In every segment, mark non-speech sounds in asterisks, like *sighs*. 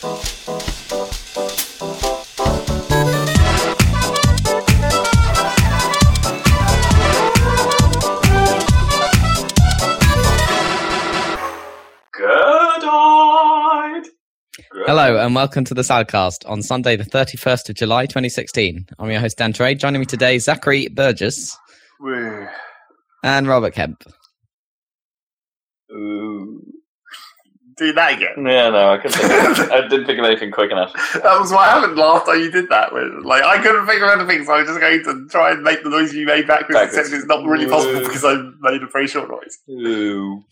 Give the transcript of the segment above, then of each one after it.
Good night. Hello and welcome to the Salcast on Sunday, the 31st of July 2016. I'm your host, Dan Trade. Joining me today, Zachary Burgess Woo. and Robert Kemp. Ooh. Do that again. *laughs* Yeah, no, I couldn't. Think of, I didn't think of anything quick enough. That was why I haven't laughed how you did that. With. Like I couldn't think of anything, so I was just going to try and make the noise you made backwards, Backwards. except it's not really possible because I made a very short noise. Ooh.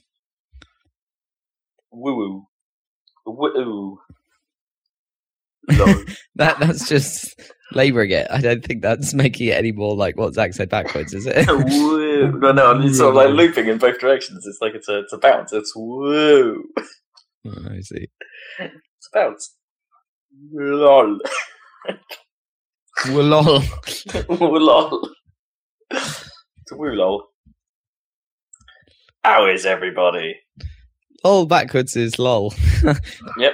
Woo woo. Woo. *laughs* That That's just labouring it. I don't think that's making it any more like what Zach said backwards, is it? *laughs* woo. No, no, it's sort of like looping in both directions. It's like it's a, it's a bounce. It's woo. Oh, I see. Bounce. Lol. Well, lol. Woo. It's a woo. How is everybody? Lol backwards is lol. Yep.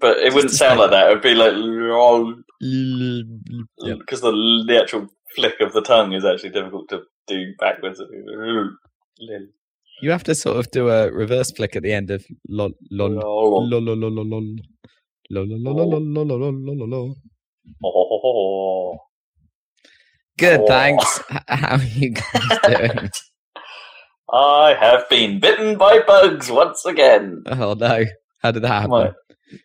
But it wouldn't sound like that. It would be like lol. Because the the actual flick of the tongue is actually difficult to do backwards. You have to sort of do a reverse flick at the end of lol, lol, lol, lol, lol, lol, lol, lol. Lol, lol, lol, lol, lol, lol, lol, lol, lol, lol. Oh. Good, Oh. thanks. How are you guys doing? I have been bitten by bugs once again. Oh no! How did that happen? What?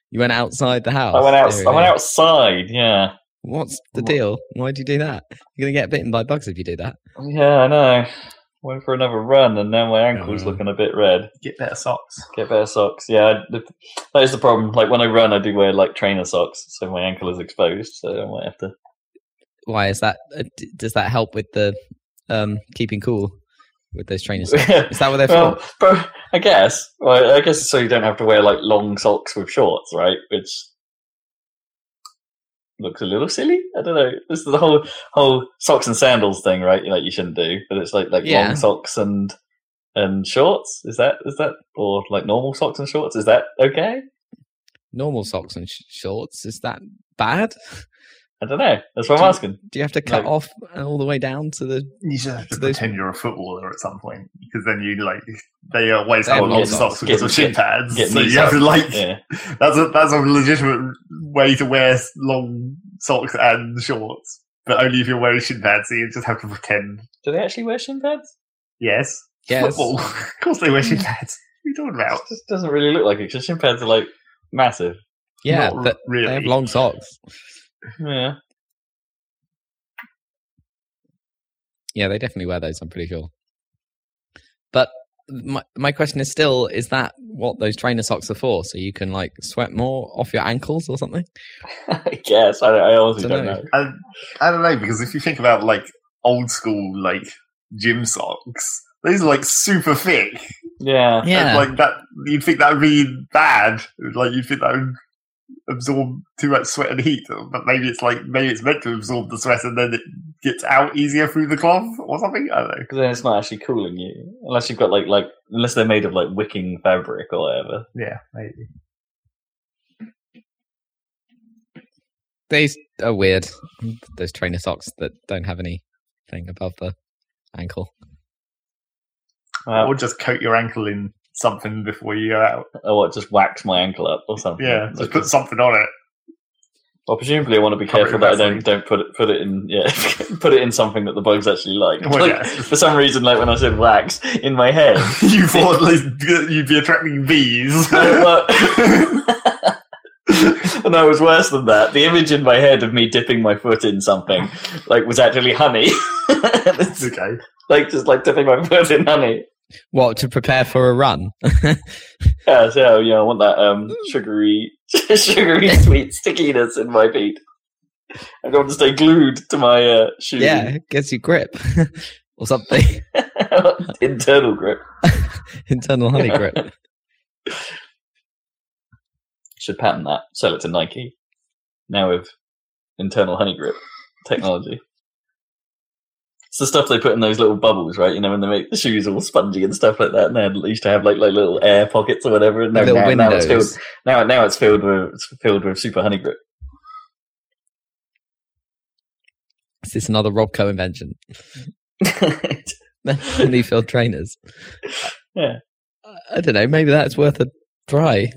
You went outside the house. I went out. I went outside. Yeah, What's the deal? Why'd you do that? You're gonna get bitten by bugs if you do that. yeah, I know. Went for another run, and now my ankle's Oh. looking a bit red. Get better socks. Get better socks. Yeah, I- that is the problem. Like when I run, I do wear like trainer socks, so my ankle is exposed. So I might have to. Why is that? Uh, does that help with the um, keeping cool with those trainers? *laughs* Is that what they're well, for? but I guess. Well, I guess so you don't have to wear like long socks with shorts, right? Which looks a little silly. I don't know. This is the whole whole socks and sandals thing, right? Like you shouldn't do, but it's like like Yeah. long socks and and shorts. Is that is that or like normal socks and shorts? Is that okay? Normal socks and sh- shorts. Is that bad? *laughs* I don't know. That's what I'm Do- asking. Do you have to cut Like- off all the way down to the? You just have to So those- pretend you're a footballer at some point because then you like they always They have have long long socks socks. because Get- of shin pads. Get so knee you have to like yeah. *laughs* that's a that's a legitimate way to wear long socks and shorts, but only if you're wearing shin pads. So you just have to pretend. Do they actually wear shin pads? Yes, Yes. football. *laughs* of course they wear shin pads. What are you talking about? It just doesn't really look like it because shin pads are like massive. Yeah, Not but really. they have long socks. Yeah. Yeah, they definitely wear those. I'm pretty sure. But my my question is still: Is that what those trainer socks are for? So you can like sweat more off your ankles or something? *laughs* I guess. I, I honestly don't Dunno. know. I, I don't know because if you think about like old school like gym socks, these are like super thick. Yeah. And, Yeah. like that, you'd think that would be bad. Like you'd think that would absorb too much sweat and heat. But maybe it's like maybe it's meant to absorb the sweat and then it gets out easier through the cloth or something. I don't know. Because then it's not actually cooling you, unless you've got like like unless they're made of like wicking fabric or whatever. Yeah, maybe. These are weird. Those trainer socks that don't have anything above the ankle. Uh, or just coat your ankle in something before you go out. or what? Just wax my ankle up or something. Yeah, just put something on it. well, presumably I want to be careful that I don't don't put it put it in yeah *laughs* put it in something that the bugs actually like. Well, Like, yeah. For some reason, like when I said wax in my head. *laughs* you thought like, you'd be attracting bees. *laughs* no, it was worse than that. The image in my head of me dipping my foot in something, like, was actually honey. It's okay. like just like dipping my foot in honey. What to prepare for a run? *laughs* Yeah, so yeah, I want that um sugary, *laughs* sugary sweet stickiness in my feet. I don't want to stay glued to my uh, shoe. yeah, it gets you grip *laughs* or something. internal grip. Internal honey grip. Should patent that. Sell it to Nike. Now with internal honey grip technology. It's the stuff they put in those little bubbles, right? You know, when they make the shoes all spongy and stuff like that. And they used to have like like little air pockets or whatever. And now, little now, now it's filled. Now, now it's filled with it's filled with super honey grip. Is this another Robco invention? *laughs* Honey filled trainers. Yeah. I don't know. Maybe that's worth a try.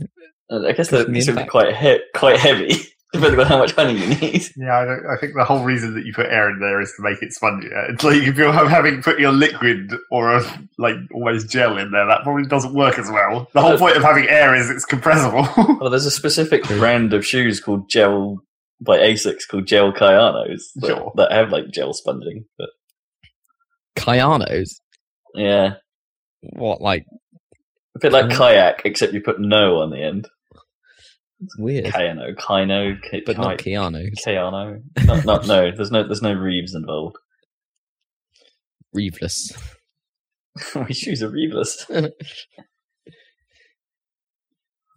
I guess they're the it's gonna be quite he- quite heavy, depending on how much honey you need. Yeah, I, don't, I think the whole reason that you put air in there is to make it spongier. It's like if you're having put your liquid or a like almost gel in there, that probably doesn't work as well. The whole point of having air is it's compressible. *laughs* Well, there's a specific brand of shoes called Gel by Asics called Gel Kayanos that, Sure. that have like gel sponging. But Kayanos. yeah, What, like, a bit like kayak, except you put no on the end. Weird. Kayano, Kaino, K- But not Kai- Keanu's. *laughs* Kayano. Not, no. There's no there's no Reeves involved. Reeveless. *laughs* My choose a Reeveless. *laughs*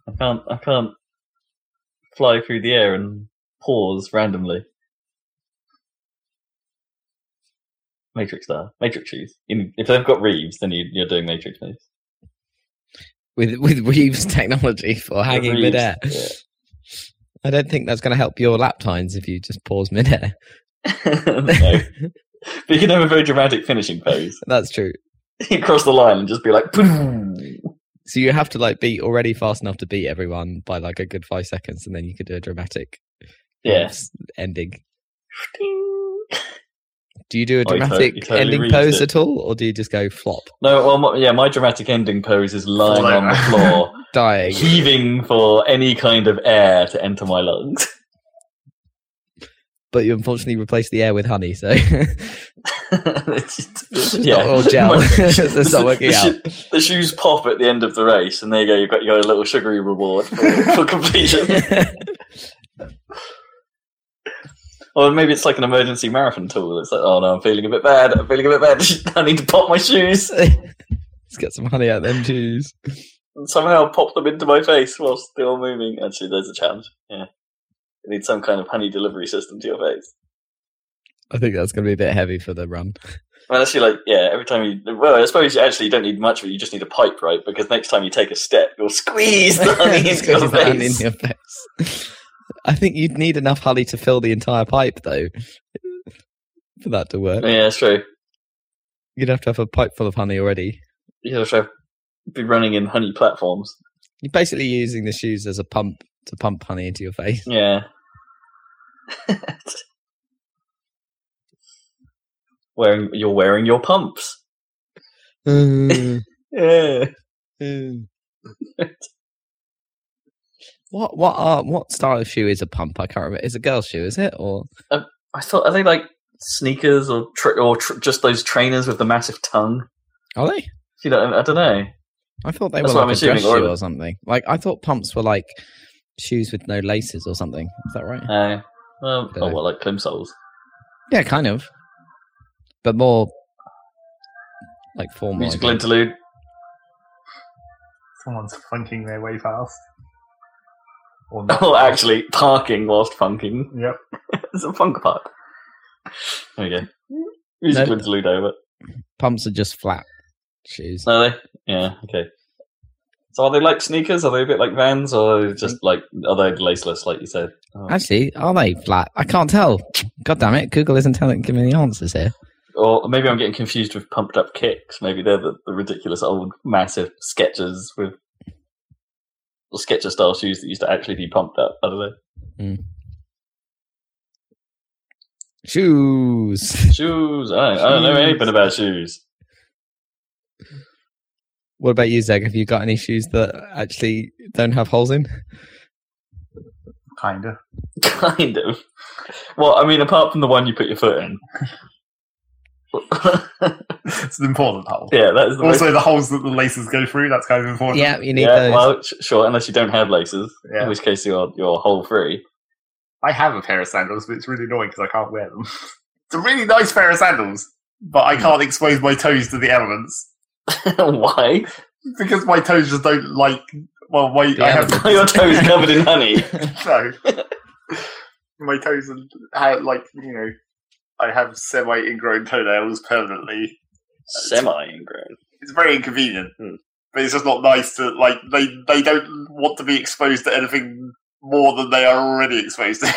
I can't I can't fly through the air and pause randomly. Matrix style. Matrix shoes. In, if they've got Reeves, then you, you're doing Matrix moves. With, with Reeves *laughs* technology for hanging Reeves, midair. yeah. I don't think that's going to help your lap times if you just pause midair. *laughs* *laughs* no. But you can have a very dramatic finishing pose. That's true. You cross the line and just be like. So you have to like be already fast enough to beat everyone by like a good five seconds, and then you could do a dramatic Yeah. s- ending. Ding. Do you do a Oh, you to- dramatic you totally ending pose it. at all, or do you just go flop, No, well, my, yeah, my dramatic ending pose is lying on the floor, *laughs* dying? heaving for any kind of air to enter my lungs. *laughs* But you unfortunately replaced the air with honey, so *laughs* It's just- not gel. It's not working the, out. sho- the shoes pop at the end of the race, and there you go. You've got, you got a little sugary reward for, for completion. Or maybe it's like an emergency marathon tool. It's like, oh no, I'm feeling a bit bad. I'm feeling a bit bad. *laughs* I need to pop my shoes. *laughs* Let's get some honey out them shoes. And somehow pop them into my face whilst still moving. Actually, there's a challenge. Yeah. You need some kind of honey delivery system to your face. I think that's going to be a bit heavy for the run. *laughs* Unless you like, yeah, every time you, well, I suppose you actually you don't need much but. You just need a pipe, right? Because next time you take a step, you'll squeeze the honey into your face. In your face. I think you'd need enough honey to fill the entire pipe, though, for that to work. Yeah, that's true. You'd have to have a pipe full of honey already. You have to be running in honey platforms. You're basically using the shoes as a pump to pump honey into your face. Yeah. *laughs* wearing, you're wearing your pumps. Mm, *laughs* Yeah. mm. *laughs* what what are what style of shoe is a pump? I can't remember. Is it a girl's shoe? Is it or I thought, are they like sneakers or tra- or tr- just those trainers with the massive tongue? are they? You know, I don't know. I thought they That's were like I'm a dress assuming, or- shoe or something. Like I thought pumps were like shoes with no laces or something. Is that right? Uh, well, Don't oh, know. well, like plimsolls. Yeah, kind of. But more like formal. I Musical interlude. Someone's funking their way past. Or *laughs* not. Oh, actually, parking whilst funking. Yep. *laughs* it's a funk park. There you go. Musical No. interlude over. Pumps are just flat shoes. Are they? Yeah, okay. So are they like sneakers? Are they a bit like Vans? Or are they just mm. like, are they laceless, like you said? Oh. Actually, are they flat? I can't tell. God damn it! Google isn't telling giving me the answers here. Or maybe I'm getting confused with pumped up kicks. Maybe they're the, the ridiculous old massive Skechers with or Skecher style shoes that used to actually be pumped up. I don't know. Shoes. *laughs* Shoes. I don't, I don't know anything about shoes. What about you, Zeg? Have you got any shoes that actually don't have holes in? Kinda. *laughs* Kind of. Well, I mean, apart from the one you put your foot in. It's an important hole. yeah, that is the Also, the holes that the laces go through, that's kind of important. Yeah, you need yeah, those. well, sure, unless you don't have laces, Yeah. in which case you're you're hole free. I have a pair of sandals, but it's really annoying because I can't wear them. *laughs* it's a really nice pair of sandals, but I can't expose my toes to the elements *laughs* Why? because my toes just don't like. Well, my The I have your toes covered in *laughs* honey? no. my toes are uh, like you know. I have semi-ingrown toenails permanently. Semi-ingrown. It's very inconvenient, Hmm. but it's just not nice to like. They they don't want to be exposed to anything more than they are already exposed to,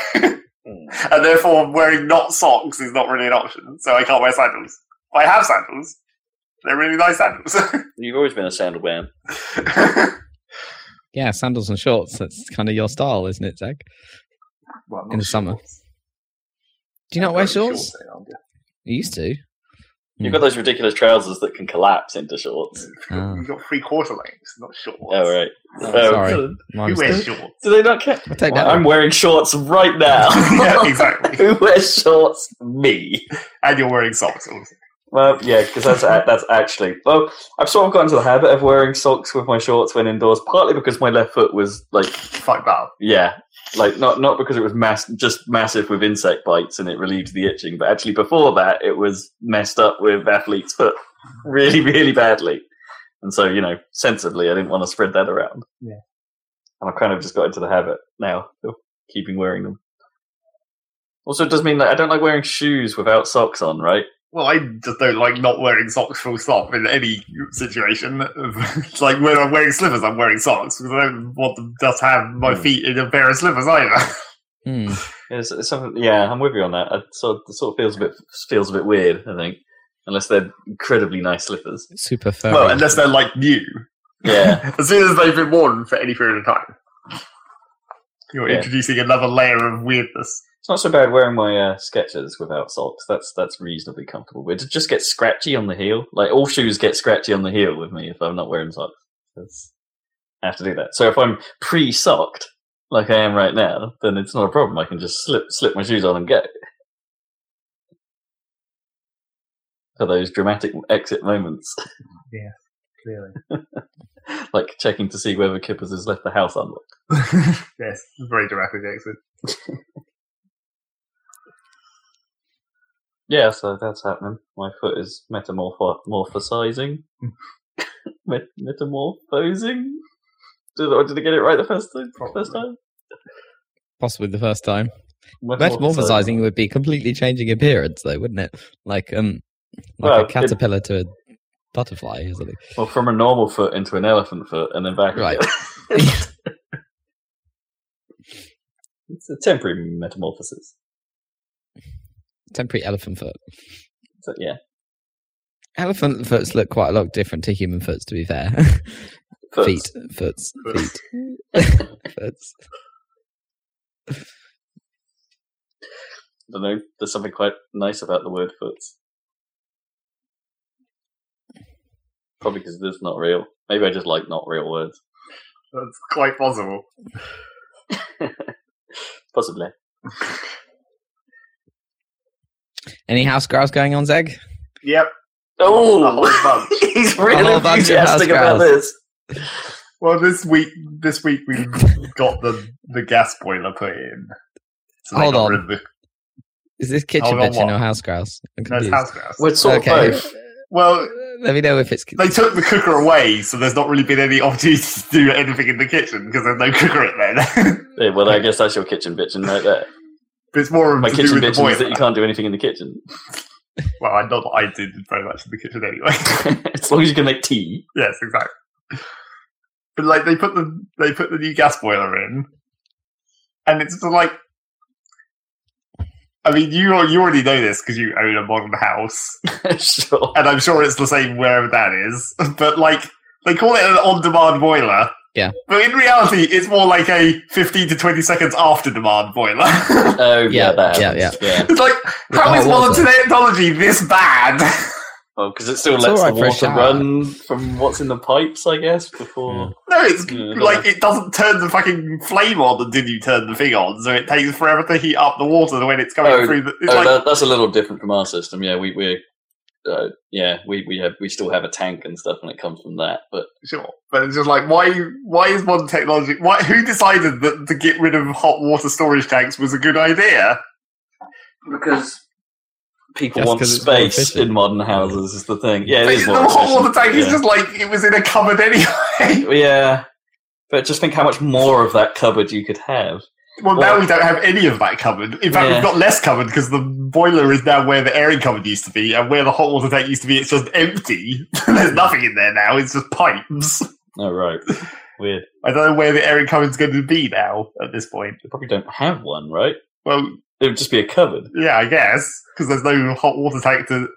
Hmm. and therefore wearing not socks is not really an option. So I can't wear sandals. I have sandals. They're really nice sandals. *laughs* You've always been a sandal man. *laughs* Yeah, sandals and shorts. That's kind of your style, isn't it, Zach? Well, In the summer. Shorts. Do you not wear shorts? any. You used to. You've got those ridiculous trousers that can collapse into shorts. *laughs* Ah. You've got three quarter lengths, not shorts. Oh, right. Oh, Oh, sorry. My Who wears shorts? Do they not care? I take Well, that. I'm wearing shorts right now. *laughs* yeah, *laughs* exactly. Who wears shorts? Me. And you're wearing socks. Also. Well, yeah, because that's that's actually. Well, I've sort of got into the habit of wearing socks with my shorts when indoors, partly because my left foot was like, Fucked up. yeah, like not not because it was mass, just massive with insect bites and it relieved the itching, but actually before that it was messed up with athlete's foot, *laughs* really, really badly. And so, you know, sensibly, I didn't want to spread that around. Yeah. and I've kind of just got into the habit now of keeping wearing them. Also, it does mean that I don't like wearing shoes without socks on, right? Well, I just don't like not wearing socks full stop in any situation. It's *laughs* like when I'm wearing slippers, I'm wearing socks because I don't want to just have my Hmm. feet in a pair of slippers either. *laughs* Hmm. It's, it's something, yeah, I'm with you on that. It sort of, it sort of feels a bit feels a bit weird. I think, unless they're incredibly nice slippers. Super furry. well, unless they're like new. Yeah, *laughs* As soon as they've been worn for any period of time, you're Yeah. introducing another layer of weirdness. It's not so bad wearing my uh, Skechers without socks. That's that's reasonably comfortable. But it just gets scratchy on the heel. Like all shoes get scratchy on the heel with me if I'm not wearing socks. That's, I have to do that. So if I'm pre-socked like I am right now, then it's not a problem. I can just slip slip my shoes on and go. For those dramatic exit moments. *laughs* Yes, clearly. *laughs* like checking to see whether Kippers has left the house unlocked. *laughs* yes, very dramatic exit. Yeah, so that's happening. My foot is metamorphosizing. *laughs* Met- metamorphosing? Did, or did I get it right the first time? First time? Possibly the first time. Metamorphosizing would be completely changing appearance, though, wouldn't it? Like um, like Well, a it- caterpillar to a butterfly or something. Well, from a normal foot into an elephant foot and then back Right. again. *laughs* it's a temporary metamorphosis. Temporary elephant foot. So, yeah. Elephant foots look quite a lot different to human foots, to be fair. *laughs* Foots. Feet, foots, Foots. feet, *laughs* foots. I don't know. There's something quite nice about the word foots. Probably because it's not real. Maybe I just like not real words. That's quite possible. *laughs* Possibly. Any house grouse going on, Zeg? Yep. Oh, A whole bunch. he's really whole bunch of enthusiastic about this. Well, this week, this week we got the the gas boiler put in. So Hold on. the- Is this kitchen Hold bitching or house grouse? No, it's house gas. Well, sort Okay. of both. Well, Let me know if it's. they took the cooker away, so there's not really been any opportunity to do anything in the kitchen because there's no cooker in there. Yeah, well, I *laughs* guess that's your kitchen bitching right there. It's more of My kitchen bitching is that you can't do anything in the kitchen. *laughs* Well, I not I did very much in the kitchen anyway. *laughs* as long as you can make tea. yes, exactly. But like they put the they put the new gas boiler in, and it's just like, I mean, you you already know this because you own a modern house, *laughs* sure. and I'm sure it's the same wherever that is. But like they call it an on-demand boiler. Yeah. But in reality, it's more like a 15 to 20 seconds after demand boiler. *laughs* Oh, yeah, Yeah, that yeah, yeah. it's like, With how the is modern technology this bad? Oh, because it still It's lets alright the water run from what's in the pipes, I guess, before. no, it's Yeah, like it doesn't turn the fucking flame on until you turn the thing on, so it takes forever to heat up the water when it's coming Oh, through. The, it's Oh, like, that, that's a little different from our system. Yeah, we we uh, yeah we we have we still have a tank and stuff, and it comes from that. But sure, but it's just like why? Why is modern technology? Why? Who decided that to get rid of hot water storage tanks was a good idea? because people Just want 'cause it's more space in modern houses is the thing. Yeah, it But is the more hot water efficient. tank is just like it was in a cupboard *laughs* anyway. yeah, but just think how much more of that cupboard you could have. Well, now we don't have any of that covered. In fact, Yeah. we've got less covered because the boiler is now where the airing cupboard used to be, and where the hot water tank used to be, it's just empty. *laughs* There's hmm. nothing in there now. It's just pipes. Oh right, weird. I don't know where the airing cupboard's going to be now at this point. They probably don't have one, right? Well, It would just be a cupboard yeah, I guess because there's no hot water tank to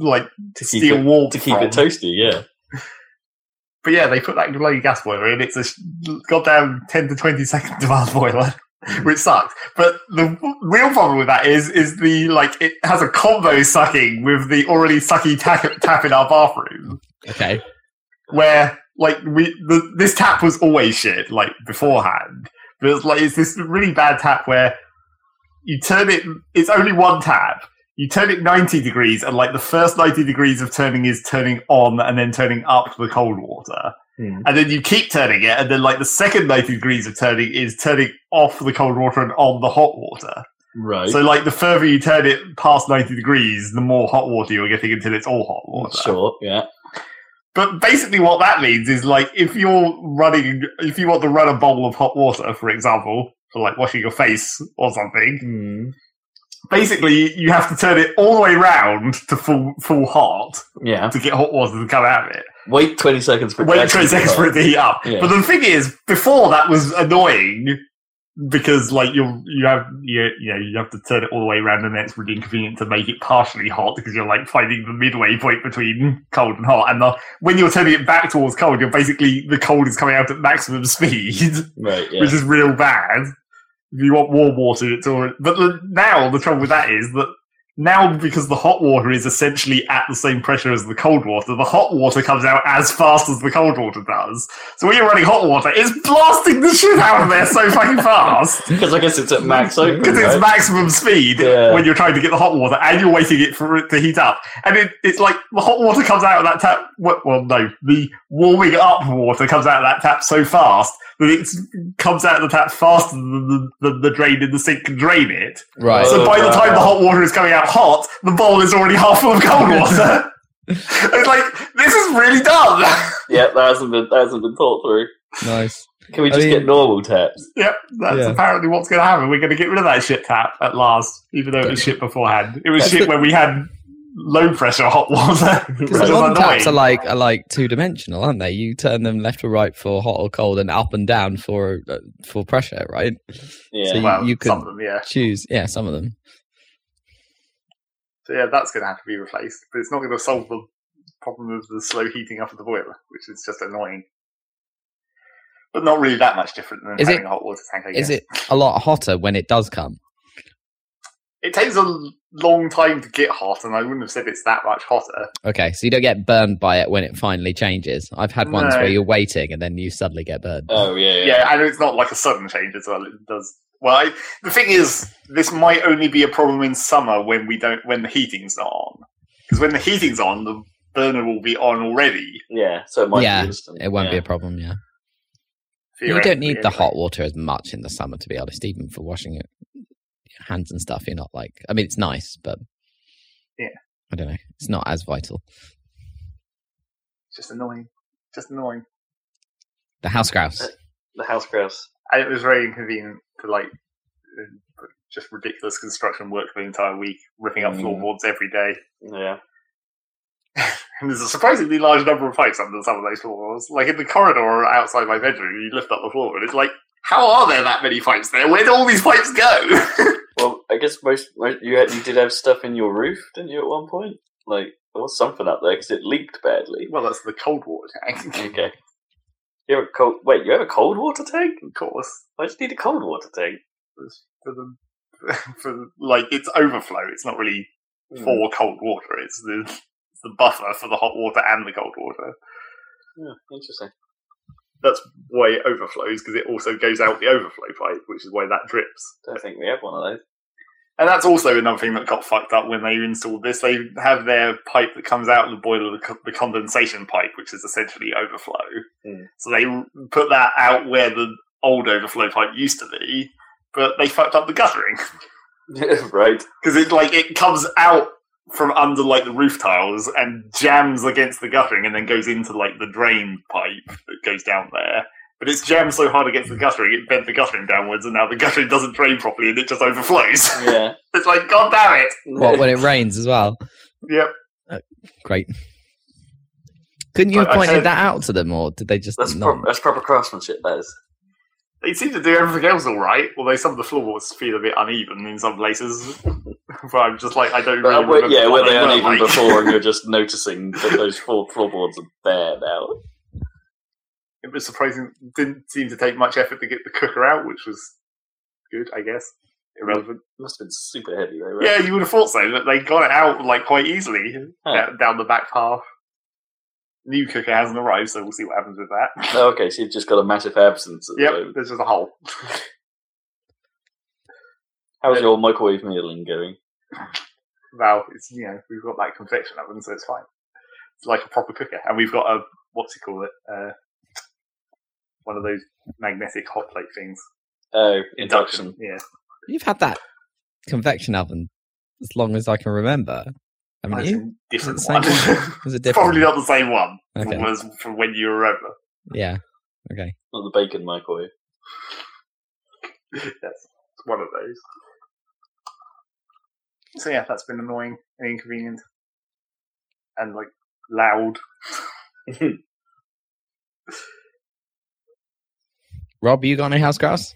like to steal it warmth to keep from. it toasty. Yeah. But yeah, they put that bloody gas boiler in. It's a goddamn 10 to 20 second demand boiler, *laughs* which sucks. But the real problem with that is, is the, like, it has a combo sucking with the already sucky tap, tap in our bathroom, Okay. where, like, we, the, this tap was always shit, like, beforehand. But it's like, it's this really bad tap where you turn it, it's only one tap. You turn it 90 degrees, and like the first 90 degrees of turning is turning on and then turning up the cold water and then you keep turning it, and then like the second 90 degrees of turning is turning off the cold water and on the hot water. Right. So like the further you turn it past 90 degrees, the more hot water you're getting until it's all hot water. Sure. Yeah. But basically what that means is like if you're running, if you want to run a bowl of hot water, for example, for like washing your face or something, hmm. basically you have to turn it all the way round to full full hot Yeah. to get hot water to come out of it. Wait twenty seconds for wait 20 seconds for it to heat up. Yeah. But the thing is, before that was annoying because like you you have you, you know you have to turn it all the way around and then it's really inconvenient to make it partially hot because you're like finding the midway point between cold and hot and the, when you're turning it back towards cold you're basically the cold is coming out at maximum *laughs* speed Right. Yeah. which is real bad if you want warm water it's all but the, now the trouble with that is that now because the hot water is essentially at the same pressure as the cold water, the hot water comes out as fast as the cold water does. So when you're running hot water, it's blasting the shit out of there so fucking fast. *laughs* Because I guess it's at max. Because it's maximum speed Yeah. when you're trying to get the hot water and you're waiting it for it to heat up. And it, it's like the hot water comes out of that tap. Well, no, the warming up water comes out of that tap so fast it comes out of the tap faster than the, the, the drain in the sink can drain it. Right. So Oh, by the oh, time wow. the hot water is coming out hot, the bowl is already half full of cold *laughs* water. it's like this is really dumb. Yeah, that hasn't been that hasn't been thought through. nice. Can we I just mean- get normal taps? yep, that's Yeah. apparently what's going to happen. We're going to get rid of that shit tap at last, even though it was shit beforehand. It was shit when we had low pressure hot water. *laughs* It Because was the modern taps are like are like two dimensional, aren't they? You turn them left or right for hot or cold, and up and down for uh, for pressure, right? Yeah. So you- well, you could- some of them, yeah. Choose, yeah, some of them. So yeah, that's going to have to be replaced, but it's not going to solve the problem of the slow heating up of the boiler, which is just annoying. But not really that much different than Is having it- a hot water tank. I guess. Is it a lot hotter when it does come? It takes a long time to get hot, and I wouldn't have said it's that much hotter. Okay, so you don't get burned by it when it finally changes. I've had ones No. where you're waiting and then you suddenly get burned. Oh yeah. Yeah. Yeah, and it's not like a sudden change as well. It does. Well, I, the thing is, this might only be a problem in summer when we don't when the heating's not on. Because when the heating's on, the burner will be on already. Yeah, So it might Yeah, be instant. It won't be a problem, yeah. You don't need the hot water as much in the summer, to be honest, even for washing your hands and stuff. You're not like, I mean, it's nice, but Yeah. I don't know. It's not as vital. It's just annoying. Just annoying. The house grouse. the house grouse. And it was very inconvenient to like uh, just ridiculous construction work for the entire week, ripping up Mm. floorboards every day. Yeah. *laughs* And there's a surprisingly large number of pipes under some of those floorboards. Like in the corridor outside my bedroom, you lift up the floor, and it's like, how are there that many pipes there? Where do all these pipes go? *laughs* Well, I guess most, most you had, you did have stuff in your roof, didn't you? At one point, like there was something up there because it leaked badly. well, that's the cold water tank, Okay. You have a cold. Wait, you have a cold water tank? of course. Why do you need a cold water tank? For the, *laughs* for the, like it's overflow. It's not really Hmm. for cold water. It's the it's the buffer for the hot water and the cold water. Yeah, interesting. That's why it overflows because it also goes out the overflow pipe, which is why that drips. I don't think we have one of those. And that's also another thing that got fucked up when they installed this. They have their pipe that comes out of the boiler, the, co- the condensation pipe, which is essentially overflow. Mm. So they put that out where the old overflow pipe used to be, but they fucked up the guttering *laughs* right. *laughs* because it like it comes out from under like the roof tiles and jams against the guttering and then goes into like the drain pipe that goes down there. but it's jammed so hard against the guttering, it bent the guttering downwards, and now the guttering doesn't drain properly, and it just overflows. Yeah. *laughs* it's like, God damn it! What when it rains as well? Yep. Oh, great. Couldn't you have I- I pointed said- that out to them, or did they just That's, not? pro- that's proper craftsmanship, that is. They seem to do everything else all right, although some of the floorboards feel a bit uneven in some places. *laughs* but I'm just like, I don't really uh, yeah, what were they uneven like. before and *laughs* you're just noticing that those floor, floorboards are there now? It was surprising. Didn't seem to take much effort to get the cooker out, which was good, I guess. Irrelevant. must have been super heavy, though, right? Yeah, you would have thought so. That they got it out like quite easily Huh. down the back path. New cooker hasn't arrived, so we'll see what happens with that. Oh, okay, so you've just got a massive absence at yep, moment. there's just a hole. How's your microwave mealing going? Well, it's you know we've got that convection oven, so it's fine. It's like a proper cooker, and we've got a what's it call it? Uh, one of those magnetic hot plate things. Oh, induction. Yeah, You've had that convection oven as long as I can remember, haven't That's you? a different Is it one. the Was it different? Probably not the same one. Okay. Was from when you remember. Yeah. Okay. Not the bacon microwave. *laughs* yes, it's one of those. So yeah, that's been annoying and inconvenient, and like loud. *laughs* Rob, you got any house grass?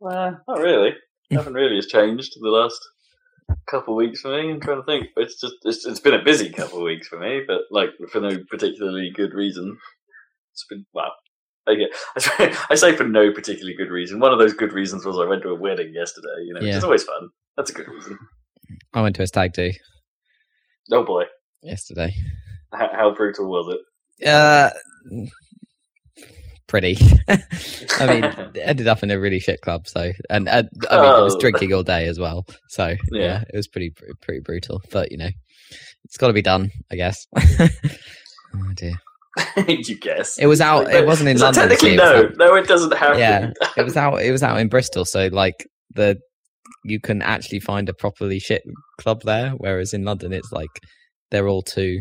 Well, not really. Nothing really has changed in the last couple of weeks for me. I'm trying to think. It's just it's, it's been a busy couple of weeks for me, but like for no particularly good reason. It's been well. I, *laughs* I say- for no particularly good reason. One of those good reasons was I went to a wedding yesterday. You know, which Yeah. is always fun. That's a good reason. I went to a stag do Oh boy, yesterday. how, how brutal was it? Uh, pretty. *laughs* I mean, *laughs* ended up in a really shit club. So, and uh, I mean, it was Oh. drinking all day as well. So, yeah, Yeah. it was pretty pretty brutal. But you know, it's got to be done, I guess. *laughs* oh dear. you guess. It was out. It wasn't in London. technically it no. No, it doesn't have Yeah. it was out. It was out in Bristol. So, like the you can actually find a properly shit club there, whereas in London, it's like they're all too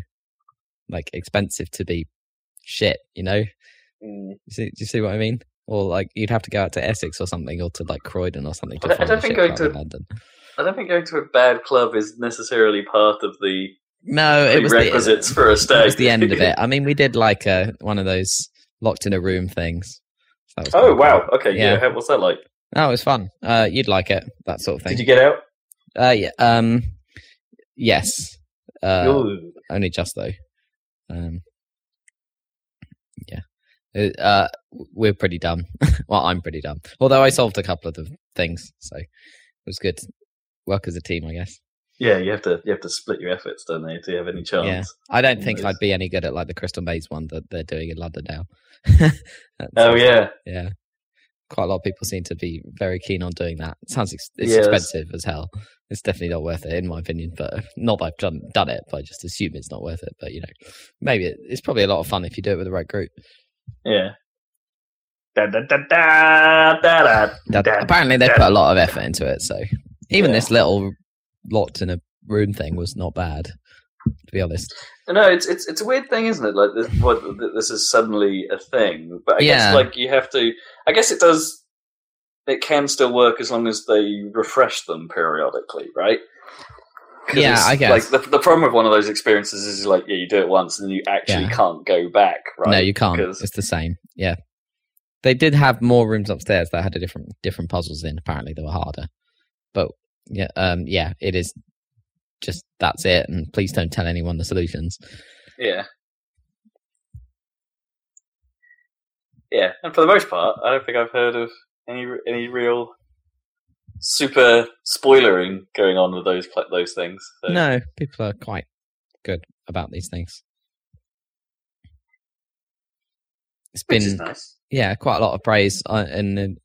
like expensive to be shit. You know. Mm. You see, do you see what I mean? Or like you'd have to go out to Essex or something, or to like Croydon or something. To I don't- I don't think going to- London. I don't think going to a bad club is necessarily part of the No, it was the, for a it stag. was the end of it. I mean, we did like a one of those locked in a room things. So oh wow! cool. Okay, Yeah. yeah. How, what's that like? Oh, it was fun. Uh, you'd like it, that sort of thing. Did you get out? Uh, yeah. Um, yes. Uh, only just though. Um. Uh, Uh, we're pretty dumb. *laughs* well, I'm pretty dumb. Although I solved a couple of the things, so it was good. Work as a team, I guess. Yeah, you have to you have to split your efforts, don't they, to have any chance? Yeah. I don't think. I'd be any good at like the Crystal Maze one that they're doing in London now. *laughs* Oh sounds- yeah, yeah. Quite a lot of people seem to be very keen on doing that. It sounds ex- it's Yeah, that's- expensive as hell. It's definitely not worth it, in my opinion. But not that I've done done it, but I just assume it's not worth it. But you know, maybe it, it's probably a lot of fun if you do it with the right group. Yeah. Da, da, da, That, apparently, they put a lot of effort into it. So even Yeah. this little locked in a room thing was not bad, to be honest. No, it's it's it's a weird thing, isn't it? Like this, what this is suddenly a thing, but I Yeah. guess like you have to. I guess it does. It can still work as long as they refresh them periodically, right? Yeah, I guess. Like the, the problem with one of those experiences is like, yeah, you do it once and you actually Yeah. can't go back, right? No, you can't. 'Cause- It's the same. Yeah, they did have more rooms upstairs that had a different different puzzles in. Apparently, they were harder. But yeah, um, yeah, it is just that's it. And please don't tell anyone the solutions. Yeah. Yeah, and for the most part, I don't think I've heard of any any real super spoilering going on with those those things. So, No, people are quite good about these things. It's which been is nice. yeah, quite a lot of praise. Uh, and then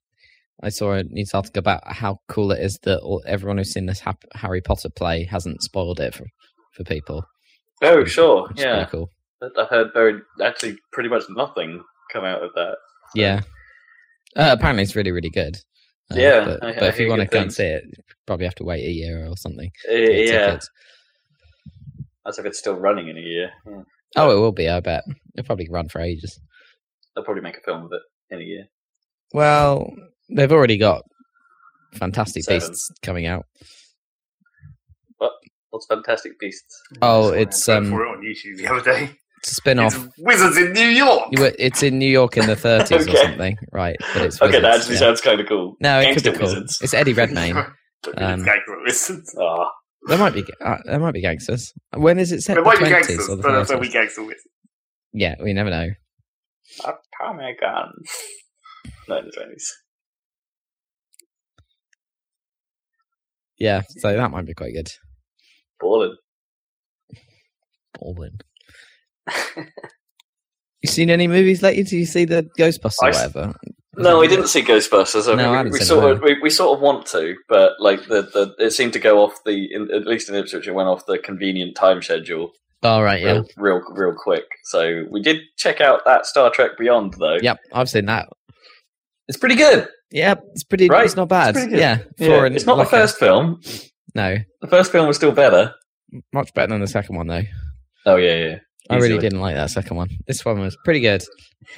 I saw a news article about how cool it is that all, everyone who's seen this Harry Potter play hasn't spoiled it for for people. Oh, sure, Which yeah. pretty cool. I've heard very actually pretty much nothing come out of that. Yeah. Uh, apparently, it's really, really good. Uh, Yeah, but, I- but I if you want to good go and things. see it, you probably have to wait a year or something. Uh, yeah, tickets. as if it's still running in a year. Yeah. Oh, it will be. I bet it'll probably run for ages. they'll probably make a film of it in a year. Well, they've already got Fantastic Seven. Beasts coming out. What? What's Fantastic Beasts? Oh, it's um, for it on YouTube the other day. It's a spin-off. It's Wizards in New York. You were- It's in New York in the 30s or *laughs* something, right? But it's Okay, that actually yeah. sounds kind of cool. No, it could be cool. wizards. It's Eddie Redmayne. *laughs* Um, Wizards. Ah, There might be uh, there might be gangsters. When is it set? There The might be gangsters, or the but there'll be gangster wizards. Yeah, we never know. Atomic gun. No, in the twenties. Yeah, so that might be quite good. Ballin'. Baldwin. You seen any movies lately? Do you see the Ghostbusters or whatever? No, we didn't see Ghostbusters. I No, mean, I we, we seen sort of we, we sort of want to, but like the, the it seemed to go off the in, at least in Ipswich it went off the convenient time schedule Oh right, yeah, real, real real quick. So we did check out that Star Trek Beyond though. yep. I've seen that. It's pretty good. Yeah, it's pretty. Right, It's not bad. pretty good. yeah, Yeah, it's not like the a- first film. no, The first film was still better. much better than the second one though. Oh yeah, yeah. I really Easily. didn't like that second one. This one was pretty good.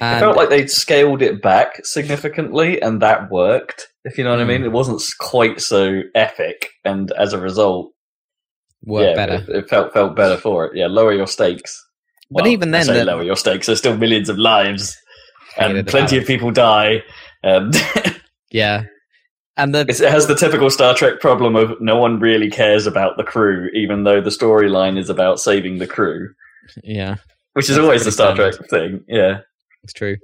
I felt like they'd scaled it back significantly, and that worked. If you know what I Mm. mean, it wasn't quite so epic, and as a result, worked yeah, better. It, it felt felt better for it. Yeah, lower your stakes. But Well, even I then, say the- lower your stakes. There's still millions of lives, and plenty of people die. And *laughs* Yeah, and the it has the typical Star Trek problem of no one really cares about the crew, even though the storyline is about saving the crew, yeah, which is That's always the Star standard. Trek thing. Yeah. it's true.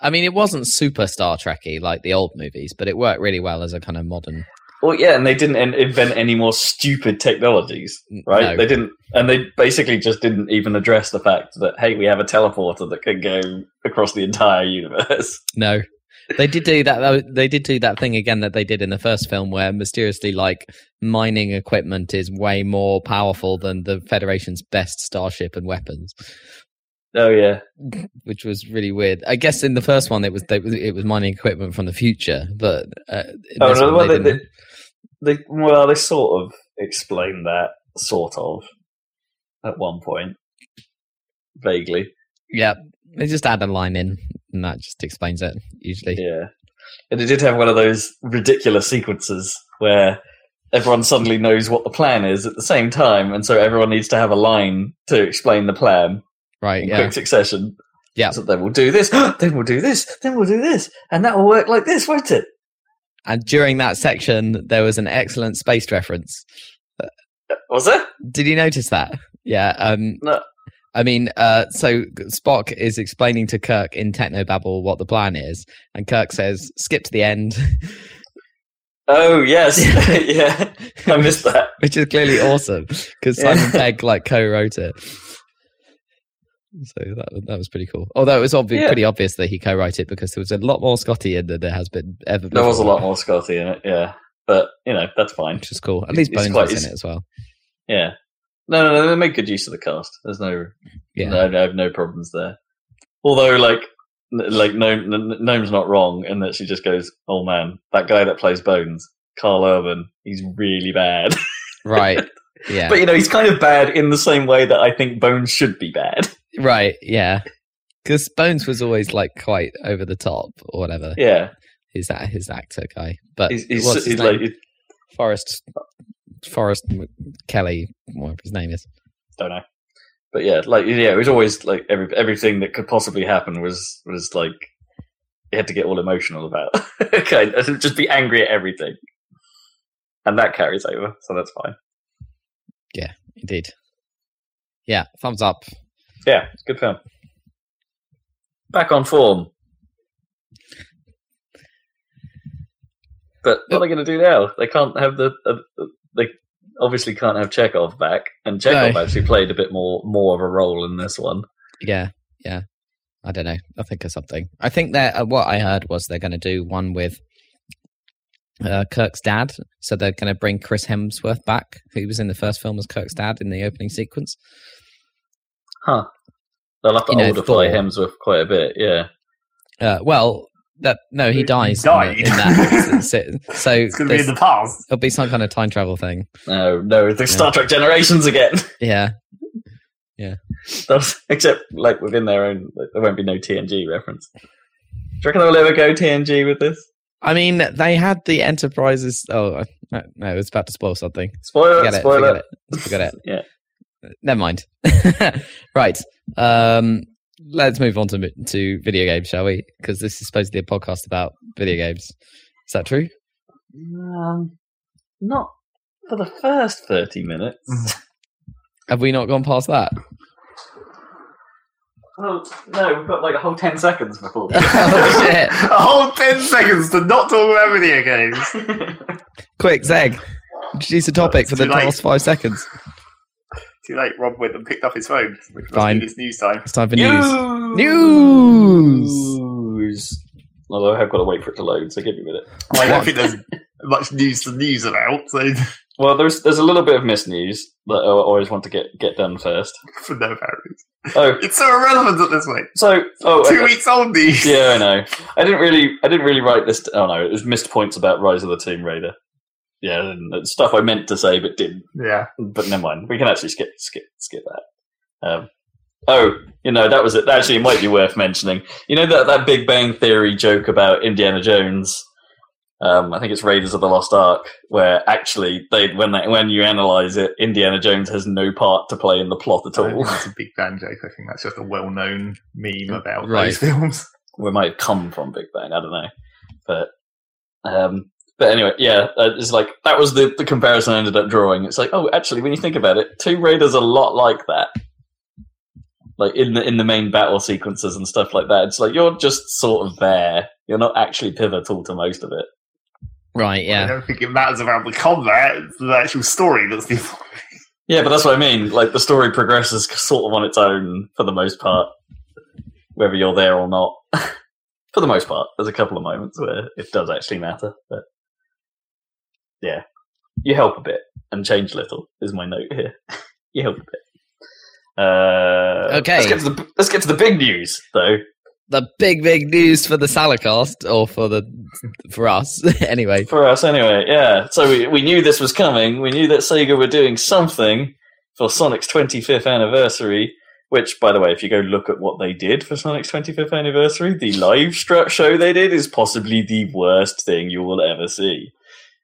I mean, it wasn't super Star Trekky like the old movies, but it worked really well as a kind of modern. Well, yeah, and they didn't in- invent any more stupid technologies, right? No. They didn't, and they basically just didn't even address the fact that hey, we have a teleporter that can go across the entire universe. No, they did do that. They did do that thing again that they did in the first film, where mysteriously, like mining equipment is way more powerful than the Federation's best starship and weapons, Oh yeah, which was really weird. I guess in the first one, it was they, it was mining equipment from the future, but uh, Oh, no, well, they they- they well, they sort of explained that sort of at one point, vaguely. Yeah, they just add a line in, and that just explains it. Usually, Yeah, and it did have one of those ridiculous sequences where everyone suddenly knows what the plan is at the same time, and so everyone needs to have a line to explain the plan. right? in Yeah, quick succession. Yeah. So then we'll do this, *gasps* then we'll do this, then we'll do this, and that will work like this, won't it? and during that section, there was an excellent space reference. Was it? Did you notice that? Yeah. Um, No. I mean, uh, so Spock is explaining to Kirk in Technobabble what the plan is, and Kirk says, "Skip to the end," *laughs* Oh yes, *laughs* *laughs* yeah. I missed that. which is clearly awesome because Yeah. Simon Pegg like co-wrote it. So that that was pretty cool. Although it was obvi- Yeah. pretty obvious that he co-wrote it because there was a lot more Scotty in than there has been ever. There was a lot more Scotty in it, yeah. But you know that's fine. which is cool. At least Bones quite- was in it as well. Yeah. No, no, no. They make good use of the cast. There's no, Yeah. no, no, no problems there. Although, like, like Gnome, Gnome's not wrong in that she just goes, "Oh man, that guy that plays Bones, Karl Urban, he's really bad." *laughs* Right. Yeah. But you know, he's kind of bad in the same way that I think Bones should be bad. *laughs* Right, yeah. Because Bones was always like quite over the top or whatever. Yeah, He's that his actor guy, but he's, he's, he's like, Forrest Forrest Kelly, whatever his name is. don't know, but yeah, like yeah, it was always like every everything that could possibly happen was was like you had to get all emotional about, *laughs* of just be angry at everything, and that carries over, so that's fine. Yeah, indeed. Yeah, thumbs up. Yeah, it's a good film. Back on form. But what are they going to do now? They can't have the. Uh, they obviously can't have Chekov back, and Chekov No. actually played a bit more more of a role in this one. Yeah, yeah. I don't know. I think of something. I think that uh, what I heard was they're going to do one with uh, Kirk's dad. So they're going to bring Chris Hemsworth back, who was in the first film as Kirk's dad in the opening sequence. Huh. They'll have to You know, Thor. Hemsworth quite a bit, yeah. Uh, well, that no, he He dies. died. In, in that. *laughs* so so It's going to be in there's- the past. it'll be some kind of time travel thing. No, no, the Star Trek Generations again. *laughs* Yeah. Yeah. That's, except like within their own, like, there won't be no TNG reference. Do you reckon they'll ever go TNG with this? I mean, they had the Enterprises. Oh uh, no, no, it's about to spoil something. Spoiler, Forget it. spoiler. Forget it. Forget it. *laughs* Yeah. Never mind. right. Um, let's move on to to video games, shall we? Because this is supposed to be a podcast about video games. Is that true? Um, not for the first 30 minutes. Have we not gone past that? Oh, no, we've got like a whole 10 seconds before. *laughs* oh shit! *laughs* A whole 10 seconds to not talk about video games. *laughs* Quick, Zeg, introduce a topic for the Too late. last five seconds. Too late, Rob went and picked up his phone, which must Fine. be this news time. It's time for news. News! News. Although I have got to wait for it to load, so give me a minute. *laughs* I don't think there's much news to news about, so Well, there's there's a little bit of missed news that I always want to get, get done first. *laughs* for no apparent reason. Oh, It's so irrelevant at this point. so oh, Two I- weeks old news. yeah, I know. I didn't really I didn't really write this. oh no, it was missed points about Rise of the Tomb Raider. Yeah, stuff I meant to say but didn't. Yeah. But never mind. We can actually skip skip skip that. Um, oh, you know that was it. Actually, it might be worth mentioning. You know that that Big Bang Theory joke about Indiana Jones. Um, I think it's Raiders of the Lost Ark, where actually they when they, when you analyze it, Indiana Jones has no part to play in the plot at all. that's a Big Bang joke. I think that's just a well known meme about Right. those films. we might have come from Big Bang. I don't know, but um, but anyway, yeah, uh, it's like that was the the comparison I ended up drawing. It's like, oh, actually, when you think about it, Tomb Raider's a lot like that. Like in the in the main battle sequences and stuff like that, it's like you're just sort of there. You're not actually pivotal to most of it. Right. Yeah. I don't think it matters about the combat. It's the actual story that's the. Yeah, but that's what I mean. Like the story progresses sort of on its own for the most part, whether you're there or not. *laughs* for the most part, there's a couple of moments where it does actually matter, but yeah, you help a bit and change a little. Is my note here. *laughs* you help a bit. Uh, Okay. Let's get to the let's get to the big news though. The big, big news for the Salacast, or for the for us *laughs* anyway. For us, anyway, yeah. So we, we knew this was coming. We knew that Sega were doing something for Sonic's 25th anniversary. Which, by the way, if you go look at what they did for Sonic's 25th anniversary, the live show they did is possibly the worst thing you will ever see.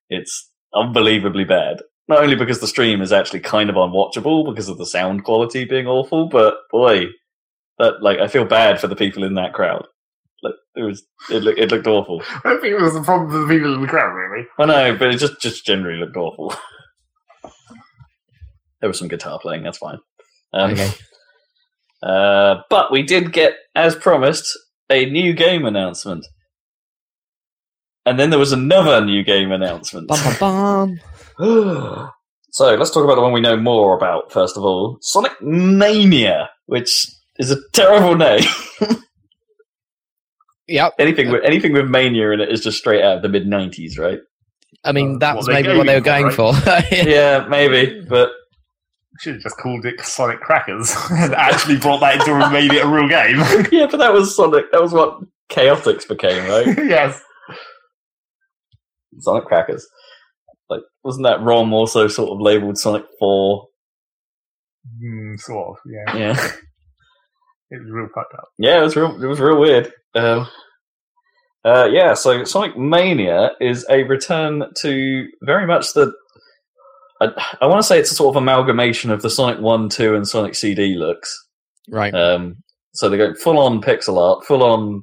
It's unbelievably bad. Not only because the stream is actually kind of unwatchable because of the sound quality being awful, but boy, that like I feel bad for the people in that crowd. Like it was, it, look, it looked awful. *laughs* I don't think it was a problem for the people in the crowd, really. I know, but it just just generally looked awful. *laughs* there was some guitar playing. That's fine. Um, Okay. *laughs* uh, but we did get, as promised, a new game announcement, and then there was another new game announcement. Bum, bum, bum. *gasps* so let's talk about the one we know more about first of all, Sonic Mania, which is a terrible name. *laughs* Yep. anything with anything with mania in it is just straight out of the mid '90s, right? I mean, Uh, that what was maybe what they were going going for, for. *laughs* yeah, maybe, but Should have just called it Sonic Crackers and actually brought that into and made it a real game. *laughs* yeah, but that was Sonic. That was what Chaotix became, right? yes. Sonic Crackers. Like, wasn't that ROM also sort of labeled Sonic Four? Mm, sort of, yeah. Yeah, *laughs* *laughs* It was real fucked up. yeah, it was real. It was real weird. Um, uh, yeah, so Sonic Mania is a return to very much the. I, I want to say it's a sort of amalgamation of the Sonic One, Two, and Sonic CD looks. right. Um, so they go full on pixel art, full on,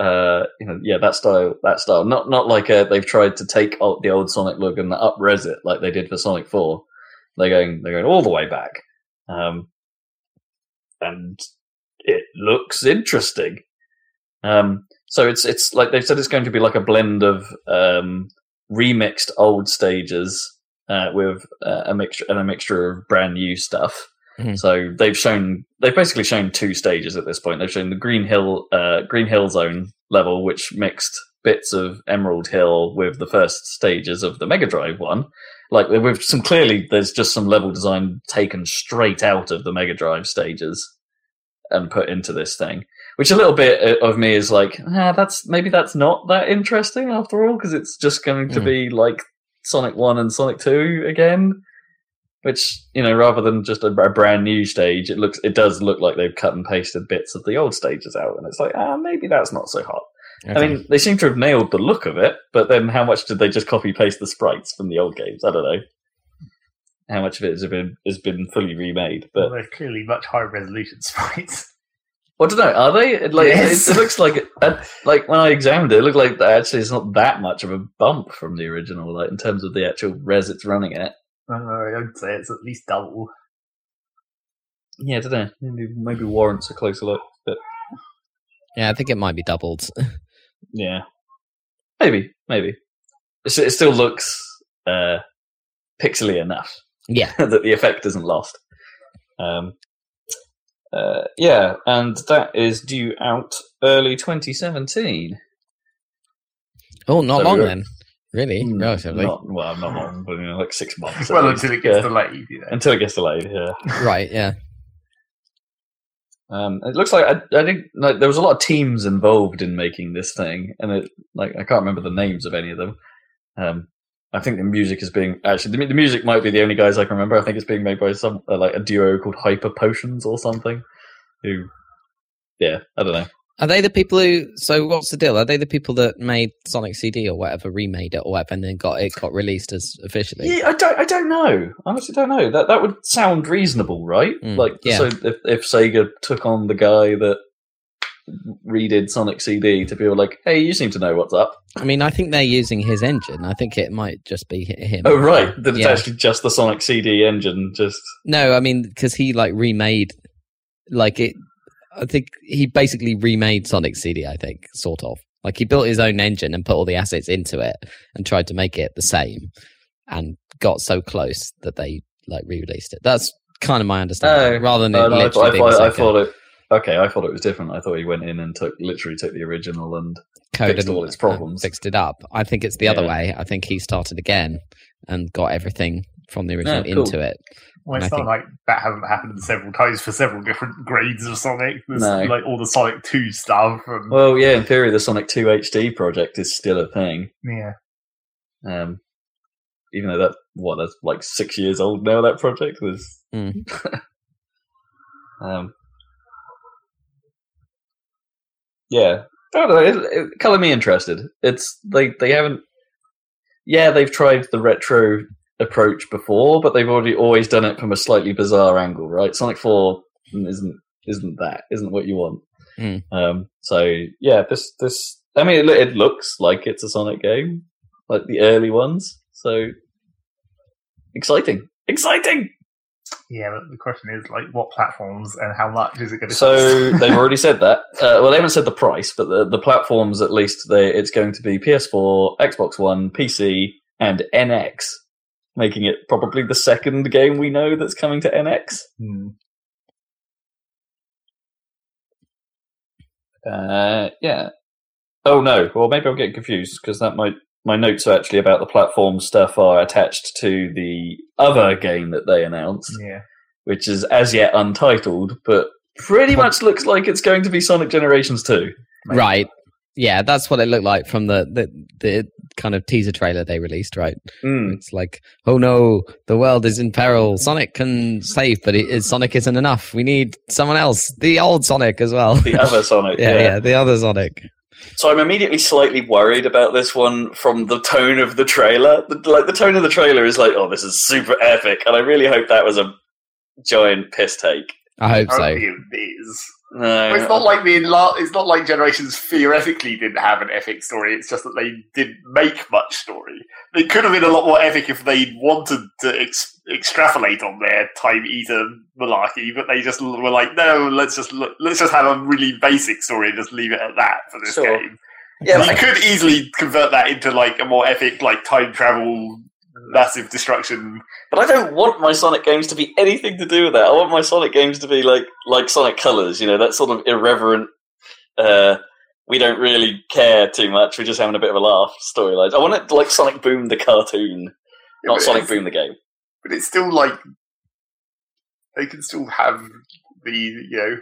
uh, you know, yeah, that style, that style. Not not like uh, they've tried to take o- the old Sonic look and up res it like they did for Sonic Four. They're going they're going all the way back, um, and it looks interesting. Um, so it's it's like they've said it's going to be like a blend of um, remixed old stages uh, with uh, a mixture and a mixture of brand new stuff. Mhm. So they've shown they've basically shown two stages at this point. They've shown the Green Hill uh, Green Hill Zone level, which mixed bits of Emerald Hill with the first stages of the Mega Drive one. Like with some clearly, there's just some level design taken straight out of the Mega Drive stages and put into this thing. Which a little bit of me is like, ah, that's maybe that's not that interesting after all, because it's just going to Mm. be like Sonic One and Sonic Two again. Which you know, rather than just a, a brand new stage, it looks it does look like they've cut and pasted bits of the old stages out, and it's like ah, maybe that's not so hot. I mean, they seem to have nailed the look of it, but then how much did they just copy paste the sprites from the old games? I don't know. How much of it has been has been fully remade, but they're clearly much higher resolution *laughs* sprites. I don't know. Are they? It, like, Yes. it, it looks like, uh, like when I examined it, it looked like actually it's not that much of a bump from the original, like in terms of the actual res it's running at. I don't know, I would say it's at least double. Yeah, I don't know. Maybe, maybe warrants a closer look, but yeah, I think it might be doubled. *laughs* yeah, maybe, maybe. It's, it still looks uh, pixely enough yeah. *laughs* that the effect isn't lost. Um, uh, yeah, and that is due out early 2017. Oh, not So long we're- then. Really? Mm, Relatively. Not, well, not long, but you know, like six months. well, least. until it gets Yeah. delayed, you know. until it gets delayed. Yeah, Right, yeah. um, it looks like I, I think like there was a lot of teams involved in making this thing, and it like I can't remember the names of any of them. Um, I think the music is being actually the, the music might be the only guys I can remember. I think it's being made by some uh, like a duo called Hyper Potions or something. Who, yeah, I don't know. Are they the people who? So what's the deal? Are they the people that made Sonic CD or whatever, remade it or whatever, and then got it got released as officially? Yeah, I don't. I don't know. I honestly don't know. That that would sound reasonable, right? Mm, like, yeah. so if if Sega took on the guy that redid Sonic CD to be like, hey, you seem to know what's up. I mean, I think they're using his engine. I think it might just be him. Oh, right. That it's Yeah. actually just the Sonic CD engine. Just No, I mean because he like remade, like it. I think he basically remade Sonic CD. I think sort of like he built his own engine and put all the assets into it and tried to make it the same, and got so close that they like re-released it. That's kind of my understanding, Oh. rather than it Oh, no, I, literally thought, I, I thought it. Okay, I thought it was different. I thought he went in and took literally took the original and coded fixed all its uh, problems. fixed it up. I think it's the other way. I think he started again and got everything from the original Yeah, cool. into it. Well, And it's I not think- like that hasn't happened several times for several different grades of Sonic. There's No. like all the Sonic 2 stuff. And, well, yeah. In theory, the Sonic Two HD project is still a thing. yeah. Um, even though that what that's like six years old now. That project was. Mm. *laughs* um, yeah, I don't know. It, it, color me interested. It's they they haven't. Yeah, they've tried the retro approach before, but they've already always done it from a slightly bizarre angle, right? Sonic Four isn't isn't that isn't what you want. Mm. Um, so yeah, this this I mean, it, it looks like it's a Sonic game, like the early ones. So exciting, exciting. Yeah, but the question is, like, what platforms and how much is it going to So they've *laughs* already said that. Uh, well, they haven't said the price, but the, the platforms at least they, it's going to be PS4, Xbox One, PC, and NX, making it probably the second game we know that's coming to NX. Hmm. Uh, yeah. Oh no. Well, maybe I'm getting confused because that might my notes are actually about the platform stuff are attached to the other game that they announced, Yeah. which is as yet untitled, but pretty much looks like it's going to be Sonic Generations 2. Right. Right. Yeah, that's what it looked like from the, the, the kind of teaser trailer they released, right? Mm. It's like, oh no, the world is in peril. Sonic can save, but it, it, Sonic isn't enough. We need someone else. The old Sonic as well. The other Sonic. *laughs* yeah, yeah, the other Sonic. So I'm immediately slightly worried about this one from the tone of the trailer. The, like the tone of the trailer is like, oh, this is super epic, and I really hope that was a giant piss take. I hope so. Apparently it is. No, It's not uh, like the it's not like Generations theoretically didn't have an epic story. It's just that they didn't make much story. It could have been a lot more epic if they wanted to ex- extrapolate on their time eater malarkey, but they just were like, no, let's just look, let's just have a really basic story and just leave it at that for this Sure. game. yeah, you like- could easily convert that into like a more epic, like time travel, massive destruction. but I don't want my Sonic games to be anything to do with that. I want my Sonic games to be like like Sonic Colors, you know, that sort of irreverent. Uh, we don't really care too much. We're just having a bit of a laugh storylines. I want it like Sonic Boom the cartoon, not Sonic Boom the game. but it's still like they can still have the you know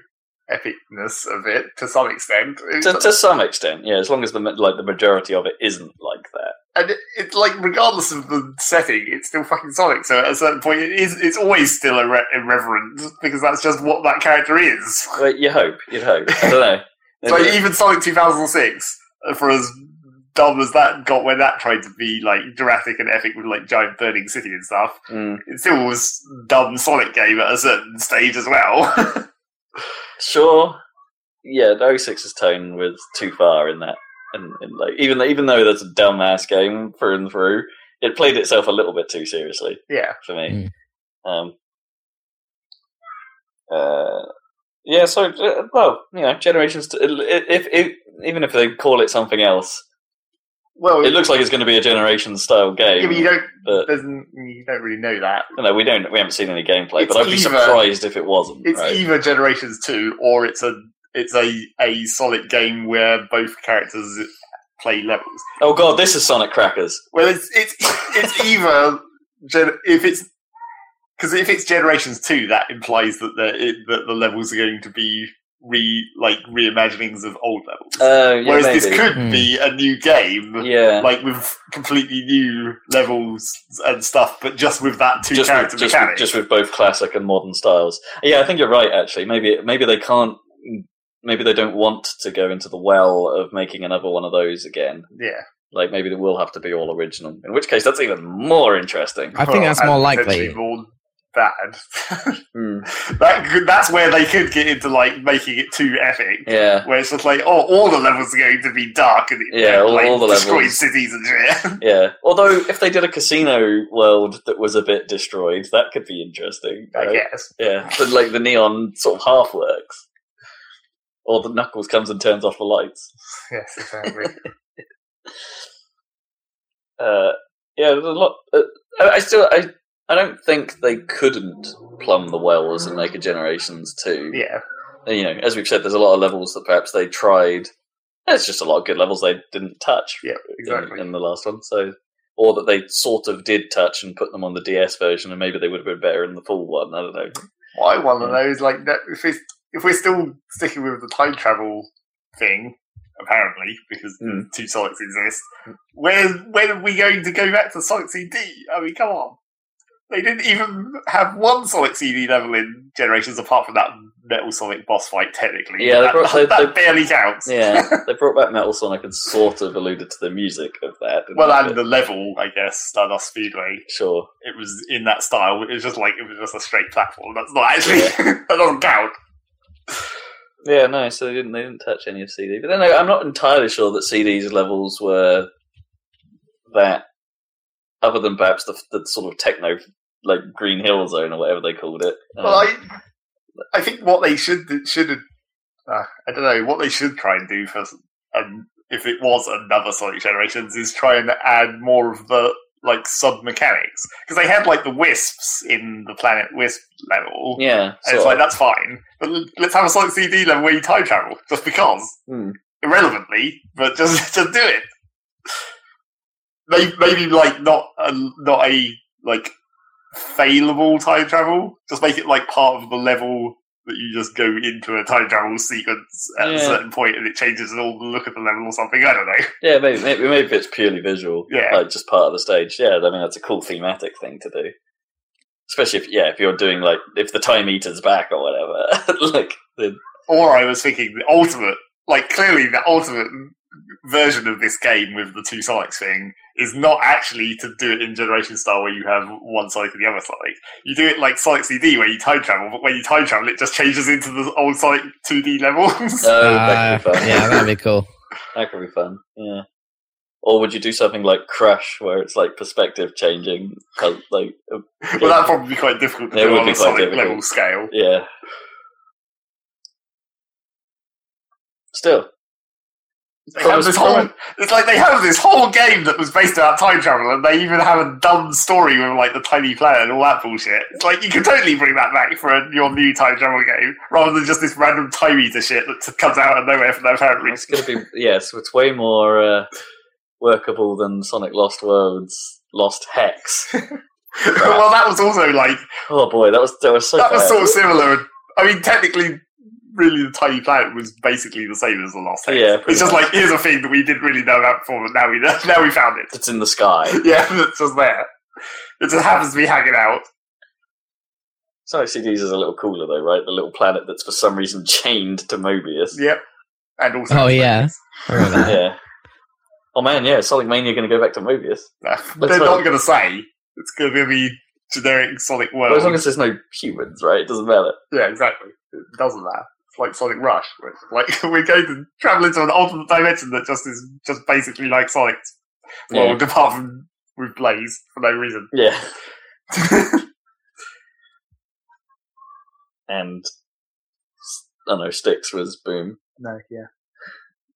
epicness of it to some extent. To, to some extent, yeah. As long as the like the majority of it isn't like that. and it, it's like regardless of the setting, it's still fucking Sonic. So at a certain point, it is it's always still irre- irreverent because that's just what that character is. *laughs* Well, you hope. You'd hope. I don't know. *laughs* So even Sonic 2006, uh, for as dumb as that got when that tried to be like dramatic and epic with like giant burning city and stuff, Mm. it still was dumb Sonic game at a certain stage as well. *laughs* Sure. Yeah, the 06's tone was too far in that. And, and like even though, even though that's a dumbass game through and through, it played itself a little bit too seriously yeah, for me. Um, uh, yeah, so uh, well, you know, generations. T- if, if even if they call it something else, well, it looks like it's going to be a generation style game. yeah, but you don't. but- you don't really know that. no, we don't. We haven't seen any gameplay, It's but I'd be either- surprised if it wasn't. It's right? either Generations Two or it's a it's a a solid game where both characters play levels. oh god, this is Sonic Crackers. Well, it's it's it's *laughs* either gen- if it's because if it's Generations Two, that implies that the it, that the levels are going to be re like reimaginings of old levels. Uh, yeah, Whereas maybe. this could Hmm. be a new game. yeah, Like with completely new levels and stuff, but just with that two just character with, just, with, mechanic. just with both classic and modern styles. Yeah, I think you're right. Actually, maybe maybe they can't. Maybe they don't want to go into the well of making another one of those again. yeah, Like maybe they will have to be all original. In which case, that's even more interesting. I think that's more likely. More bad. Hmm. *laughs* that that's where they could get into like making it too epic. Yeah, Where it's just like, oh, all the levels are going to be dark and Yeah, all- like, all the destroy levels. cities and shit. *laughs* yeah. Although if they did a casino world that was a bit destroyed, that could be interesting. I guess. Yeah, but like the neon sort of half works, or the Knuckles comes and turns off the lights. Yes, exactly. *laughs* uh, yeah, there's a lot. Uh, I I still, I, I don't think they couldn't plumb the wells and make a mm. Generations two. yeah, You know, as we've said, there's a lot of levels that perhaps they tried. There's just a lot of good levels they didn't touch yeah, in, exactly. in the last one. So, or that they sort of did touch and put them on the DS version, and maybe they would have been better in the full one. I don't know. What I want to know is like that if it's, if we're still sticking with the time travel thing, apparently because the mm. two Sonics exist, mm. where when are we going to go back to Sonic CD? I mean, come on. They didn't even have one Sonic CD level in Generations apart from that Metal Sonic boss fight, technically. Yeah, they that, brought- they- that they- barely counts. Yeah, *laughs* they brought back Metal Sonic and sort of alluded to the music of that. Well, and the level, I guess, Stardust Speedway, sure. it was in that style. It was just like it was just a straight platform. That's not actually *laughs* that doesn't count. Yeah, no. So they didn't they didn't touch any of CD. But then I, I'm not entirely sure that CD's levels were that, other than perhaps the, the sort of techno like Green Hill Zone or whatever they called it. Um, Well, I, I think what they should should uh, I don't know what they should try and do for um, if it was another Sonic Generations is try and add more of the like sub mechanics because they had like the wisps in the Planet Wisp level. yeah, And it's sort like that's fine, but let's have a Sonic CD level where you time travel just because Hmm. irrelevantly, but just *laughs* just do it. Maybe, maybe like not a not a like failable time travel. Just make it like part of the level that you just go into a time travel sequence at a certain point and it changes all the look of the level or something. I don't know. yeah, maybe, maybe maybe it's purely visual, Yeah. like just part of the stage. Yeah, I mean that's a cool thematic thing to do. Especially if yeah, if you're doing like if the time eater's back or whatever, *laughs* like the Or I was thinking the ultimate, like clearly the ultimate version of this game with the two Sonics thing is not actually to do it in Generation style where you have one Sonic and the other Sonic. You do it like Sonic CD where you time travel, but when you time travel, it just changes into the old Sonic 2D levels. *laughs* oh, Uh, that could be fun. yeah, that'd be cool. That could be fun. Yeah. Or would you do something like Crash, where it's like perspective changing, col- like *laughs* well, that'd probably be quite difficult to It do would on be a quite Sonic difficult. level scale. yeah. Still, They have this whole, it's like they have this whole game that was based about time travel, and they even have a dumb story with like the tiny planet and all that bullshit. It's like you could totally bring that back for a, your new time travel game, rather than just this random time eater shit that comes out of nowhere for no apparent reason. it's going to be yes, it's way more uh, workable than Sonic Lost Worlds Lost Hex. *laughs* well, that was also like Oh boy, that was that was so that was sort of similar. I mean, technically, really the tiny planet was basically the same as the Lost Hex. Yeah, it's just much. like here's a thing that we didn't really know about before, but now we know, *laughs* now we found it. It's in the sky. *laughs* Yeah, it's just there. It just happens to be hanging out. Sonic CDs is a little cooler though, right? The little planet that's for some reason *laughs* chained to Mobius. Yep. And also, Oh, yeah. I remember that. Yeah. Oh man, yeah, Sonic Mania going to go back to Mobius. Nah, they're not going to say it's going to be generic Sonic Well, world. as long as there's no humans, right? It doesn't matter. yeah, exactly. It doesn't matter. It's like Sonic Rush, where it's like *laughs* we're going to travel into an alternate dimension that just is just basically like Sonic's Yeah. world, apart from with Blaze for no reason. Yeah. *laughs* And I don't know, Sticks was boom. no, yeah.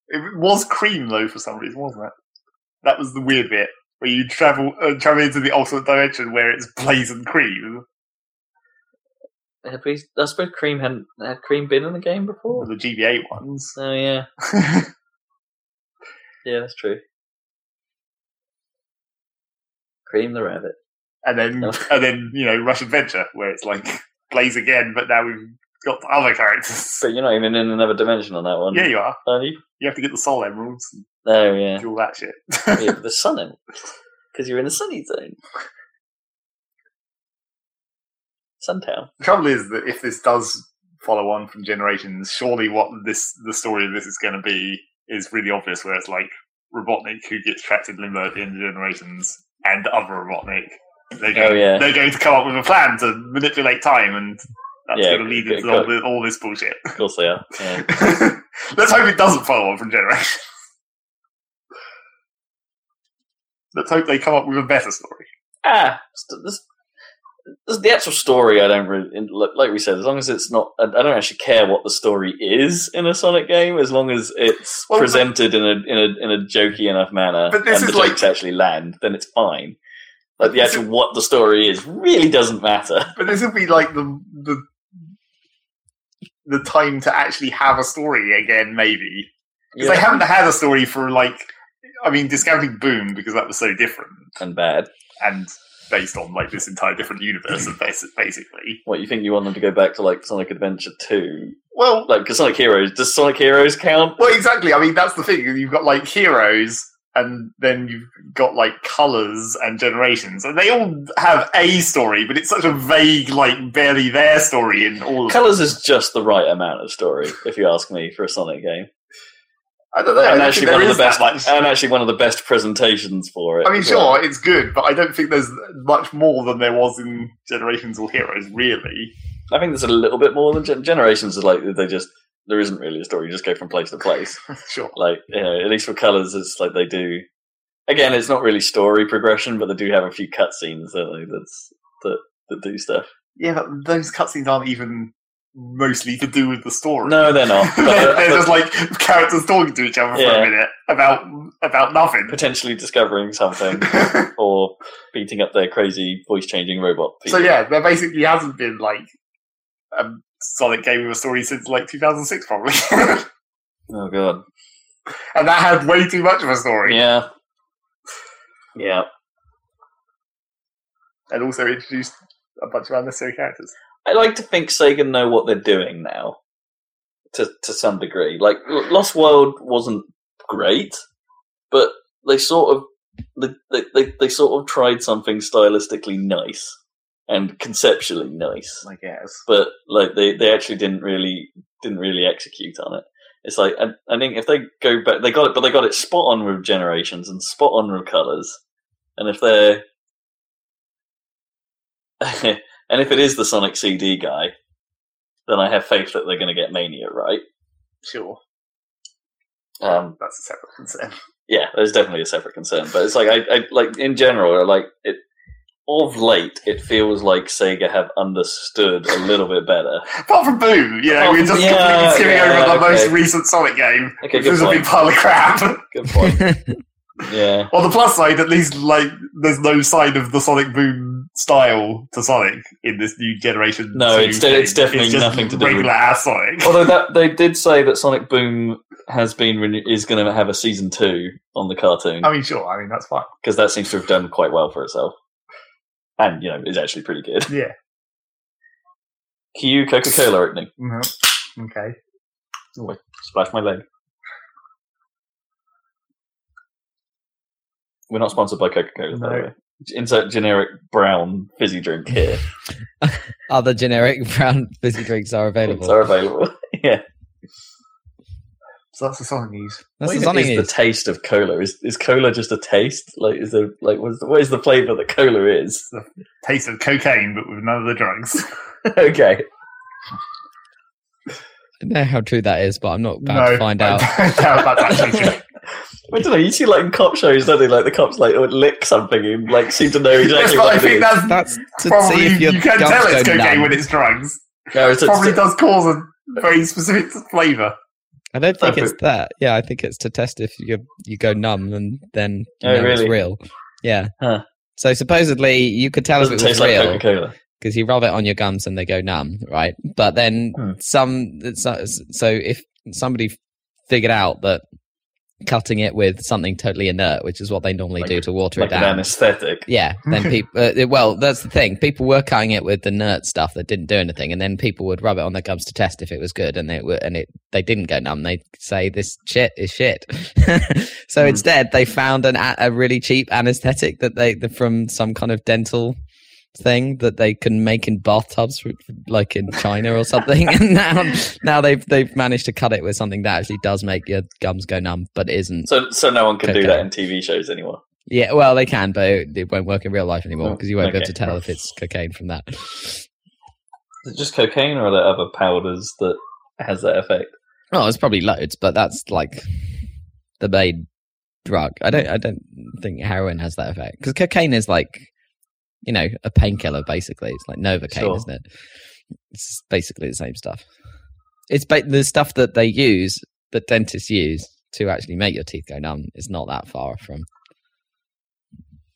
It was Cream though for some reason, wasn't it? That was the weird bit where you travel uh, travel into the alternate dimension where it's Blaze and Cream, We, I suppose Cream hadn't had Cream been in the game before. the GBA ones. Mm, oh yeah, *laughs* yeah, that's true. Cream the rabbit. and then Oh. and then you know Rush Adventure where it's like Blaze again, but now we've got other characters. But you're not even in another dimension on that one. yeah, you are. Are you? You have to get the Sol Emeralds and Oh yeah. do all that shit. yeah but the *laughs* sun because you're in the sunny zone. Suntown. The trouble is that if this does follow on from Generations, surely what this the story of this is going to be is really obvious. Where it's like Robotnik who gets trapped in limbo at the end of Generations, and other Robotnik. They're going, Oh, yeah. they're going to come up with a plan to manipulate time, and that's Yeah, going to lead into all, this, all this bullshit. Of course they are. Yeah. *laughs* Let's hope it doesn't follow on from Generations. Let's hope they come up with a better story. ah, st- this, this, the actual story, I don't really like we said. As long as it's not, I, don't actually care what the story is in a Sonic game, as long as it's *laughs* Well, but- presented in a in a in a jokey enough manner, But this and is the like- jokes actually land, then it's fine. Like the actual what the story is really doesn't matter. *laughs* But this would be like the the the time to actually have a story again, maybe. Because they haven't had a story for like, I mean, discounting Boom because that was so different and bad. and based on like this entire different universe, of basically. What you think you want them to go back to like Sonic Adventure two? Well, Like, because Sonic Heroes does Sonic Heroes count? well, exactly. I mean, that's the thing. You've got like heroes. And then you've got like colors and generations, and they all have a story, but it's such a vague, like barely their story in all of them. Colors is just the right amount of story, if you ask me, for a Sonic game. I don't know. And actually one of the best, that much. and actually one of the best presentations for it. I mean, as well. sure, it's good, but I don't think there's much more than there was in Generations or Heroes, really. I think there's a little bit more than Gen- Generations. Is like they just there isn't really a story. You just go from place to place. *laughs* sure. Like you know, at least for Colors, it's like they do. Again, it's not really story progression, but they do have a few cutscenes? That's that that do stuff. Yeah, but those cutscenes aren't even mostly to do with the story. No, they're not. *laughs* They're, just like characters talking to each other for a minute about about nothing. potentially discovering something *laughs* or beating up their crazy voice changing robot. so people. yeah, there basically hasn't been like a Sonic game with a story since like 2006, probably, *laughs* Oh god. and that had way too much of a story, Yeah. Yeah. and also introduced a bunch of unnecessary characters. I like to think Sega know what they're doing now, to to some degree. Like Lost World wasn't great, but they sort of they, they, they, they sort of tried something stylistically nice and conceptually nice, I guess. but like they, they actually didn't really didn't really execute on it. It's like I, I think if they go back, they got it, but they got it spot on with generations and spot on with colors. And if they're *laughs* and if it is the Sonic CD guy, then I have faith that they're going to get Mania right. Sure, Um, that's a separate concern. *laughs* yeah, there's definitely a separate concern, but it's like I, I like in general, like it. Of late, it feels like Sega have understood a little bit better. Apart from Boom, you know, Oh, we're just yeah, completely skimming yeah, over the okay. most recent Sonic game, Okay, which good is a big pile of crap. Good point. *laughs* Yeah, On the plus side, at least like there's no sign of the Sonic Boom style to Sonic in this new generation. No, it's de- it's definitely just nothing to do with- ass Sonic. although that *laughs* they did say that Sonic Boom has been renew- is going to have a season two on the cartoon I mean, sure. I mean, that's fine. because that seems to have done quite well for itself, and you know is actually pretty good. Yeah. Cue Coca Cola opening. Mhm. Okay. Oh, I splashed my leg. We're not sponsored by Coca Cola, by the way. Insert generic brown fizzy drink here. *laughs* Other generic brown fizzy drinks are available. Are available. *laughs* yeah. So that's the song news. That's what the Sonic is news. the taste of cola? Is is cola just a taste? Like is there like what is the, what is the flavour that cola is? The Taste of cocaine, but with none of the drugs. *laughs* okay. I don't know how true that is, but I'm not about to find out. I doubt that's actually true. I don't know. You see, like in cop shows, don't they? Like the cops like would lick something and like seem to know Yes, exactly but what I it think is. that's That's to probably see if your you can gums tell it's cocaine numb. when it's drugs. No, it's, Probably it's, does cause a very specific flavour. I don't think it's that. Yeah, I think it's to test if you you go numb and then you Oh, know it's real. Yeah. Huh. So supposedly you could tell if doesn't it was like real Coca Cola. because you rub it on your gums and they go numb, right? But then Hmm. some so, so if somebody figured out that cutting it with something totally inert, which is what they normally Like- do to water Like it an down, anesthetic. yeah, then *laughs* people. Uh, well, that's the thing. People were cutting it with the inert stuff that didn't do anything, and then people would rub it on their gums to test if it was good, and they were, and it they didn't go numb. They would say this shit is shit. *laughs* so Hmm. instead, they found an a, a really cheap anesthetic that they the, from some kind of dental thing that they can make in bathtubs, like in China or something. *laughs* and now, now they've they've managed to cut it with something that actually does make your gums go numb, but isn't. So so no one can do that in TV shows anymore. Yeah, well, they can, but it, it won't work in real life anymore Oh, because you won't be able to tell if it's cocaine from that. Is it just cocaine or are there other powders that has that effect? Oh, it's probably loads, but that's like the main drug. I don't. I don't think heroin has that effect because cocaine is like, you know, a painkiller. Basically, it's like novocaine, Sure. isn't it? It's basically the same stuff. It's ba- the stuff that they use, that dentists use to actually make your teeth go numb. It's not that far from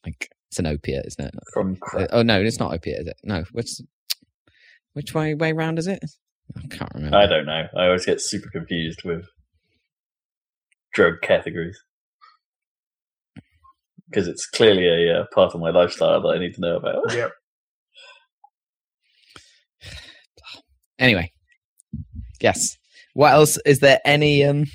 like it's an opiate, isn't it? From Uh, crack. oh no, it's not opiate, is it? No, which which way way round is it? I can't remember. I don't know. I always get super confused with drug categories because it's clearly a uh, part of my lifestyle that I need to know about. Yep. *sighs* Anyway, yes. What else is there? Any um?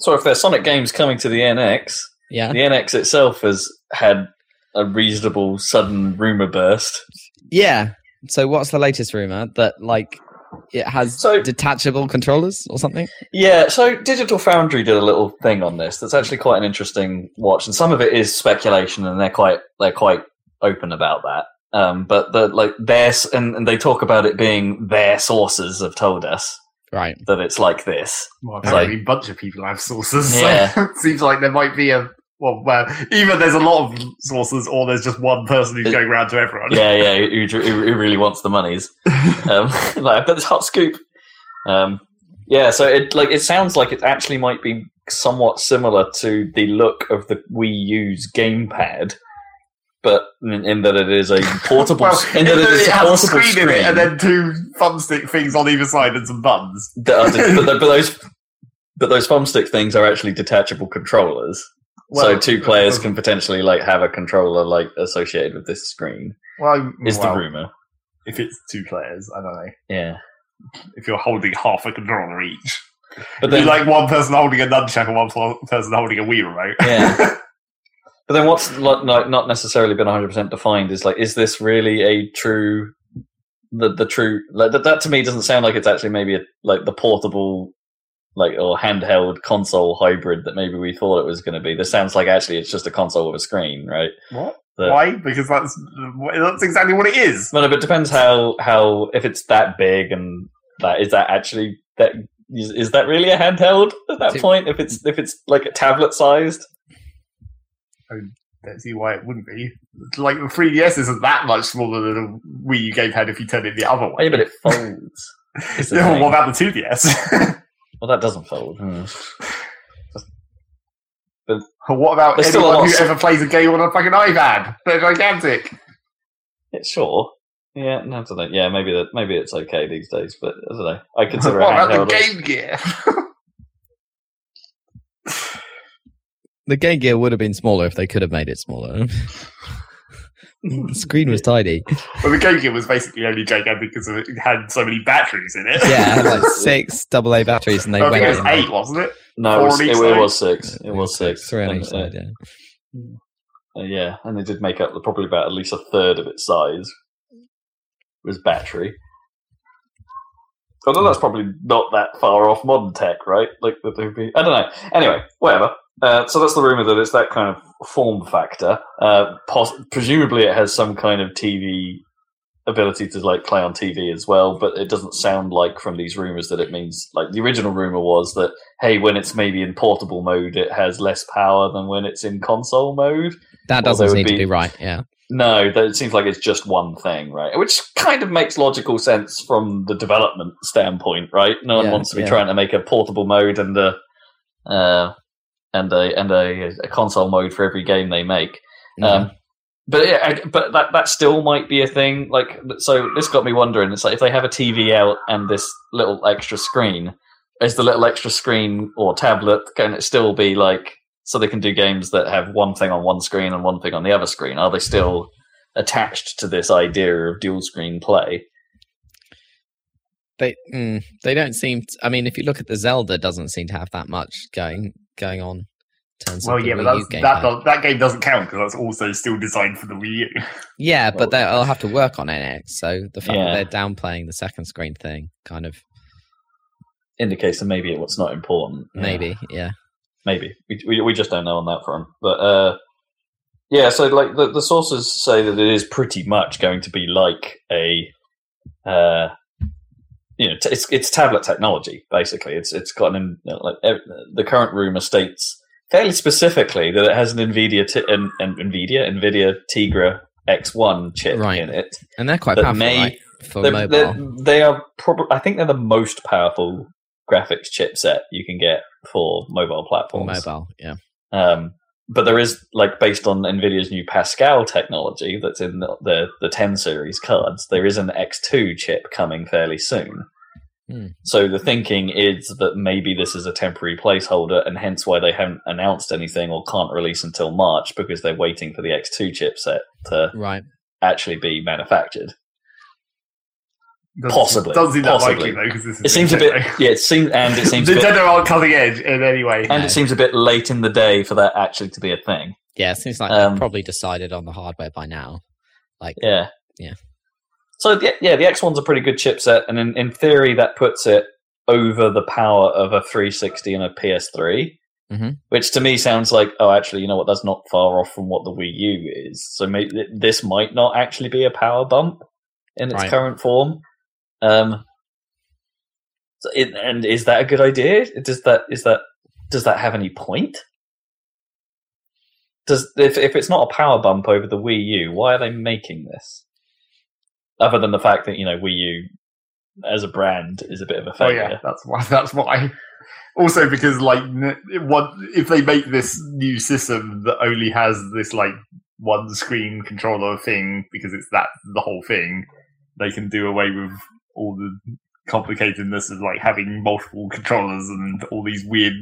So if there's Sonic games coming to the NX, Yeah, the NX itself has had a reasonable sudden rumor burst. yeah. So what's the latest rumor that like it has So detachable controllers or something? Yeah, so Digital Foundry did a little thing on this. That's actually quite an interesting watch, and some of it is speculation, and they're quite they're quite open about that. Um, but the like their and, and they talk about it being their sources have told us Right. that it's like this. Well, It's apparently a bunch of people have sources. So Yeah. *laughs* it seems like there might be a well, well, either there's a lot of sources or there's just one person who's It- going around to everyone. Yeah, yeah, who, who, who really wants the monies? *laughs* Um, *laughs* like I've got this hot scoop. Um, yeah, so it like it sounds like it actually might be somewhat similar to the look of the Wii U's gamepad, but in, in that it is a *laughs* portable. well, in that it is a has a portable screen, screen. in it and then two thumbstick things on either side and some buttons. that are but, but those but those thumbstick things are actually detachable controllers. So two *laughs* players can potentially like have a controller like associated with this screen. Well, Is well, the rumor? if it's two players, I don't know. Yeah, If you're holding half a controller each, but then like one person holding a nunchuck and one person holding a Wii remote. Yeah. *laughs* But then what's like not not necessarily been 100% defined is like, is this really a true, the the true, like that, that to me doesn't sound like it's actually maybe a, like the portable, like, or handheld console hybrid that maybe we thought it was going to be. This sounds like actually it's just a console with a screen, right? what? The- Why? Because that's that's exactly what it is. Well, no, but it depends how, how, if it's that big and that, is that actually, that, is, is that really a handheld at that See- point? If it's, if it's like a tablet sized? I don't see why it wouldn't be. Like the 3DS isn't that much smaller than a Wii U gamepad if you turn it the other way. yeah, but it *laughs* folds. Yeah, well, what about the 2DS? *laughs* Well, that doesn't fold. Hmm. Or what about There's still a anyone lot who of- ever plays a game on a fucking iPad? They're gigantic. Yeah, sure. Yeah, no, I don't know. Yeah, maybe that. Maybe it's okay these days, but I don't know. I consider what a about the handheld. Game Gear? The Game Gear would have been smaller if they could have made it smaller. *laughs* the *laughs* screen was tiny. Well, the Game Gear was basically only gigantic because it had so many batteries in it. Yeah, it had like *laughs* six double A batteries, and they I think went it was in eight, wasn't it? No, it was, it, it was six. It was six. three on each side. Yeah. uh, yeah, and they did make up probably about at least a third of its size was battery. Although that's probably not that far off modern tech, right? Like that they'd be. I don't know. Anyway, whatever. Uh, so that's the rumor that it's that kind of form factor. Uh, pos- presumably, it has some kind of TV ability to like play on TV as well, but it doesn't sound like from these rumors that it means like the original rumor was that hey, when it's maybe in portable mode, it has less power than when it's in console mode. That doesn't seem to be- be right. Yeah. No, that it seems like it's just one thing, right? Which kind of makes logical sense from the development standpoint, right? No one Yeah, wants to be yeah. trying to make a portable mode and a uh, and a and a, a console mode for every game they make. Um, but yeah, I, but that that still might be a thing. Like, so this got me wondering. It's like if they have a TV out and this little extra screen, is the little extra screen or tablet can it still be like so they can do games that have one thing on one screen and one thing on the other screen? Are they still attached to this idea of dual screen play? they mm, they don't seem. I mean, if you look at the Zelda, doesn't seem to have that much going going on. In terms Well, of yeah, but Wii U that, does, that game doesn't count because that's also still designed for the Wii U. *laughs* Yeah, Well- but they'll have to work on NX. So the fact Yeah. that they're downplaying the second screen thing, kind of Indicates that maybe what's not important. Yeah. maybe, yeah. maybe we, we we just don't know on that front but uh yeah so like the, the sources say that it is pretty much going to be like a uh you know t- it's it's tablet technology basically it's it's got an like ev- the current rumor states fairly specifically that it has an nvidia t- an, an nvidia nvidia tegra x1 chip Right. in it And they're quite powerful, may right? For they're, mobile. they're, they are probably i think they're the most powerful graphics chipset you can get for mobile For platforms mobile, yeah. um, but there is like based on Nvidia's new Pascal technology that's in the, the the 10 series cards. There is an X2 chip coming fairly soon. Hmm. So the thinking is that maybe this is a temporary placeholder, and hence why they haven't announced anything or can't release until March because they're waiting for the X2 chipset to Right. actually be manufactured. Doesn't- Possibly. Doesn't seem that likely though because this is It seems a bit, Nintendo. yeah. It seems, and it *laughs* seems, a bit, Nintendo aren't cutting edge in any way. and No. it seems a bit late in the day for that actually to be a thing. Yeah, it seems like Um, they've probably decided on the hardware by now. Like Yeah. Yeah. So yeah, yeah, the X1's a pretty good chipset, and in, in theory, that puts it over the power of a 360 and a PS3. Mhm. Which to me sounds like, oh, actually, you know what? That's not far off from what the Wii U is. So maybe this might not actually be a power bump in its Right. current form. Um, so it, and is that a good idea? Does that is that does that have any point? Does if if it's not a power bump over the Wii U, why are they making this? Other than the fact that you know Wii U as a brand is a bit of a Oh failure. yeah, that's why. *laughs* That's why. Also, because like, what if they make this new system that only has this like one screen controller thing because it's that the whole thing, they can do away with all the complicatedness of like having multiple controllers and all these weird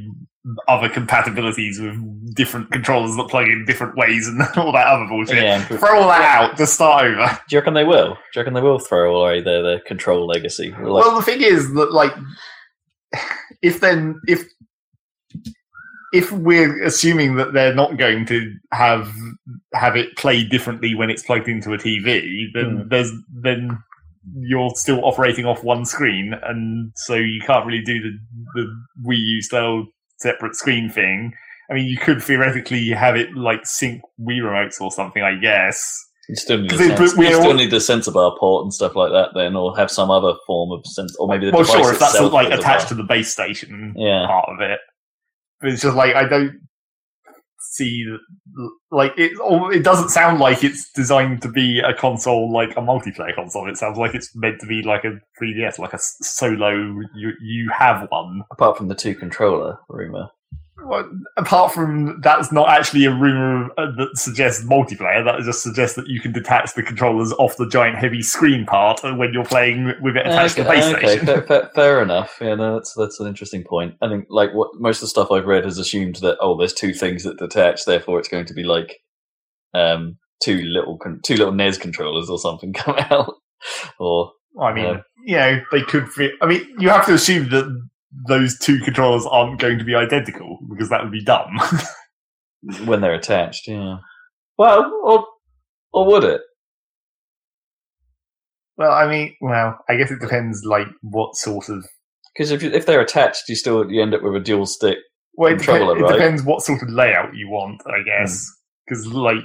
other compatibilities with different controllers that plug in different ways and *laughs* all that other bullshit. Yeah. Throw all that out. to start over. *laughs* Do you reckon they will? Do you reckon they will throw away their, their control legacy? Like, well, the thing is that like, *sighs* if then if if we're assuming that they're not going to have have it play differently when it's plugged into a TV, then Hmm. there's then you're still operating off one screen, and so you can't really do the the Wii U style separate screen thing. I mean, you could theoretically have it like sync Wii remotes or something, I guess. you still need, a 'Cause it- sense, we you all- still need the sensor bar port and stuff like that, then, or have some other form of sensor, or maybe the Well, device sure, if that's like attached to the base station Yeah. part of it. But it's just like I don't see like it oh, it doesn't sound like it's designed to be a console like a multiplayer console. It sounds like it's meant to be like a 3DS, like a solo. You you have one. apart from the two controller rumor. Well, apart from that's not actually a rumor uh, that suggests multiplayer. That just suggests that you can detach the controllers off the giant heavy screen part when you're playing with it attached to the base okay, station. fair, fair, fair enough. Yeah, no, that's that's an interesting point. I think like what most of the stuff I've read has assumed that oh, there's two things that detach, therefore it's going to be like um, two little con- two little NES controllers or something *laughs* come out, or I mean, Yeah. you know, they could. I mean, you have to assume that those two controllers aren't going to be identical because that would be dumb. *laughs* when they're attached. Yeah. Well, or or would it? well, I mean, well, I guess it depends, like what sort of. Because if you, if they're attached, you still you end up with a dual stick. Well, it, Controller, it right? depends what sort of layout you want, I guess. Hmm. Because, like,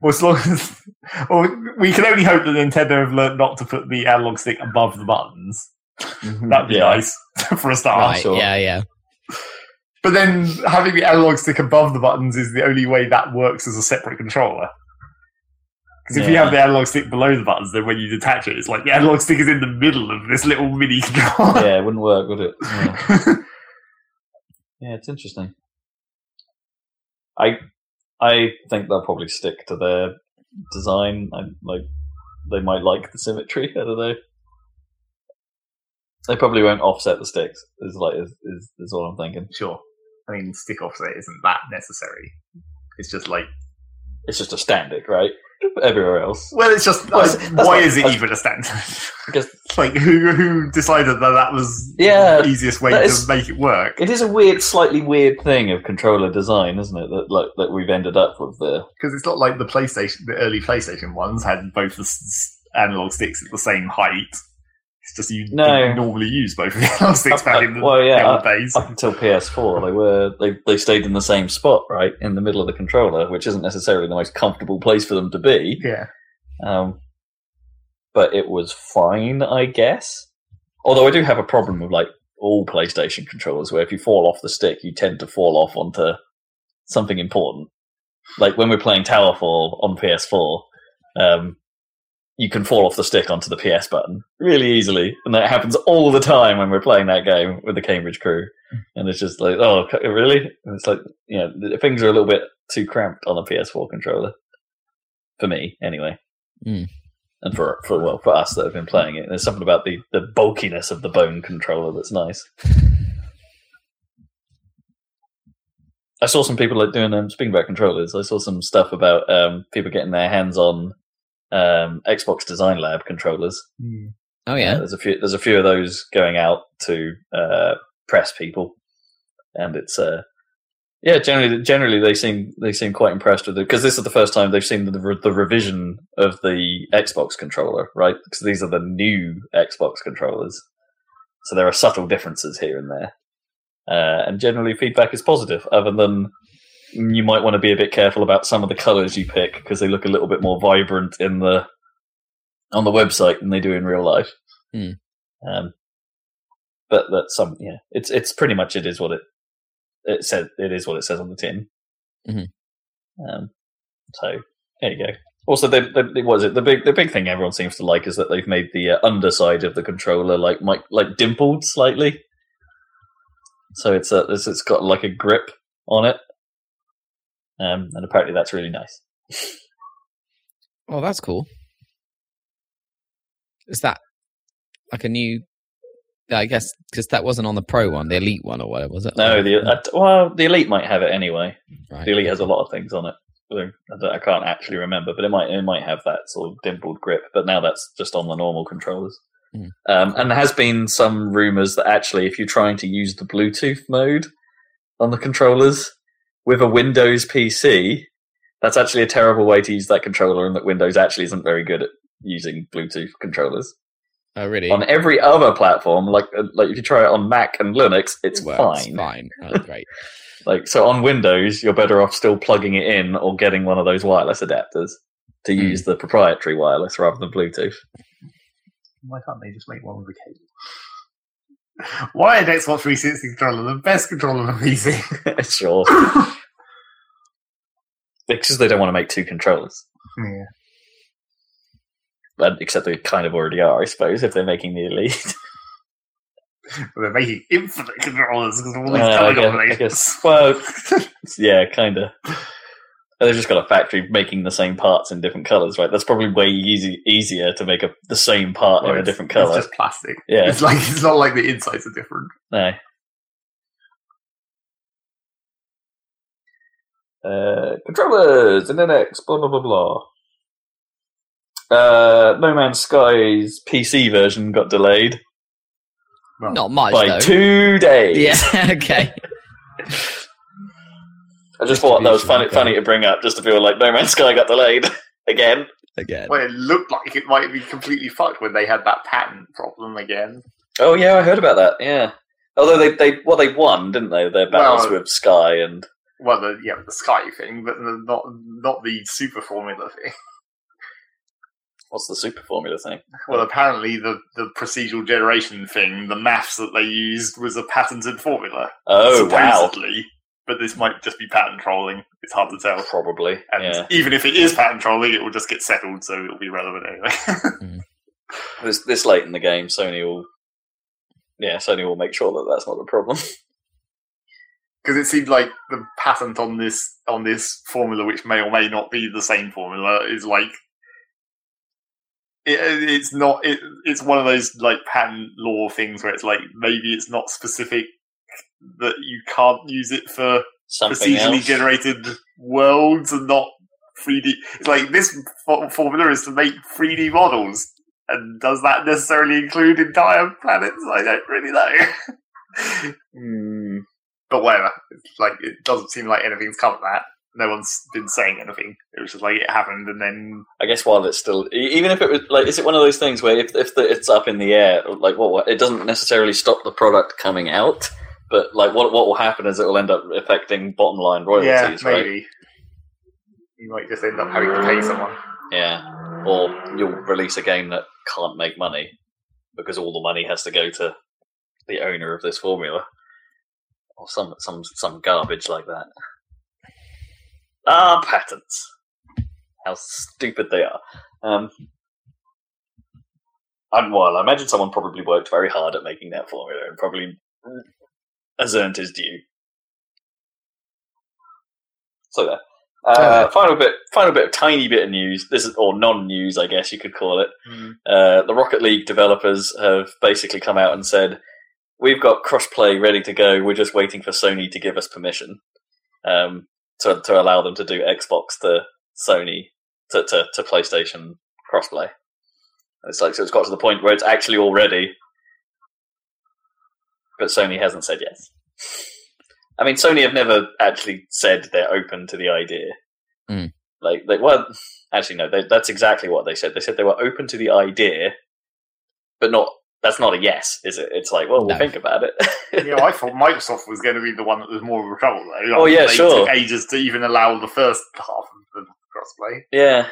well, as long as, *laughs* or we can only hope that Nintendo have learned not to put the analog stick above the buttons. Mm-hmm. That'd be Yeah. nice *laughs* for a start. right. sure. Yeah, yeah. But then having the analog stick above the buttons is the only way that works as a separate controller. Because if you have the analog stick below the buttons, then when you detach it, it's like the analog stick is in the middle of this little mini *laughs* controller. yeah, it wouldn't work, would it? *laughs* Yeah. yeah, it's interesting. I I think they'll probably stick to their design. I like they might like the symmetry. I don't know. They probably won't offset the sticks. Is like is, is, is all I'm thinking. sure. I mean, stick offset isn't that necessary. It's just like, It's just a standard, right? Everywhere else, well, it's just Well, uh, like, why not- is it even a standard? because *laughs* like, who who decided that that was Yeah, the easiest way to is- make it work? it is a weird, slightly weird thing of controller design, isn't it? That like that we've ended up with there. Because it's not like the PlayStation, the early PlayStation ones had both the analog sticks at the same height. Just you No. normally use both of the analog sticks back in the, Well, yeah, old days. up until PS4, they were they, they stayed in the same spot, right, in the middle of the controller, which isn't necessarily the most comfortable place for them to be. yeah, Um, but it was fine, I guess. Although I do have a problem with like all PlayStation controllers, where if you fall off the stick, you tend to fall off onto something important. Like when we're playing Towerfall on PS4, um, you can fall off the stick onto the PS button really easily, and that happens all the time when we're playing that game with the Cambridge crew. And it's just like, oh, really? And it's like, you know, things are a little bit too cramped on a PS4 controller for me, anyway and for for well for us that have been playing it. There's something about the the bulkiness of the bone controller that's nice. *laughs* I saw some people like doing um speaking about controllers. I saw some stuff about um people getting their hands on um Xbox Design Lab controllers. Oh Uh, yeah. there's a few there's a few of those going out to uh press people, and it's uh yeah generally generally they seem they seem quite impressed with it because this is the first time they've seen the re- the revision of the Xbox controller right? Because these are the new Xbox controllers. So there are subtle differences here and there. Uh, and generally feedback is positive other than you might want to be a bit careful about some of the colors you pick because they look a little bit more vibrant in the on the website than they do in real life. Hmm. um, but that's some yeah it's it's pretty much it is what it it says it is what it says on the tin. Mhm. um, so there you go. Also they, they, what is it? The big the big thing everyone seems to like is that they've made the uh, underside of the controller like mic- like dimpled slightly. So it's a it's, it's got like a grip on it um, and apparently that's really nice Oh, that's cool. Is that like a new? I guess because that wasn't on the pro one, the elite one, or whatever was it? no the uh, well the elite might have it anyway Right. The Elite has a lot of things on it. I, I can't actually remember, but it might it might have that sort of dimpled grip. But now that's just on the normal controllers. Hmm. Um, and there has been some rumors that actually, if you're trying to use the Bluetooth mode on the controllers with a Windows PC, that's actually a terrible way to use that controller, and that Windows actually isn't very good at using Bluetooth controllers. Oh, really? On every other platform, like uh, like if you try it on Mac and Linux, it's Well, fine. It's fine. Oh, *laughs* great. Like so on Windows, you're better off still plugging it in or getting one of those wireless adapters to Hmm. use the proprietary wireless rather than Bluetooth. Why can't they just make one with a cable? *laughs* Why an Xbox 360 controller the best controller for PC? *laughs* sure, because they don't want to make two controllers. yeah. But except they kind of already are, I suppose, if they're making the Elite. *laughs* They're making infinite controllers because of all these Uh, color I, guess, I guess. Well, *laughs* yeah, kind of. They've just got a factory making the same parts in different colors, right? That's probably way easy, easier to make a, the same part Well, in a different color. It's just plastic. Yeah. It's like it's not like the insides are different. No. Uh, controllers, internet, blah blah blah blah. Uh, no Man's Sky's PC version got delayed Well, Not much by though. two days. Yeah. *laughs* Okay. I just thought that was funny, Distribution, funny to bring up, just to feel like No Man's Sky got delayed *laughs* again. Again. Well, it looked like it might be completely fucked when they had that patent problem again. Oh yeah, I heard about that. Yeah, although they they well they won, didn't they? Their battles Well- with Sky and Well, the yeah, the Sky thing, but the, not not the super formula thing. *laughs* what's the super formula thing? Well, apparently the the procedural generation thing, the maths that they used was a patented formula. Oh wow. But this might just be patent trolling. It's hard to tell. probably. And yeah, even if it is patent trolling, it will just get settled, so it'll be relevant anyway. *laughs* Hmm. this this late in the game, Sony will. Yeah, Sony will make sure that that's not a problem. *laughs* Because it seemed like the patent on this on this formula, which may or may not be the same formula, is like it, it's not. It, it's one of those like patent law things where it's like maybe it's not specific that you can't use it for Something procedurally else. generated worlds and not 3D. It's like this fo- formula is to make 3D models. And does that necessarily include entire planets? I don't really know. *laughs* Hmm. But whatever. It's like it doesn't seem like anything's come of that. No one's been saying anything. It was just like it happened, and then I guess while it's still, even if it was like, is it one of those things where if if the, it's up in the air, like what, what it doesn't necessarily stop the product coming out, but like what what will happen is it will end up affecting bottom line royalties, yeah, right? you might just end up having to pay someone. Yeah, or you'll release a game that can't make money because all the money has to go to the owner of this formula, or some some some garbage like that. Ah, patents. How stupid they are. Um, and while I imagine someone probably worked very hard at making that formula and probably has earned his due. So there. Uh, final bit, final bit of tiny bit of news. This is or non-news, I guess you could call it. Uh, the Rocket League developers have basically come out and said, "We've got crossplay ready to go. We're just waiting for Sony to give us permission um, to to allow them to do Xbox to Sony to to, to PlayStation crossplay." It's like so it's got to the point where it's actually all ready, but Sony hasn't said yes. I mean, Sony have never actually said they're open to the idea. Mm. Like, they, well, actually, no, they, that's exactly what they said. They said they were open to the idea, but not. That's not a yes, is it? It's like, well, we'll No. think about it. *laughs* yeah, I thought Microsoft was going to be the one that was more of a trouble though. Oh, yeah, they sure. Took ages to even allow the first half of the crossplay. yeah,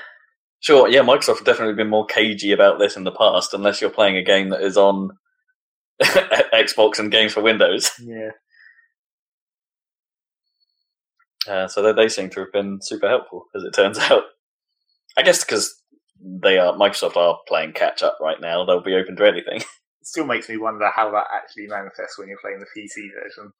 sure. Yeah, Microsoft have definitely been more cagey about this in the past, unless you're playing a game that is on *laughs* Xbox and games for Windows. Yeah, Uh, so they, they seem to have been super helpful, as it turns *laughs* out. I guess because they are Microsoft are playing catch up right now. They'll be open to anything. *laughs* it still makes me wonder how that actually manifests when you're playing the PC version.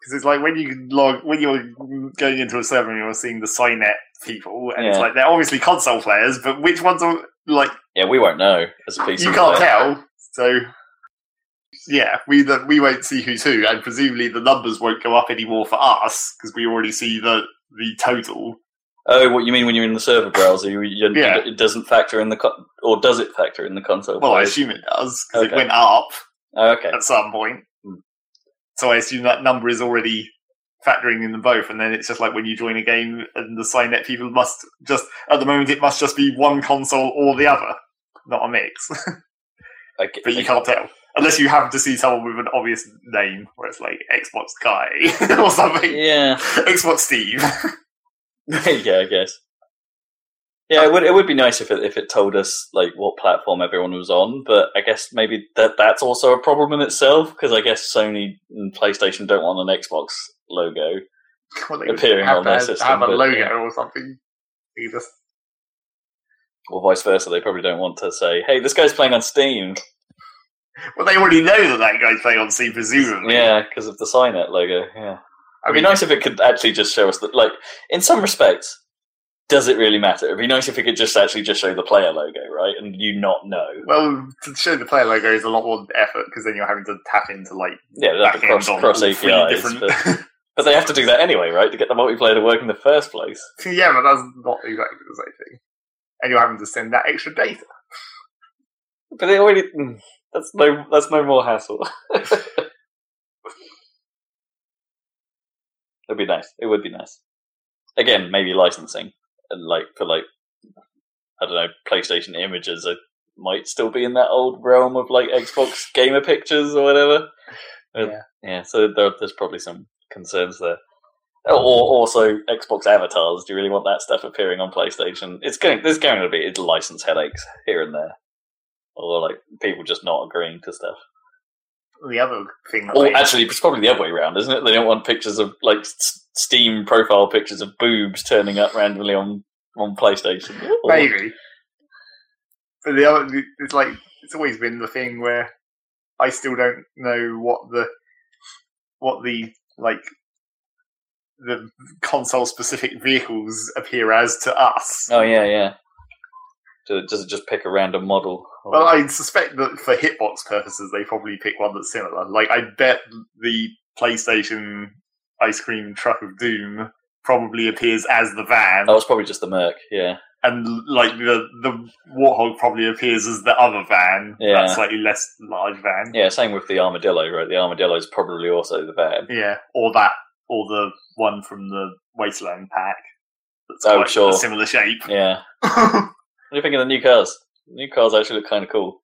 Because it's like when you log when you're going into a server and you're seeing the Cynet people, and it's like they're obviously console players, but which ones are like Yeah, we won't know as a PC. you can't player. tell. So yeah, we the, we won't see who's who, and presumably the numbers won't go up anymore for us because we already see the the total. Oh, what you mean when you're in the server browser? You, you, Yeah. It doesn't factor in the co- or does it factor in the console? Well, I assume it does because Okay. it went up Oh, okay. at some point. Hmm. So I assume that number is already factoring in them both, and then it's just like when you join a game, and the Cynet people must just at the moment it must just be one console or the other, not a mix. *laughs* I, but you can't tell unless you happen to see someone with an obvious name, where it's like Xbox Guy *laughs* or something, Yeah, Xbox Steve. *laughs* *laughs* yeah, I guess. Yeah, it would it would be nice if it if it told us like what platform everyone was on, but I guess maybe that that's also a problem in itself because I guess Sony and PlayStation don't want an Xbox logo. *laughs* Well, Appearing have on their system, have a but, logo yeah. or something. either. Or vice versa, they probably don't want to say, "Hey, this guy's playing on Steam." well, they already know that that guy's playing on Steam, presumably. Yeah, because of the Cynet logo. Yeah, it'd be nice if it could actually just show us that. Like, in some respects, does it really matter? It'd be nice if it could just actually just show the player logo, right, and you not know. Well, to show the player logo is a lot more effort because then you're having to tap into like Yeah, back cross, cross APIs, different. but, *laughs* But they have to do that anyway, right, to get the multiplayer to work in the first place. *laughs* yeah, but that's not exactly the same thing. And you're having to send that extra data. But they already mm, that's no that's no more hassle. *laughs* It'd be nice. It would be nice. Again, maybe licensing and like for like I don't know PlayStation images. Might still be in that old realm of like Xbox gamer pictures or whatever. But, Yeah. yeah. So there, there's probably some concerns there. Oh, or also Xbox avatars. Do you really want that stuff appearing on PlayStation? It's going. There's going to be license headaches here and there, or like people just not agreeing to stuff. The other thing that Or actually, it's probably the other way around, isn't it? They don't want pictures of like Steam profile pictures of boobs turning up randomly on on PlayStation. Or- Maybe. But the other, it's like it's always been the thing where I still don't know what the what the like the console specific vehicles appear as to us. Oh yeah, yeah. So does it just pick a random model? Or- Well, I suspect that for hitbox purposes, they probably pick one that's similar. Like, I bet the PlayStation ice cream truck of doom probably appears as the van, oh, it's probably just the Merc. Yeah, and like the the warthog probably appears as the other van, Yeah. that slightly less large van. yeah. Same with the armadillo, right? The armadillo is probably also the van. Yeah, or that, or the one from the Wasteland pack. That's Oh, quite sure. a similar shape. Yeah. *laughs* What do you think of the new cars? The new cars actually look kind of cool.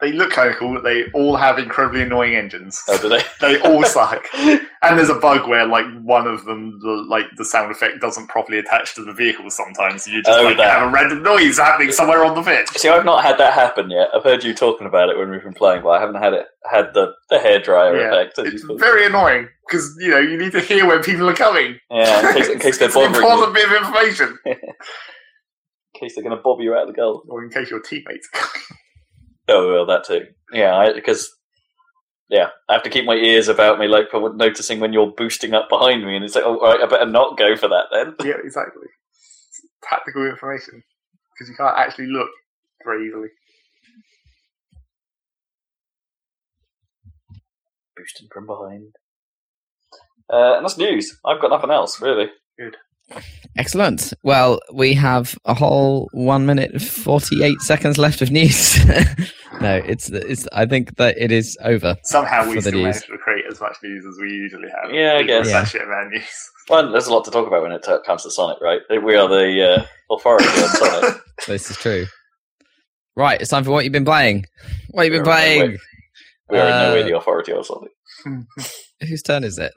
they look kind of cool. but They all have incredibly annoying engines. Oh, do they? *laughs* They all suck. *laughs* And there's a bug where, like, one of them, the, like, the sound effect doesn't properly attach to the vehicle sometimes. You just, Oh, like, that. have a random noise happening somewhere on the pitch. See, I've not had that happen yet. I've heard you talking about it when we've been playing, but I haven't had it had the the hairdryer Yeah, effect. It's you put it. very annoying, because, you know, you need to hear when people are coming. Yeah, in case, in case they're *laughs* it's an bothering you, important bit of information. In case they're going to bob you out of the goal. Or in case your teammates. *laughs* oh, well, that too. Yeah, because yeah, I have to keep my ears about me, like for noticing when you're boosting up behind me, and it's like, oh, all right, I better not go for that then. yeah, exactly. It's tactical information. Because you can't actually look very easily. Boosting from behind. Uh, and that's news. I've got nothing else really. Excellent. Well, we have a whole one minute forty-eight seconds left of news. *laughs* no, it's it's. I think that it is over. Somehow we the still news. manage to create as much news as we usually have. Yeah, I guess. Yeah. Shit about news. Well, there's a lot to talk about when it comes to Sonic, right? We are the uh, authority on Sonic. *laughs* This is true. Right, it's time for what you've been playing. What you've been We're in no playing? way- We are in no way Uh, the authority on Sonic. *laughs* Whose turn is it?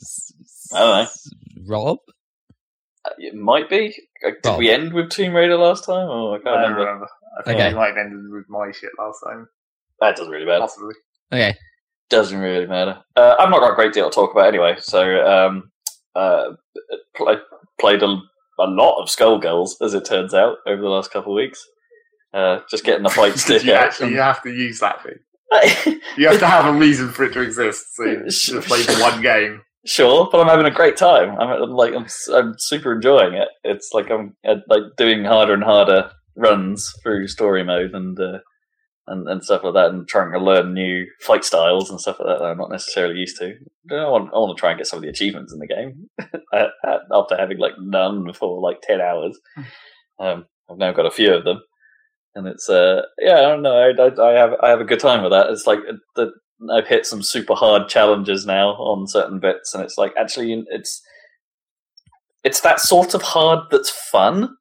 S- I don't know. Rob. It might be. Uh, Did Well- we end with Tomb Raider last time? Oh, I I can't don't remember. remember. I think Okay. we might have ended with my shit last time. That doesn't really matter. Possibly. Okay. Doesn't really matter. Uh, I've not got a great deal to talk about anyway. So, um, uh, pl- played a, a lot of Skullgirls, as it turns out, over the last couple of weeks. Uh, just getting the fight *laughs* stick you out. actually you have to use that thing. *laughs* You have to have a reason for it to exist. So *laughs* you just play the one game. Sure, but I'm having a great time. I'm I'm like I'm, I'm super enjoying it. It's like I'm uh, like doing harder and harder runs through story mode and uh, and and stuff like that, and trying to learn new fight styles and stuff like that that I'm not necessarily used to. I want I want to try and get some of the achievements in the game *laughs* after having like none for like ten hours. Um, I've now got a few of them, and it's uh yeah I don't know I, I, I have I have a good time with that. It's like uh, the I've hit some super hard challenges now on certain bits, and it's like actually it's it's that sort of hard that's fun,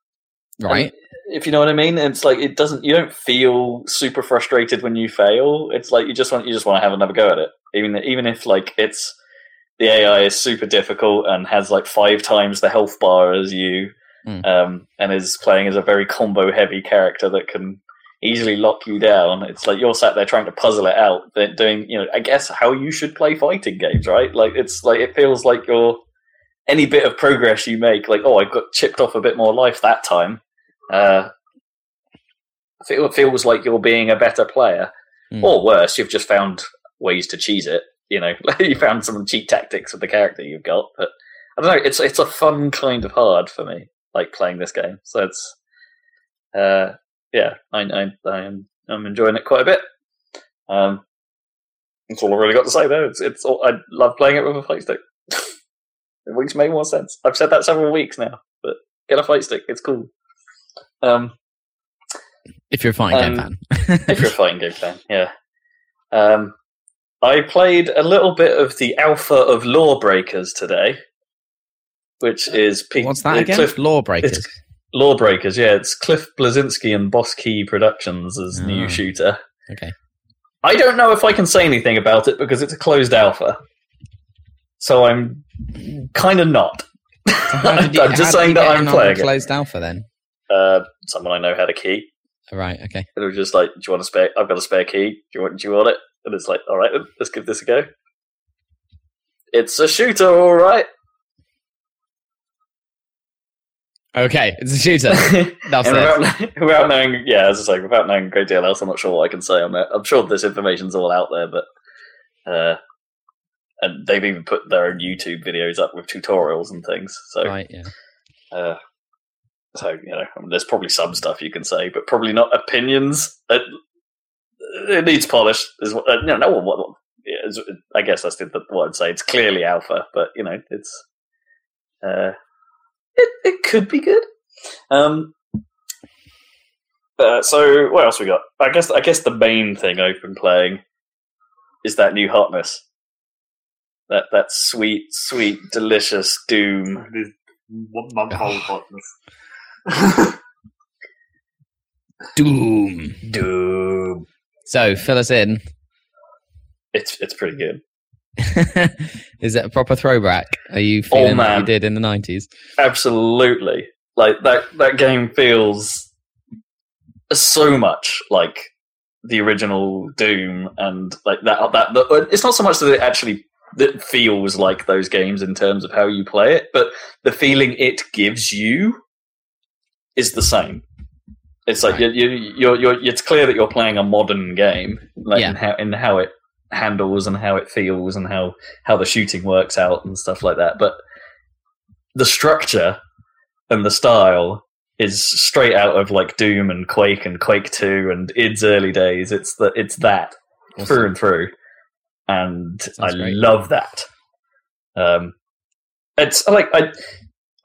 Right. if you know what I mean. It's like it doesn't you don't feel super frustrated when you fail. It's like you just want you just want to have another go at it, even even if like it's the AI is super difficult and has like five times the health bar as you, Mm. um, and is playing as a very combo heavy character that can easily lock you down. It's like you're sat there trying to puzzle it out, doing you know I guess how you should play fighting games, right? Like it's like it feels like you're any bit of progress you make, like oh I got chipped off a bit more life that time. Uh, feel- feels like you're being a better player, Mm. or worse, you've just found ways to cheese it. You know, *laughs* you found some cheat tactics with the character you've got, but I don't know. It's it's a fun kind of hard for me, like playing this game. So it's, uh, yeah, I I I am I'm enjoying it quite a bit. Um, that's all I've really got to say though. It's it's all, I love playing it with a fight stick. *laughs* It makes way more sense. I've said that several weeks now, but get a fight stick. It's cool. Um, If you're a fighting game Um, fan. *laughs* if you're a fighting game fan, yeah. Um, I played a little bit of the alpha of Lawbreakers today, which is What's that again? Cliff Lawbreakers. it's- Lawbreakers, yeah, it's Cliff Bleszinski and Boss Key Productions' Ah. new shooter. Okay. I don't know if I can say anything about it because it's a closed alpha, so I'm kind of not. Did *laughs* you- I'm just saying that I'm playing the it. closed alpha then. Uh, someone I know had a key. Right. Okay. And it was just like, "Do you want a spare? I've got a spare key. Do you want? Do you want it?" And it's like, "All right, let's give this a go." It's a shooter, all right. Okay. It's a shooter. *laughs* That's and it. without, *laughs* without knowing, yeah, as I say, without knowing a great deal else, I'm not sure what I can say on that. I'm sure this information's all out there, but uh, and they've even put their own YouTube videos up with tutorials and things. So, Right. Yeah. uh, so you know, I mean, there's probably some stuff you can say, but probably not opinions. It, it needs polish. Is what uh, no, no one. What, yeah, I guess that's the, what I'd say. It's clearly alpha, but you know, it's uh, it it could be good. Um. Uh, so what else we got? I guess I guess the main thing I've been playing is that new hotness. That that sweet, sweet, delicious Doom one month *sighs* old hotness. Doom. Doom. So fill us in. It's it's pretty good. *laughs* Is it a proper throwback? Are you oh, feeling like you Oh, did in the nineties? Absolutely. Like that that game feels so much like the original Doom and like that that the, it's not so much that it actually that feels like those games in terms of how you play it, but the feeling it gives you is the same. It's like Right. you, you, you're, you're, it's clear that you're playing a modern game, like Yeah. in how in how it handles and how it feels and how how the shooting works out and stuff like that. But the structure and the style is straight out of like Doom and Quake and Quake Two and id's early days. It's the it's that through and through, and I great. love that. Um, it's like I,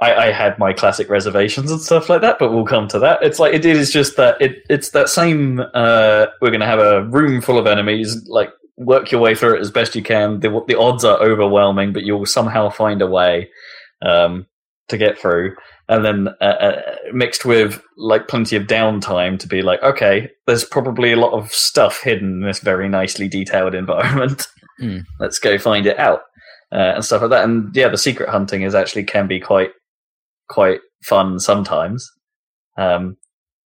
I I had my classic reservations and stuff like that, but we'll come to that. It's like it is just that it it's that same. Uh, we're to have a room full of enemies, like work your way through it as best you can. The the odds are overwhelming, but you'll somehow find a way um, to get through and then uh, uh, mixed with like plenty of downtime to be like, okay, there's probably a lot of stuff hidden in this very nicely detailed *laughs* environment. Hmm. Let's go find it out uh, and stuff like that. And yeah, the secret hunting is actually can be quite quite fun sometimes. Um,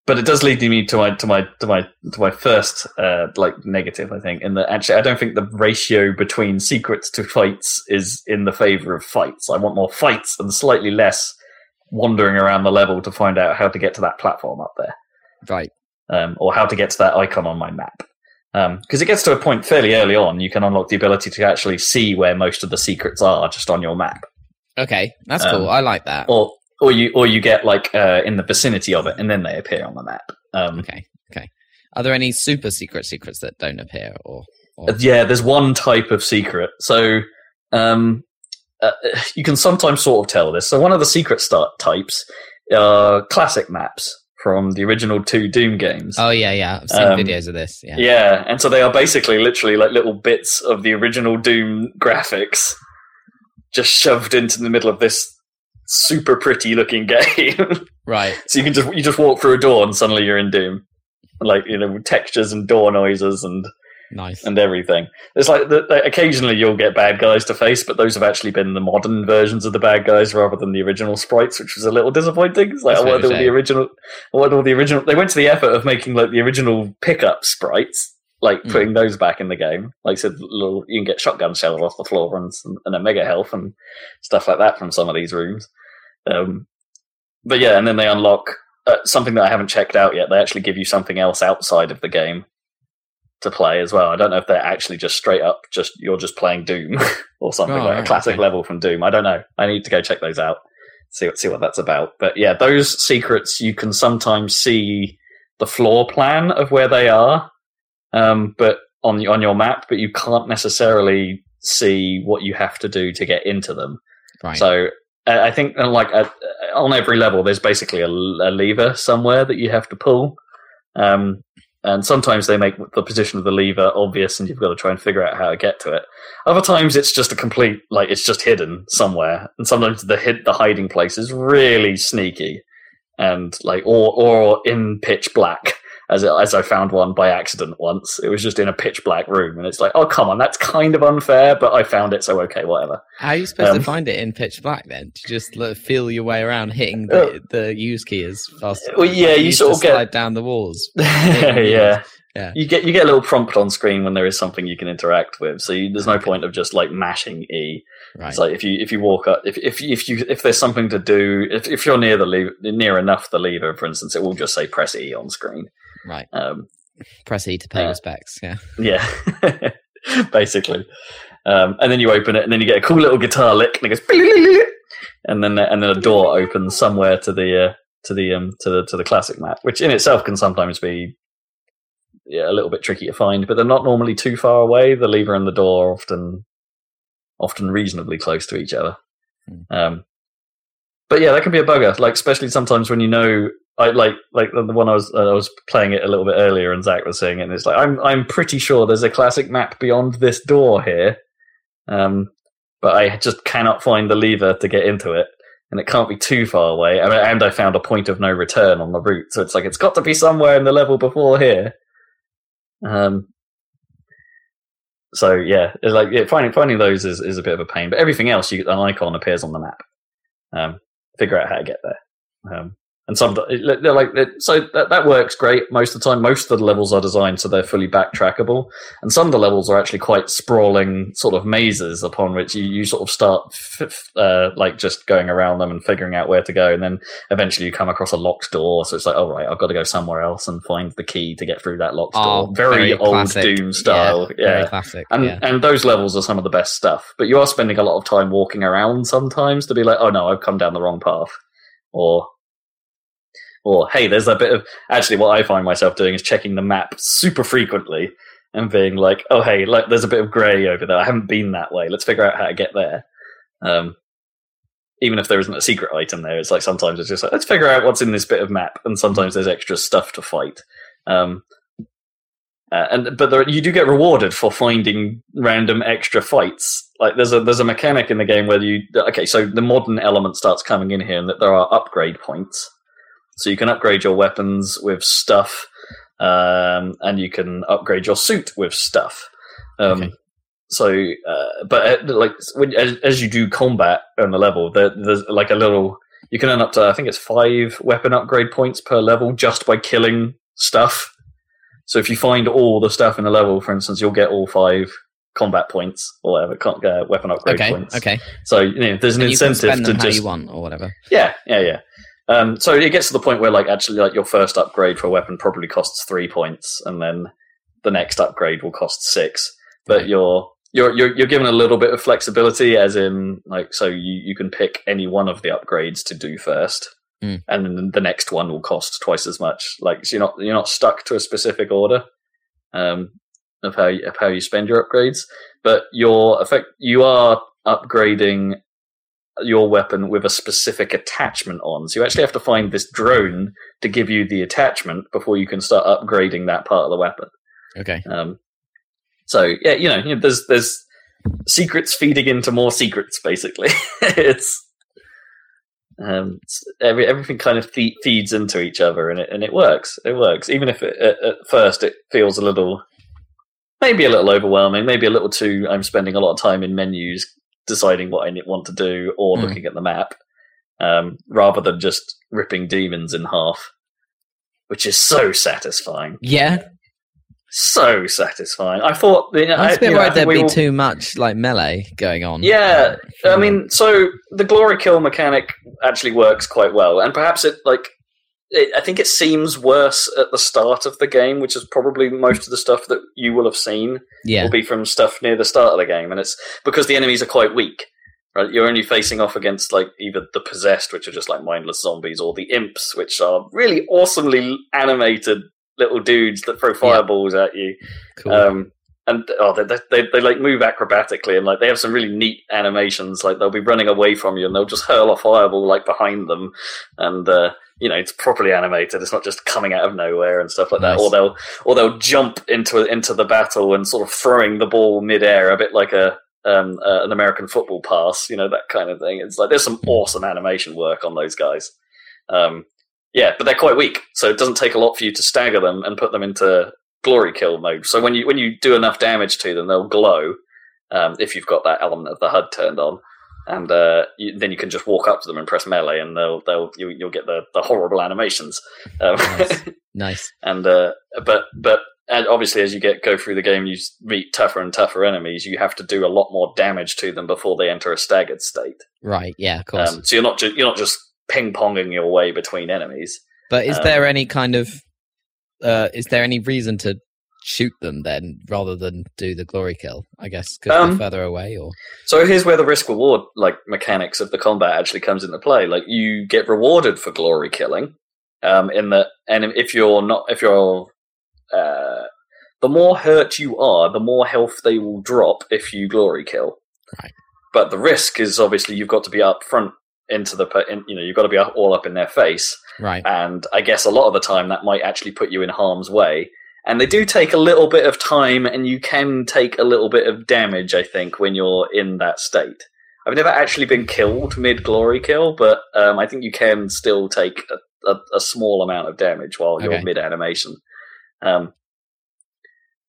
but it does lead me to my to my to my to my first uh, like negative. I think in that actually I don't think the ratio between secrets to fights is in the favor of fights. I want more fights and slightly less wandering around the level to find out how to get to that platform up there, Right. um, or how to get to that icon on my map. Because it gets to a point fairly early on, you can unlock the ability to actually see where most of the secrets are just on your map, Okay. That's Um, cool. I like that. or or you or you get like uh, in the vicinity of it, and then they appear on the map. Um, Okay. Okay. Are there any super secret secrets that don't appear or? or... Uh, Yeah, there's one type of secret. So um, uh, you can sometimes sort of tell this. So one of the secret start types are classic maps from the original two Doom games. Oh yeah, yeah. I've seen Um, videos of this. Yeah. yeah, and so they are basically literally like little bits of the original Doom graphics just shoved into the middle of this super pretty looking *laughs* game. Right. so you can just you just walk through a door and suddenly you're in Doom. Like, you know, textures and door noises and Nice. and everything. It's like the, the, occasionally you'll get bad guys to face, but those have actually been the modern versions of the bad guys rather than the original sprites, which was a little disappointing. It's like, That's I wanted all the original. I wanted all the original. They went to the effort of making like the original pickup sprites, like Mm. putting those back in the game. Like I said, little you can get shotgun shells off the floor and, and a mega health and stuff like that from some of these rooms. Um, but yeah, and then they unlock uh, something that I haven't checked out yet. They actually give you something else outside of the game to play as well. I don't know if they're actually just straight up just you're just playing Doom *laughs* or something Oh, like right, a classic okay. level from Doom. I don't know. I need to go check those out. See what see what that's about. But yeah, those secrets you can sometimes see the floor plan of where they are, um, but on y- on your map, but you can't necessarily see what you have to do to get into them. Right. So uh, I think uh, like uh, on every level, there's basically a, a lever somewhere that you have to pull. Um, and sometimes they make the position of the lever obvious, and you've got to try and figure out how to get to it. Other times, it's just a complete like it's just hidden somewhere, and sometimes the hid, the hiding place is really sneaky, and like or or in pitch black. As as I found one by accident once, it was just in a pitch black room, and it's like, oh come on, that's kind of unfair, but I found it, so okay, whatever. How are you supposed Um, to find it in pitch black then? To just like, feel your way around hitting the, the use key as fast? Well, yeah, like, you used sort of get- slide down the walls. *laughs* *laughs* yeah. Yeah. You get you get a little prompt on screen when there is something you can interact with. So you, there's no point of just like mashing E. Right. It's like if you if you walk up if if if you if there's something to do if if you're near the lever near enough the lever for instance it will just say press E on screen. Right. Um, Press E to pay uh, respects. Yeah. yeah, *laughs* basically. Um, and then you open it and then you get a cool little guitar lick and it goes *laughs* and then and then a door opens somewhere to the uh, to the um to the to the classic map, which in itself can sometimes be yeah, a little bit tricky to find, but they're not normally too far away. The lever and the door are often often reasonably close to each other. Hmm. Um, but yeah, that can be a bugger. Like especially sometimes when you know, I like like the one I was uh, I was playing it a little bit earlier, and Zac was saying it, and it's like I'm I'm pretty sure there's a classic map beyond this door here, um, but I just cannot find the lever to get into it and it can't be too far away. And, and I found a point of no return on the route, so it's like it's got to be somewhere in the level before here. Um. So yeah, it's like yeah, finding finding those is, is a bit of a pain, but everything else, you, an icon appears on the map. Um, figure out how to get there. Um, and some they're like so that, that works great most of the time. Most of the levels are designed so they're fully backtrackable, and some of the levels are actually quite sprawling sort of mazes upon which you, you sort of start uh, like just going around them and figuring out where to go, and then eventually you come across a locked door. So it's like, oh right, I've got to go somewhere else and find the key to get through that locked Oh, door. Very, old classic. Doom style, Yeah. yeah. Very classic. And yeah. and those levels are some of the best stuff. But you are spending a lot of time walking around sometimes to be like, oh no, I've come down the wrong path, or or hey, there's a bit of actually what I find myself doing is checking the map super frequently and being like, oh hey, like there's a bit of grey over there. I haven't been that way. Let's figure out how to get there. Um, even if there isn't a secret item there, it's like sometimes it's just like let's figure out what's in this bit of map, and sometimes there's extra stuff to fight. Um, uh, and but there, you do get rewarded for finding random extra fights. Like there's a there's a mechanic in the game where you okay, so the modern element starts coming in here, and that there are upgrade points. So you can upgrade your weapons with stuff, um, and you can upgrade your suit with stuff. Um, Okay. So, uh, but uh, like when, as, as you do combat on the level, there, there's like a little. You can earn up to I think it's five weapon upgrade points per level just by killing stuff. So if you find all the stuff in the level, for instance, you'll get all five combat points or whatever, can't get weapon upgrade Okay. points. Okay. So you know, there's an And you can incentive to them how you want or whatever. yeah, yeah, yeah. Um, so it gets to the point where like actually like your first upgrade for a weapon probably costs three points, and then the next upgrade will cost six. But you're you're you're you're given a little bit of flexibility, as in like so you you can pick any one of the upgrades to do first, Mm. and then the next one will cost twice as much. Like so you're not you're not stuck to a specific order um, of how you, of how you spend your upgrades, but you're effect you are upgrading your weapon with a specific attachment on. So you actually have to find this drone to give you the attachment before you can start upgrading that part of the weapon. Okay. Um, so yeah, you know, you know, there's there's secrets feeding into more secrets. Basically, *laughs* it's um, it's- every everything kind of fe- feeds into each other, and it and it works. It works, even if it, at, at first it feels a little, maybe a little overwhelming, maybe a little too. I'm spending a lot of time in menus deciding what I want to do or Mm. looking at the map, um, rather than just ripping demons in half, which is so satisfying Yeah. so satisfying. I thought the, I was a bit you know, I worried think there'd be all- too much like melee going on. Yeah, Uh, I mean, so the glory kill mechanic actually works quite well, and perhaps it like it, I think it seems worse at the start of the game, which is probably most of the stuff that you will have seen yeah. will be from stuff near the start of the game, and it's because the enemies are quite weak. Right, you're only facing off against like either the possessed, which are just like mindless zombies, or the imps, which are really awesomely animated little dudes that throw fireballs at you. Cool. Um, and oh, they, they, they, they like move acrobatically and like they have some really neat animations. Like they'll be running away from you and they'll just hurl a fireball like behind them, and uh, you know it's properly animated. It's not just coming out of nowhere and stuff like that. Or they'll or they'll jump into into the battle and sort of throwing the ball midair, a bit like a um, uh, an American football pass, you know that kind of thing. It's like there's some awesome animation work on those guys. Um, yeah, but they're quite weak, so it doesn't take a lot for you to stagger them and put them into glory kill mode. So when you when you do enough damage to them, they'll glow um, if you've got that element of the HUD turned on, and uh, you, then you can just walk up to them and press melee, and they'll they'll you, you'll get the, the horrible animations. Um, Nice. *laughs* Nice. and uh, but but and obviously as you get go through the game, you meet tougher and tougher enemies. You have to do a lot more damage to them before they enter a staggered state. Right. Yeah. Of course. Um, so you're not ju- you're not just ping ponging your way between enemies. but is um, there any kind of uh, is there any reason to shoot them then rather than do the glory kill? I guess because Um, they're further away, or So here's where the risk reward like mechanics of the combat actually comes into play. Like you get rewarded for glory killing, um, in that, and if you're not, if you're, uh, the more hurt you are, the more health they will drop if you glory kill. Right. But the risk is obviously you've got to be up front into the, in, you know, you've got to be all up in their face, right? and I guess a lot of the time that might actually put you in harm's way. And they do take a little bit of time, and you can take a little bit of damage, I think, when you're in that state. I've never actually been killed mid glory kill, but um, I think you can still take a, a, a small amount of damage while you're mid animation. Um,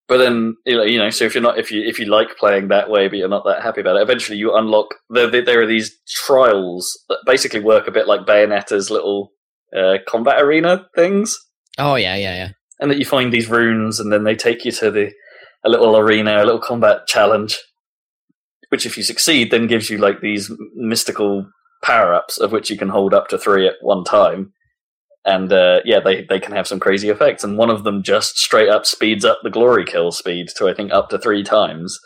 but then you know, you know, so if you're not if you if you like playing that way, but you're not that happy about it, eventually you unlock. There, there, there are these trials that basically work a bit like Bayonetta's little uh, combat arena things, Oh yeah, yeah, yeah. And that you find these runes, and then they take you to the a little arena, a little combat challenge, which if you succeed, then gives you like these mystical power ups of which you can hold up to three at one time. And uh, yeah, they, they can have some crazy effects, and one of them just straight up speeds up the glory kill speed to I think up to three times.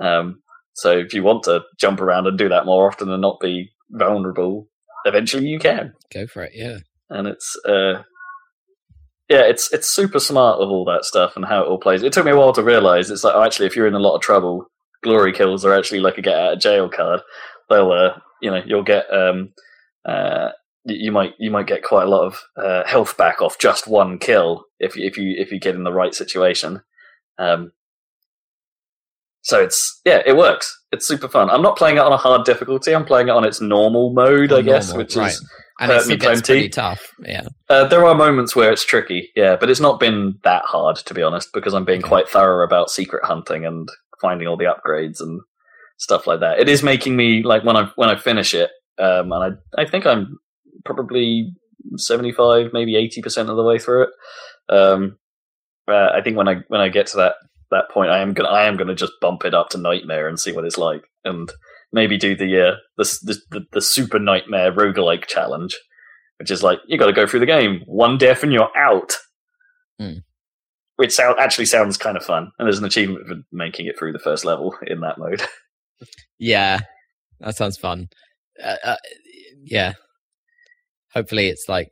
Um, so if you want to jump around and do that more often and not be vulnerable, eventually you can Go for it. Yeah. and it's uh yeah it's it's super smart of all that stuff and how it all plays. It took me a while to realize it's like oh, actually if you're in a lot of trouble glory kills are actually like a get out of jail card. They'll uh you know you'll get um uh you might you might get quite a lot of uh, health back off just one kill if you, if you if you get in the right situation. Um so it's yeah it works. It's super fun. I'm not playing it on a hard difficulty. I'm playing it on its normal mode i guess normal, which right. is And hurt it's, me plenty. pretty tough. Yeah. uh, there are moments where it's tricky, yeah, but it's not been that hard to be honest, because I'm being Okay. quite thorough about secret hunting and finding all the upgrades and stuff like that. It is making me like when I when I finish it, um, and I I think I'm probably seventy five, maybe eighty percent of the way through it. Um, uh, I think when I when I get to that that point, I am gonna I am gonna just bump it up to nightmare and see what it's like, and maybe do the uh, the, the the super nightmare roguelike challenge which is like you got to go through the game one death and you're out Hmm. which sound, actually sounds kind of fun and there's an achievement for making it through the first level in that mode *laughs* Yeah. That sounds fun. Uh, uh, yeah. Hopefully, it's like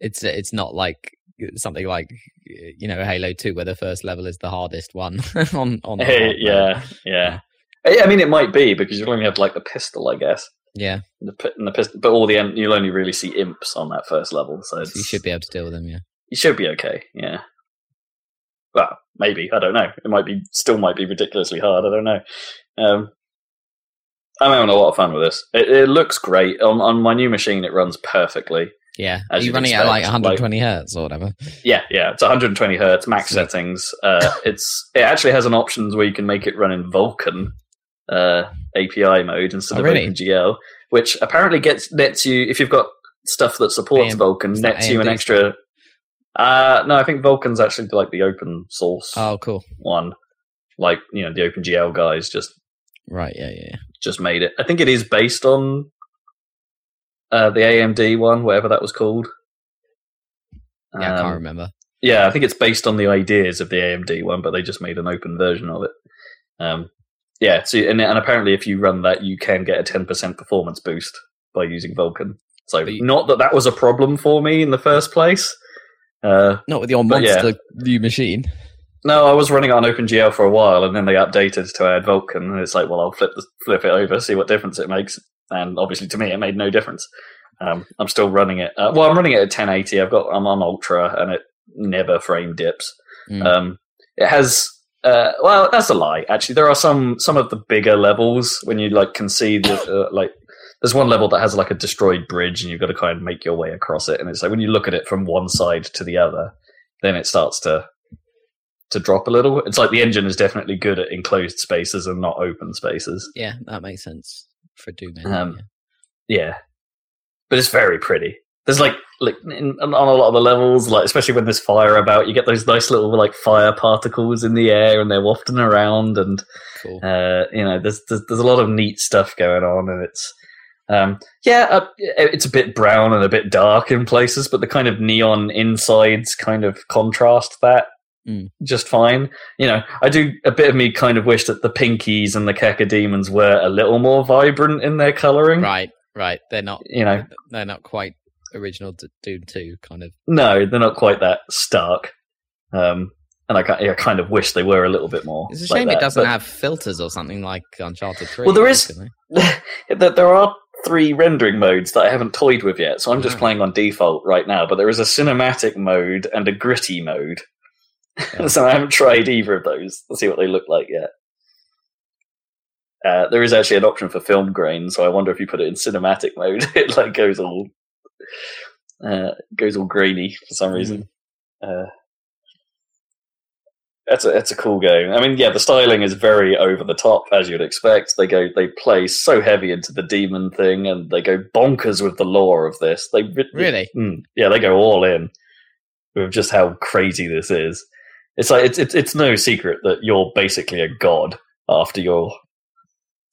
it's it's not like something like you know Halo Two, where the first level is the hardest one *laughs* on on. the Hey, yeah yeah I I mean, it might be because you'll only have like the pistol, I guess. yeah. The, and the pistol, but all the you'll only really see imps on that first level, so, So you should be able to deal with them. Yeah. you should be okay. Yeah. Well, maybe I don't know. It might be still might be ridiculously hard. I don't know. Um, I'm having a lot of fun with this. It, it looks great on on my new machine. It runs perfectly. Yeah. Are you running at like expect, 120 hertz or whatever? Yeah, yeah. It's 120 hertz max settings. Uh, it's it actually has an options where you can make it run in Vulkan uh, API mode instead Oh, of really? OpenGL, which apparently gets nets you if you've got stuff that supports AM Vulkan, nets you an extra. Uh, no, I think Vulkan's actually like the open source Oh, cool. one. Like you know, the OpenGL guys just Right. Yeah. Yeah. just made it. I think it is based on uh, the AMD one, whatever that was called. Yeah, I Um, can't remember. yeah, I think it's based on the ideas of the AMD one, but they just made an open version of it. Um, yeah, so and, and apparently, if you run that, you can get a ten percent performance boost by using Vulkan. So, you- not that that was a problem for me in the first place. Uh, Not with your but yeah. monster new machine. No, I was running it on OpenGL for a while, and then they updated to add Vulkan, and it's like, well, I'll flip the, flip it over, see what difference it makes, and obviously to me, it made no difference. Um, I'm still running it. Uh, well, I'm running it at 1080. I've got I'm on Ultra, and it never frame dips. Mm. Um, it has. Uh, well, that's a lie. Actually, there are some some of the bigger levels when you like can see the uh, like. There's one level that has like a destroyed bridge, and you've got to kind of make your way across it. And it's like when you look at it from one side to the other, then it starts to to drop a little. It's like the engine is definitely good at enclosed spaces and not open spaces. Yeah, that makes sense for Doom. Um, yeah. Yeah, but it's very pretty. There's like like in, on a lot of the levels, like especially when there's fire about, you get those nice little like fire particles in the air, and they're wafting around, and Cool. uh, you know, there's, there's there's a lot of neat stuff going on, and it's um, yeah, uh, it's a bit brown and a bit dark in places, but the kind of neon insides kind of contrast that Mm. just fine. You know, I do a bit of me kind of wish that the pinkies and the Cacodemons were a little more vibrant in their coloring. right, right. They're not. You know, They're not quite original D- Doom Two kind of. no, they're not quite that stark. Um, and I, I kind of wish they were a little bit more. It's a like shame it doesn't but- have filters or something like Uncharted Three. Well, there is- *laughs* that there are three rendering modes that I haven't toyed with yet, so I'm just Ah. playing on default right now. But there is a cinematic mode and a gritty mode, Yeah. *laughs* so I haven't tried either of those to see what they look like yet. Uh, there is actually an option for film grain, so I wonder if you put it in cinematic mode, *laughs* it like goes all uh, goes all grainy for some reason. Uh, that's a that's a cool game. I mean, yeah, the styling is very over the top as you'd expect. They go they play so heavy into the demon thing, and they go bonkers with the lore of this. They Really? Mm, yeah, they go all in with just how crazy this is. It's like it's it's it's no secret that you're basically a god after your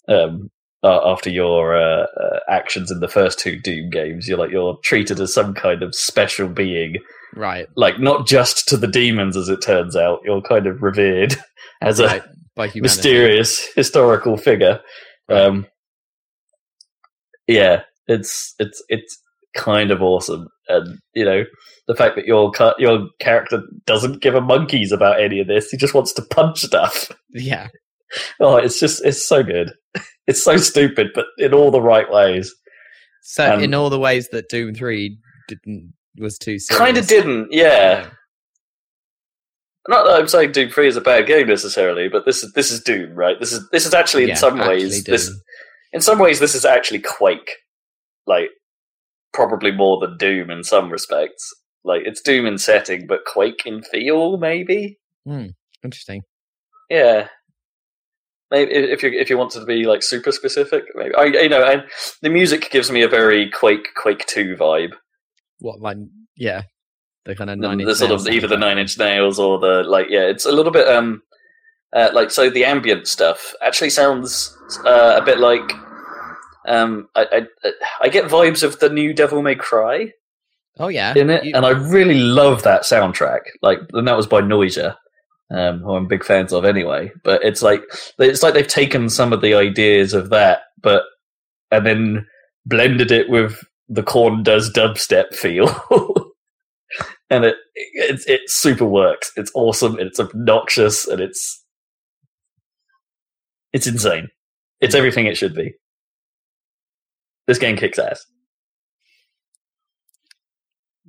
um uh, after your uh, uh, actions in the first two Doom games. You're like you're treated as some kind of special being Right. like not just to the demons as it turns out you're kind of revered *laughs* as a right. By humanity. mysterious historical figure um yeah it's it's it's kind of awesome and you know the fact that your your character doesn't give a monkeys about any of this he just wants to punch stuff Yeah. *laughs* oh it's just it's so good *laughs* it's so stupid but in all the right ways So Um, in all the ways that Doom Three didn't was too kind of didn't yeah not that I'm saying Doom Three is a bad game necessarily, but this is this is Doom, right? This is this is actually in Yeah, some actually ways this in some ways this is actually Quake, like probably more than Doom in some respects. Like it's Doom in setting, but Quake in feel, maybe. Hmm. Interesting. Yeah, maybe if you if you wanted to be like super specific, maybe I you know and the music gives me a very Quake Quake Two vibe. What like yeah. The kind of the, nine the inch sort nails of either the nine inch nails or the like yeah it's a little bit um uh, like so the ambient stuff actually sounds uh, a bit like um I, I I get vibes of the new Devil May Cry Oh yeah. in it You- and I really love that soundtrack like and that was by Noisia um who I'm big fans of anyway but it's like it's like they've taken some of the ideas of that but and then blended it with the Korn does dubstep feel. *laughs* And it it, it super works. It's awesome it's obnoxious and it's it's insane. It's everything it should be. This game kicks ass.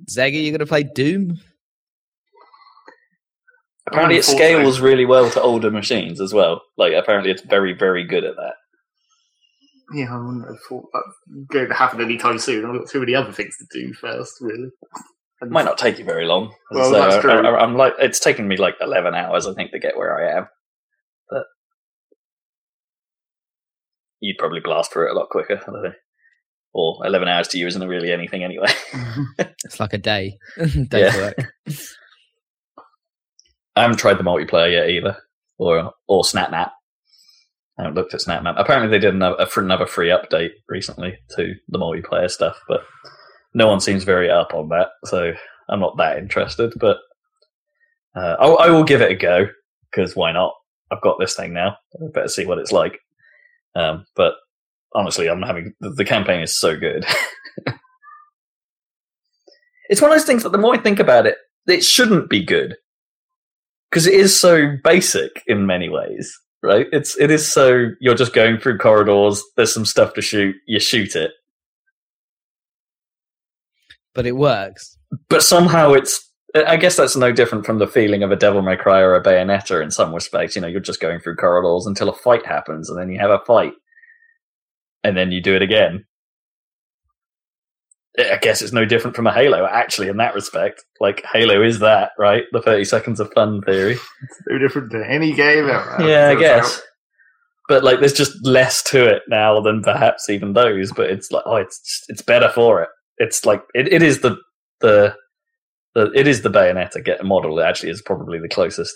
Zega, you gonna play Doom? Apparently it thought so. scales really well to older machines as well like apparently it's very very good at that Yeah, I wouldn't have uh, thought that going to happen anytime soon. I've got too many other things to do first, really. And might not take you very long Well, So, that's I- true. I, am like it's taken me like 11 hours i think to get where i am but you'd probably blast through it a lot quicker I don't know. or 11 hours to you isn't really anything anyway *laughs* *laughs* It's like a day. *laughs* day Yeah. I haven't tried the multiplayer yet either or or snapmap i haven't looked at snapmap apparently they did another, another free update recently to the multiplayer stuff but no one seems very up on that so i'm not that interested but uh, I, I will give it a go because why not? I've got this thing now. I better see what it's like. Um, but honestly i'm having the campaign is so good. *laughs* It's one of those things that the more i think about it it shouldn't be good because it is so basic in many ways, right? It's it is so you're just going through corridors. There's some stuff to shoot. You shoot it, But it works. but somehow it's. I guess that's no different from the feeling of a Devil May Cry or a Bayonetta in some respects. You know, you're just going through corridors until a fight happens, and then you have a fight, and then you do it again. I guess it's no different from a Halo, actually, in that respect. Like Halo is that, right? The thirty seconds of fun theory. It's no different to any game ever. *laughs* yeah, I So it's guess. But like, there's just less to it now than perhaps even those. But it's like, oh, it's just, it's better for it. It's like it, it is the the the it is the Bayonetta get model. It actually is probably the closest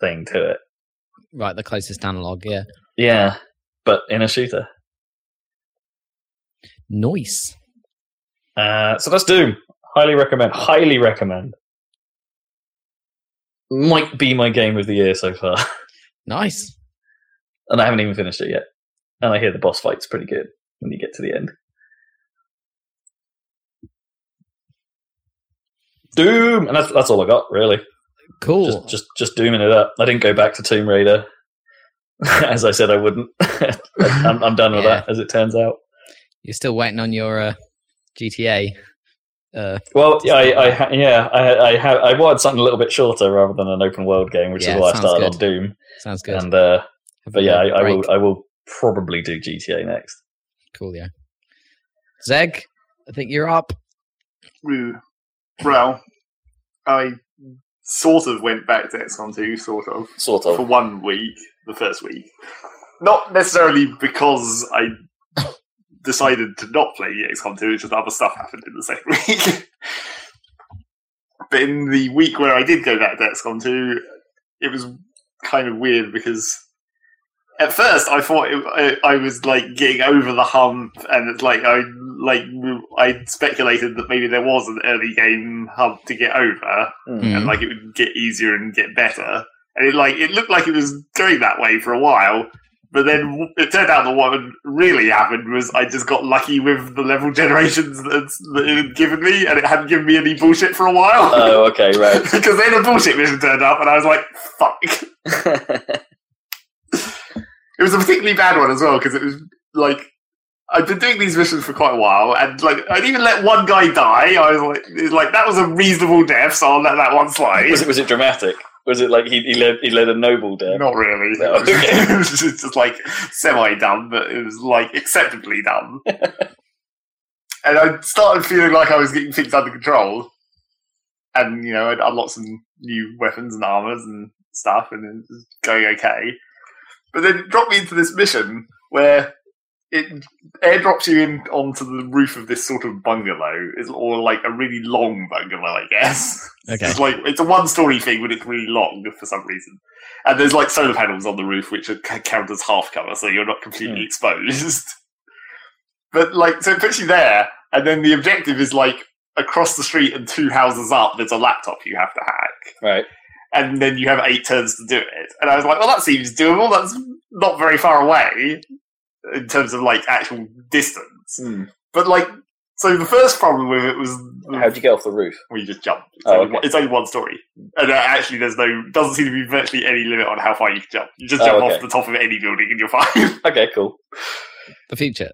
thing to it. Right, the closest analog, yeah. Yeah, but in a shooter. Nice. Uh, so that's Doom. Highly recommend. Highly recommend. Might be my game of the year so far, *laughs* Nice. and I haven't even finished it yet. And I hear the boss fight's pretty good when you get to the end. Doom, and that's that's all I got really. Cool. Just just just dooming it up. I didn't go back to Tomb Raider, *laughs* as I said I wouldn't. *laughs* I'm, I'm done with Yeah. that, as it turns out. You're still waiting on your uh, GTA. Uh, Well, yeah, I, I yeah, I, I have. I wanted something a little bit shorter rather than an open world game, which Yeah, is why I started good. on Doom. sounds good. And uh, but yeah, I, I will. I will probably do GTA next. Cool, yeah. Zeg, I think you're up. Woo. Well, I sort of went back to XCOM 2, sort of, Sort of, for one week, the first week. Not necessarily because I decided to not play XCOM 2, it's just other stuff happened in the same *laughs* week. but in the week where I did go back to XCOM 2, it was kind of weird because at first I thought it, I, I was like getting over the hump, and it's like I like I speculated that maybe there was an early game hump to get over, Mm. Mhm. and like it would get easier and get better. And it like it looked like it was going that way for a while, but then it turned out that what had really happened was I just got lucky with the level generations that, it had given me, and it hadn't given me any bullshit for a while. Oh, okay, right. *laughs* because then a bullshit mission turned up, and I was like, "Fuck!" *laughs* It was a particularly bad one as well because it was like I'd been doing these missions for quite a while, and like I'd even let one guy die. I was like, was like that was a reasonable death, so I'll let that one slide. was it was it dramatic? Was it like he, he led he led a noble death? Not really. No, okay. *laughs* it was just, like semi dumb, but it was like acceptably dumb. *laughs* and I started feeling like I was getting things under control. And, you know, I'd unlocked some new weapons and armors and stuff, and it was going okay. But then it dropped me into this mission where it airdrops you in onto the roof of this sort of bungalow, It's- or like a really long bungalow, I guess. *laughs* Okay. It's like it's a one-story thing, but it's really long for some reason. And there's like solar panels on the roof, which are, count as half cover, so you're not completely exposed. *laughs* But like, so it puts you there, and then the objective is like across the street and two houses up. There's a laptop you have to hack, Right. and then you have eight turns to do it. And I was like, well, that seems doable. That's not very far away in terms of like actual distance. Hmm. But like, so the first problem with it was How'd you get off the roof? We just jump. It's, Oh, only, okay. one- it's only one story, and uh, actually, there's no doesn't seem to be virtually any limit on how far you can jump. You just Oh, jump okay. off the top of any building, and you're fine. *laughs* Okay, cool. The future.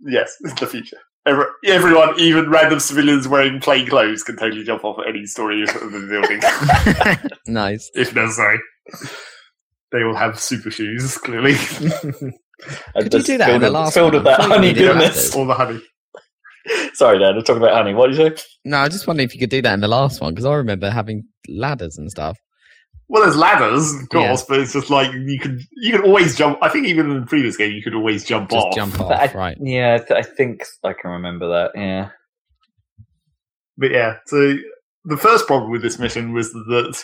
yes, it's *laughs* the future. Every, everyone, even random civilians wearing plain clothes, can totally jump off any story of the building *laughs* nice. if necessary. They all have super shoes, clearly. I Could you do that in filled the with- last Filled with one? I that honey goodness. ladders. all the honey. *laughs* Sorry, Dad. I'm talking about honey. What did you say? No, I just wondering if you could do that in the last one because I remember having ladders and stuff. Well, there's ladders, of Yeah. course, but it's just like you can you can always jump. I think even in the previous game, you could always jump Just off. jump *laughs* off, I- right? Yeah, I, th- I think I can remember that. Yeah. But yeah, so the first problem with this mission was that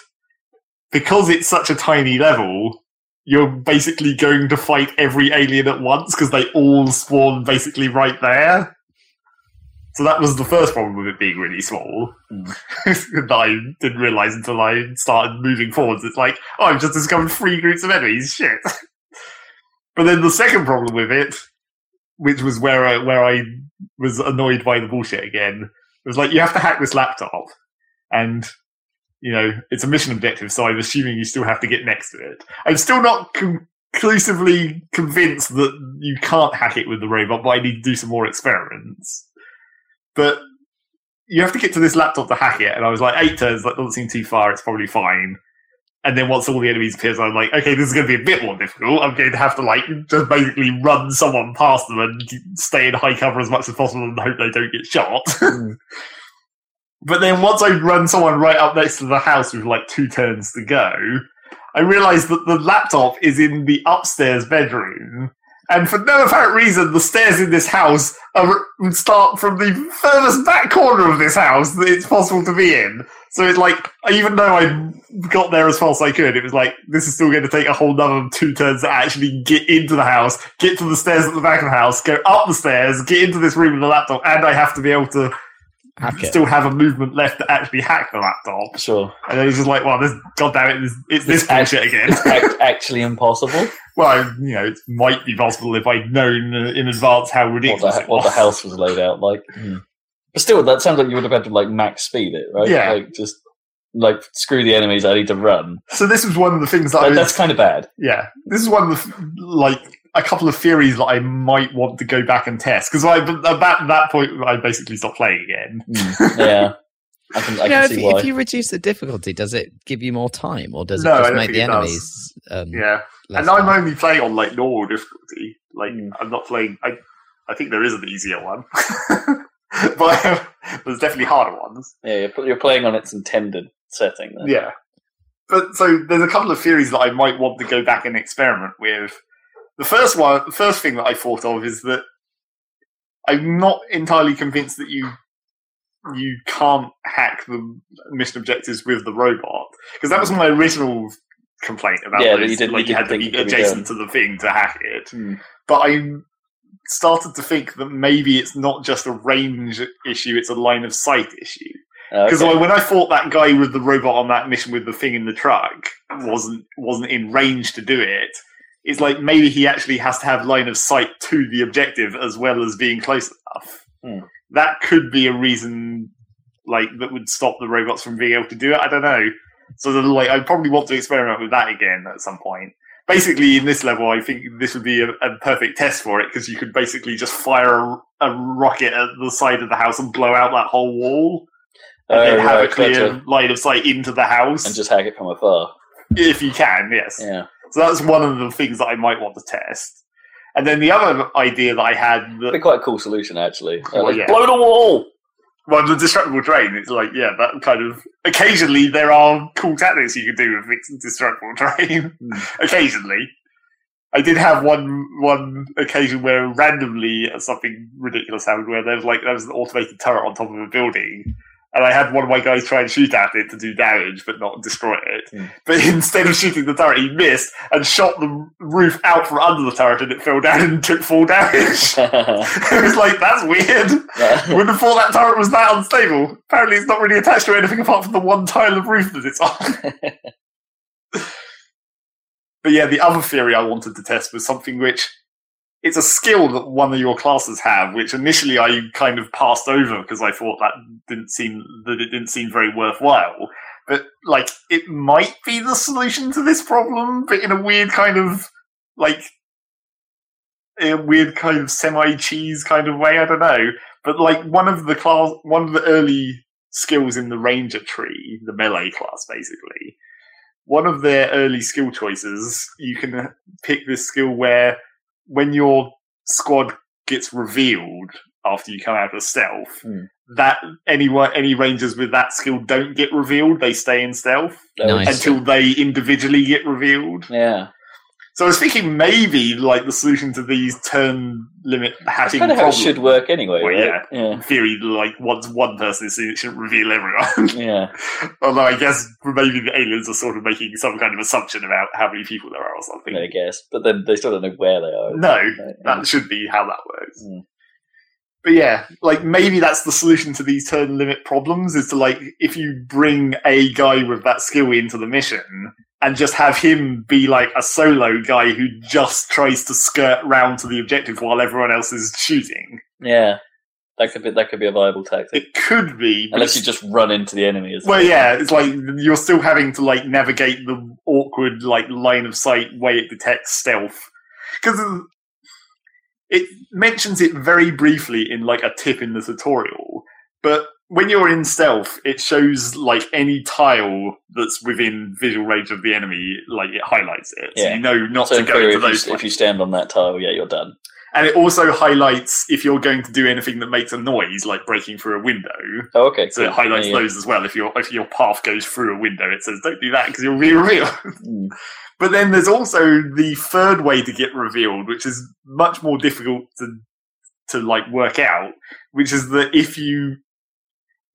because it's such a tiny level, you're basically going to fight every alien at once because they all spawn basically right there. So that was the first problem with it being really small. *laughs* I didn't realize until I started moving forwards. It's like, oh, I've just discovered three groups of enemies. Shit. *laughs* but then the second problem with it, which was where I, where I was annoyed by the bullshit again, was like you have to hack this laptop, and you know, it's a mission objective, so I'm assuming you still have to get next to it. I'm still not conclusively convinced that you can't hack it with the robot, but I need to do some more experiments. But you have to get to this laptop to hack it, and I was like, eight turns, that doesn't seem too far, it's probably fine. And then once all the enemies appear, I'm like, okay, this is going to be a bit more difficult. I'm going to have to like just basically run someone past them and stay in high cover as much as possible and hope they don't get shot. *laughs* Hmm. But then once I run someone right up next to the house with like two turns to go, I realize that the laptop is in the upstairs bedroom. And for no apparent reason, the stairs in this house are, start from the furthest back corner of this house that it's possible to be in. So it's like, even though I got there as fast as I could, it was like, this is still going to take a whole nother two turns to actually get into the house, get to the stairs at the back of the house, go up the stairs, get into this room with the laptop, and I have to be able to hack still have a movement left to actually hack the laptop. Sure. And then he's just like, well, this, God damn it, it's, it's this bullshit again. It's actually impossible. *laughs* well, you know, it might be possible if I'd known in advance how ridiculous what the, what the house was laid out like. Hmm. But still, that sounds like you would have had to like max speed it, right? Yeah. Like just like screw the enemies, I need to run. So this was one of the things that, that was, that's kind of bad. Yeah, this is one of the like a couple of theories that I might want to go back and test because I at that, that point I basically stopped playing again. Mm, yeah. I can, I you know, can if, see why. if you reduce the difficulty, does it give you more time, or does it no, just make the enemies? Um, yeah, and I'm only playing on like normal difficulty. Like mm. I'm not playing. I I think there is an easier one, *laughs* but *laughs* there's definitely harder ones. Yeah, you're, you're playing on its intended setting. Then. Yeah, but so there's a couple of theories that I might want to go back and experiment with the first one, the first thing that I thought of is that I'm not entirely convinced that you you can't hack the mission objectives with the robot because that was my original complaint about yeah, those, you didn't, like you, had to be adjacent to the thing to hack it. Hmm. But I started to think that maybe it's not just a range issue; it's a line of sight issue. Because okay. when I fought that guy with the robot on that mission with the thing in the truck wasn't wasn't in range to do it, it's like maybe he actually has to have line of sight to the objective as well as being close enough. Hmm. That could be a reason, like that would stop the robots from being able to do it. I don't know. So like, I probably want to experiment with that again at some point. Basically, in this level, I think this would be a, a perfect test for it because you could basically just fire a, a, rocket at the side of the house and blow out that whole wall, and then oh, have right, a clear gotcha. line of sight into the house and just hack it from afar. If you can, yes. Yeah. So that's one of the things that I might want to test. And then the other idea that I had that, be quite a cool solution actually. Well, like, yeah. Blow the wall. Well, the destructible terrain, it's like, yeah, that kind of. Occasionally, there are cool tactics you can do with fixing destructible *laughs* terrain. Mm. occasionally. I did have one one occasion where randomly something ridiculous happened where there was like there was an automated turret on top of a building and I had one of my guys try and shoot at it to do damage, but not destroy it. Mm. But *laughs* instead of shooting the turret, he missed and shot the roof out from under the turret, and it fell down and took full damage. *laughs* *laughs* it was like that's weird. Wouldn't have thought that turret was that unstable. Apparently, it's not really attached to anything apart from the one tile of roof that it's on. but yeah, the other theory I wanted to test was something which it's a skill that one of your classes have, which initially I kind of passed over because I thought that didn't seem that it didn't seem very worthwhile. But like, it might be the solution to this problem, but in a weird kind of like a weird kind of semi cheese kind of way. I don't know. But like one of the class, one of the early skills in the ranger tree, the melee class, basically. One of their early skill choices, you can pick this skill where when your squad gets revealed after you come out of stealth, mm. that any any rangers with that skill don't get revealed; they stay in stealth nice. until they individually get revealed. Yeah. So I was thinking maybe like the solution to these turn limit hatching kind of it should work anyway. Well, right? yeah. yeah. In theory, like once one person is seen, it shouldn't reveal everyone. *laughs* yeah. Although I guess maybe the aliens are sort of making some kind of assumption about how many people there are or something. I guess, but then they still don't know where they are. No, right? that should be how that works. Mm. But yeah, like maybe that's the solution to these turn limit problems is to like if you bring a guy with that skill into the mission, and just have him be like a solo guy who just tries to skirt round to the objective while everyone else is shooting. Yeah, That could be that could be a viable tactic. It could be, Unless you just run into the enemy. As Well, yeah, it's like you're still having to like navigate the awkward like line of sight way it detects stealth because it mentions it very briefly in like a tip in the tutorial, but when you're in stealth, it shows like any tile that's within visual range of the enemy, like it highlights it, so Yeah. you know not So to go theory, to if you, those. if you stand on that tile, yeah, you're done. And it also highlights if you're going to do anything that makes a noise, like breaking through a window. Oh, okay. So it highlights Yeah, yeah. those as well. If your if your path goes through a window, it says don't do that because you'll be *laughs* revealed. Mm. but then there's also the third way to get revealed, which is much more difficult to to like work out, which is that if you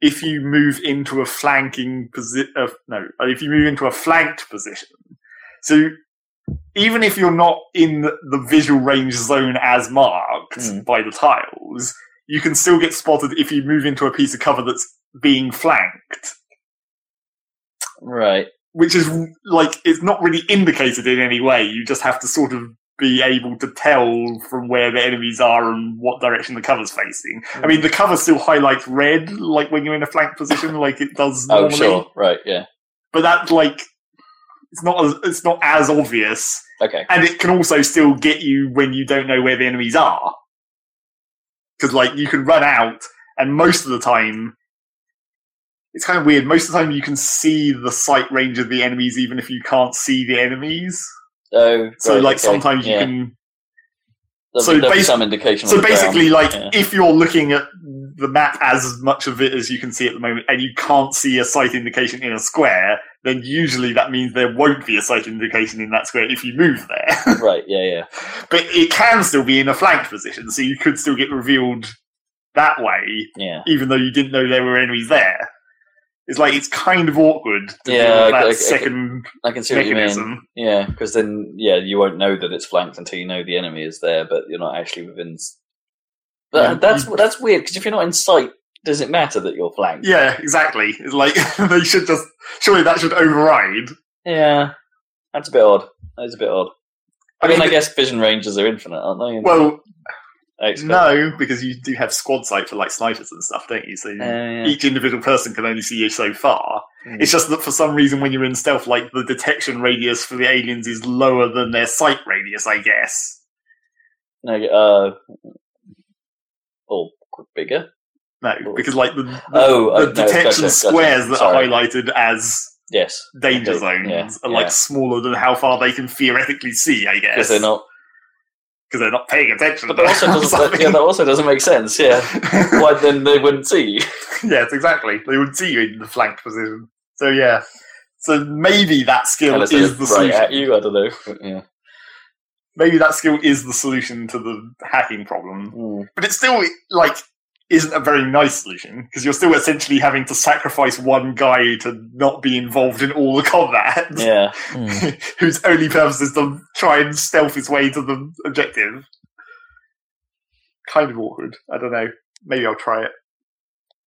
if you move into a flanking position, uh, no, if you move into a flanked position, so even if you're not in the visual range zone as marked Mm. by the tiles, you can still get spotted if you move into a piece of cover that's being flanked Right. which is like it's not really indicated in any way. You just have to sort of be able to tell from where the enemies are and what direction the cover's facing. I mm. mean, the cover still highlights red, like when you're in a flank position, like it does Oh, sure. Right. Yeah. But that, like it's not as, it's not as obvious, Okay. and it can also still get you when you don't know where the enemies are. Because like you can run out, and most of the time. It's kind of weird. Most of the time, you can see the sight range of the enemies, even if you can't see the enemies. Oh. So, right, like, okay. sometimes you Yeah. can. There'll so there'll basi- some indication. So the ground. basically, like, Yeah. if you're looking at the map as much of it as you can see at the moment, and you can't see a sight indication in a square, then usually that means there won't be a sight indication in that square if you move there. *laughs* Right. Yeah. Yeah. but it can still be in a flanked position, so you could still get revealed that way, Yeah. even though you didn't know there were enemies there. It's like it's kind of awkward to Yeah, that I- I- second I can see what you mean. mechanism. Yeah, because then yeah, you won't know that it's flanked until you know the enemy is there, but you're not actually within. But Yeah, that's you- that's weird because if you're not in sight, does it matter that you're flanked? Yeah, exactly. It's like *laughs* they should just surely that should override. Yeah, that's a bit odd. That's a bit odd. I, I mean, mean, I guess vision ranges are infinite, aren't they? Well, I expect- no, because you do have squad sight for like snipers and stuff, don't you? So Uh, yeah. each individual person can only see you so far. Mm. It's just that for some reason, when you're in stealth, like the detection radius for the aliens is lower than their sight radius, I guess. No, uh, or bigger. No, because like the, the, Oh, uh, the no, detection gotcha, gotcha. squares that Sorry. are highlighted as Yes, danger Okay, zones yeah, are like yeah. smaller than how far they can theoretically see. I guess because they're not. Because they're not paying attention. But that also doesn't. *laughs* that, yeah, that also doesn't make sense. Yeah, *laughs* why then they wouldn't see you? *laughs* yes, exactly. They would see you in the flanked position. So yeah. So maybe that skill Unless is the solution. you. I don't know. But, yeah. Maybe that skill is the solution to the hacking problem. Mm. But it's still like isn't a very nice solution because you're still essentially having to sacrifice one guy to not be involved in all the combat, *laughs* Yeah. Hmm. whose only purpose is to try and stealth his way to the objective. Kind of awkward. I don't know. Maybe I'll try it.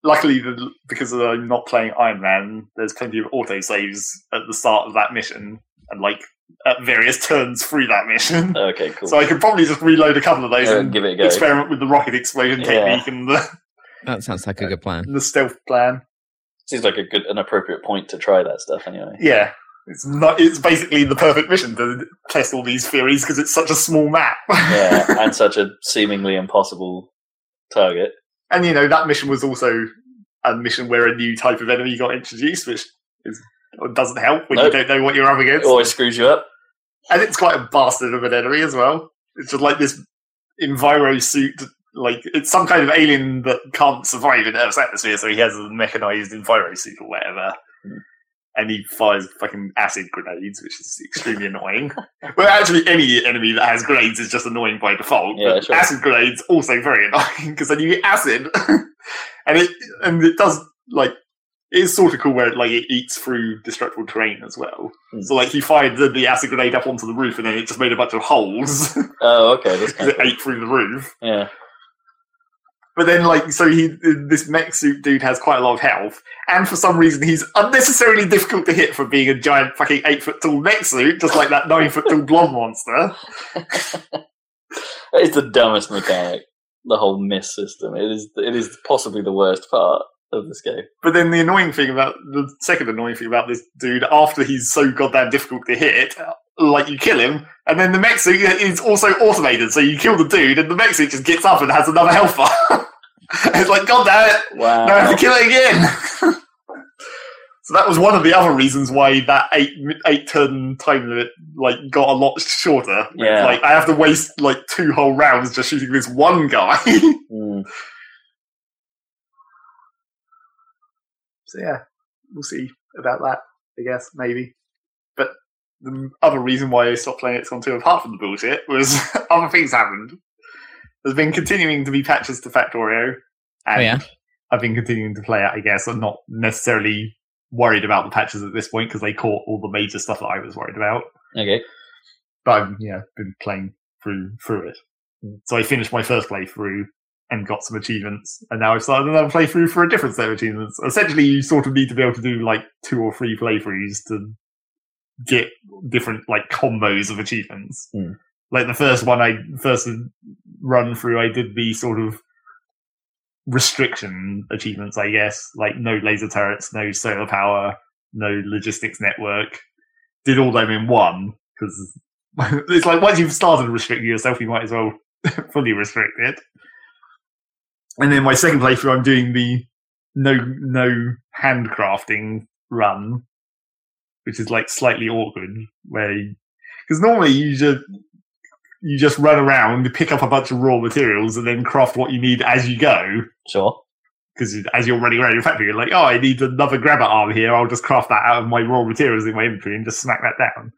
Luckily, the, because I'm not playing Iron Man, there's plenty of auto saves at the start of that mission, and like at various turns through that mission. *laughs* Okay. Cool. So I could probably just reload a couple of those Yeah, and give it a go. experiment with the rocket explosion Yeah. technique and the, That sounds like a good plan. the stealth plan. Seems like a good, an appropriate point to try that stuff. Anyway. Yeah, it's not. It's basically the perfect mission to test all these theories because it's such a small map. Yeah, *laughs* and such a seemingly impossible target. and you know that mission was also a mission where a new type of enemy got introduced, which is doesn't help when Nope. you don't know what you're up It against. always screws you up. and it's quite a bastard of an enemy as well. It's just like this enviro suit. Like it's some kind of alien that can't survive in Earth's atmosphere, so he has a mechanized enviro suit or whatever. And he fires fucking acid grenades, which is extremely annoying. *laughs* Well, actually, any enemy that has grenades is just annoying by default. Yeah, but sure. acid grenades also very annoying because then you get acid, *laughs* and it and it does like it is sort of cool where it, like it eats through destructible terrain as well. Hmm. So like he fired the, the acid grenade up onto the roof, and then it just made a bunch of holes *laughs* Oh, okay. That's because kind it ate through the roof. yeah. But then, like, so he, this mech suit dude has quite a lot of health, and for some reason, he's unnecessarily difficult to hit for being a giant fucking eight foot tall mech suit, just like that nine foot tall blonde monster. *laughs* it's the dumbest mechanic. the whole miss system. It is it is possibly the worst part of this game. But then the annoying thing about the second annoying thing about this dude, after he's so goddamn difficult to hit, like you kill him, and then the mech suit is also automated, so you kill the dude, and the mech suit just gets up and has another health bar. *laughs* it's like, god damn it, Wow. now I have to kill it again. *laughs* so that was one of the other reasons why that eight eight turn time limit like got a lot shorter. Yeah. Like I have to waste like two whole rounds just shooting this one guy. *laughs* Mm. So yeah, we'll see about that. I guess maybe. But the other reason why I stopped playing XCOM 2, apart from the bullshit, was *laughs* other things happened. There's been continuing to be patches to Factorio, oh, and Oh, yeah? I've been continuing to play it. I guess I'm not necessarily worried about the patches at this point because they caught all the major stuff that I was worried about. Okay. But I've yeah been playing through through it. So I finished my first playthrough and got some achievements, and now I've started another playthrough for a different set of achievements. Essentially, you sort of need to be able to do like two or three playthroughs to get different like combos of achievements. Hmm. Like the first one, I first run through, I did the sort of restriction achievements, I guess, like no laser turrets, no solar power, no logistics network. Did all them in one because *laughs* it's like once you've started restricting yourself, you might as well *laughs* fully restrict it. And then my second playthrough, I'm doing the no no handcrafting run, which is like slightly awkward, where because normally you just you just run around, pick up a bunch of raw materials, and then craft what you need as you go. Sure. Because as you're running around your factory, you're like, oh, I need another grabber arm here. I'll just craft that out of my raw materials in my inventory and just smack that down.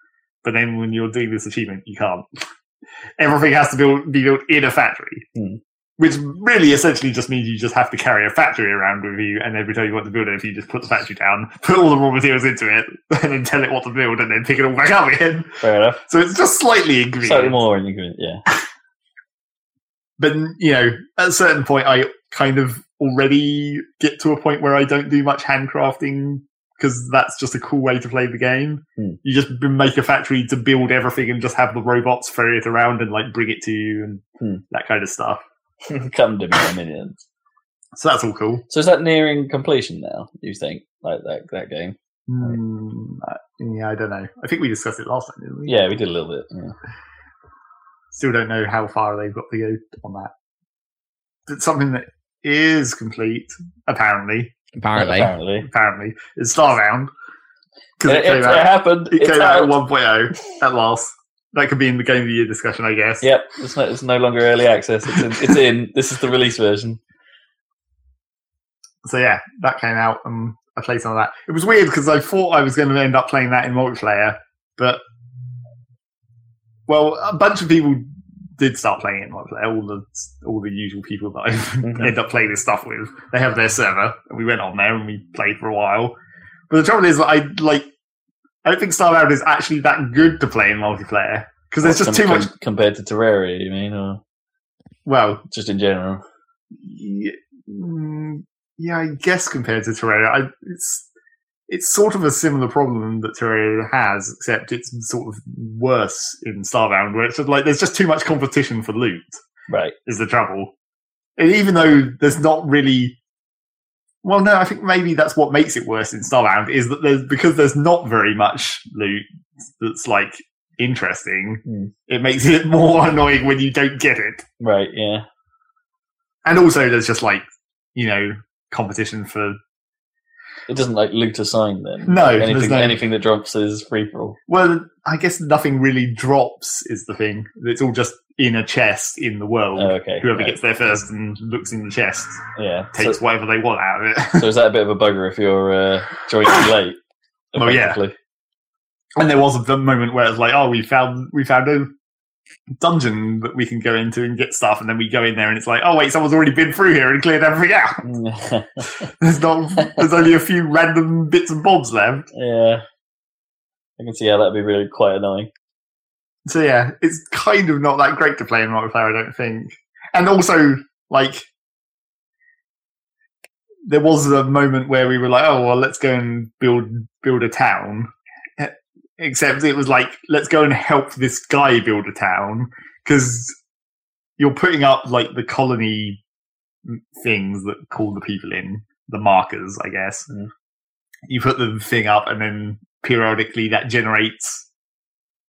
But then when you're doing this achievement, you can't. *laughs* Everything has to be built in a factory. Hmm. Which really essentially just means you just have to carry a factory around with you, and every time you want to build it, if you just put the factory down, *laughs* put all the raw materials into it, *laughs* and then tell it what to build, and then pick it all back up again. Fair enough. So it's just slightly inconvenient. Slightly more inconvenient. Yeah. *laughs* but you know, at a certain point, I kind of already get to a point where I don't do much handcrafting because that's just a cool way to play the game. Hmm. You just make a factory to build everything and just have the robots ferry it around and like bring it to you and Hmm. that kind of stuff. *laughs* Come to me, my minions. So that's all cool. So is that nearing completion now? You think like that that game? Uh, yeah, I don't know. I think we discussed it last time, didn't we? Yeah, we did a little bit. Yeah. Still don't know how far they've got to go on that. But something that is complete, apparently, Apparently. Apparently. apparently, is Starbound. Because It, it, came it, out. it happened. It came out out. at 1.0 at last. That could be in the game of the year discussion, I guess. Yep, it's no, it's no longer early access. It's in, it's in. This is the release version. So yeah, that came out and I played some of that. It was weird because I thought I was going to end up playing that in multiplayer, but well, a bunch of people did start playing it in multiplayer. All the all the usual people that I *laughs* Mhm. end up playing this stuff with, they have their server, and we went on there and we played for a while. But the trouble is, that I like. I don't think Starbound is actually that good to play in multiplayer because there's just Com- too much. com- compared to Terraria. You mean, or Well, just in general? yeah, mm, yeah, I guess compared to Terraria, I, it's it's sort of a similar problem that Terraria has, except it's sort of worse in Starbound, where it's just like there's just too much competition for loot. Right. Is the trouble? And even though there's not really, well, no, I think maybe that's what makes it worse in Starbound is that there's because there's not very much loot that's like interesting. Hmm. It makes it more *laughs* annoying when you don't get it Right. Yeah. and also there's just like you know competition for It doesn't like loot a sign then. No, there's Anything. no- Anything that drops is free for all. well i guess nothing really drops is the thing it's all just in a chest in the world Oh, okay. whoever right. gets there first and looks in the chest Yeah. takes So, whatever they want out of it *laughs* so is that a bit of a bugger if you're uh, joining *coughs* late? Oh, yeah. and there was a moment where it's like oh we found we found a dungeon that we can go into and get stuff and then we go in there and it's like oh wait someone's already been through here and cleared everything out *laughs* there's not there's only a few random bits and bobs left yeah. I can see how that'd be really quite annoying. So yeah, it's kind of not that great to play in multiplayer, I don't think. And also, like, there was a moment where we were like, "Oh well, let's go and build build a town." Except it was like, "Let's go and help this guy build a town," because you're putting up like the colony things that call the people in, the markers, I guess. Mm. You put the thing up, and then periodically that generates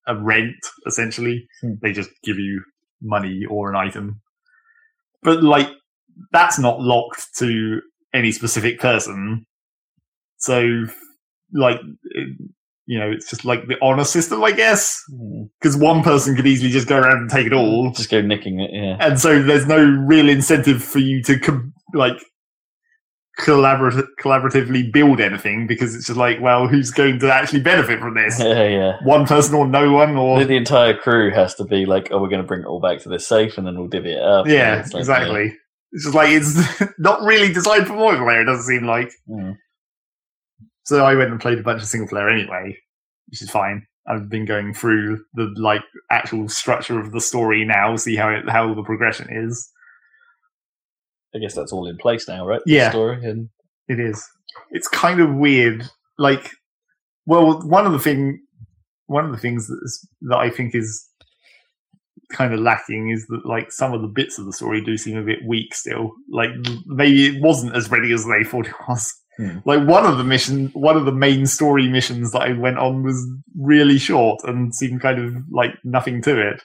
a rent. Essentially, Hmm. they just give you money or an item, but like that's not locked to any specific person. So, like, it, you know, it's just like the honor system, I guess, Mm. because one person could easily just go around and take it all, Just go nicking it. Yeah. and so there's no real incentive for you to com- like collaborat- collaboratively build anything because it's just like, well, who's going to actually benefit from this? *laughs* Yeah, yeah. one person or no one, or The, entire crew has to be like, "Oh, we're going to bring it all back to this safe, and then we'll divvy it up." yeah, It's like, exactly. It's just like it's *laughs* not really designed for multiplayer. It doesn't seem like. Mm. So I went and played a bunch of single player anyway, which is fine. I've been going through the like actual structure of the story now, see how it, how the progression is. I guess that's all in place now, right? The Yeah. Story and It is. It's kind of weird. Like, well, one of the thing, one of the things that, is, that I think is kind of lacking is that like some of the bits of the story do seem a bit weak still. Like maybe it wasn't as ready as they *laughs* thought it was. Hmm. Like one of the mission, one of the main story missions that I went on was really short and seemed kind of like nothing to it.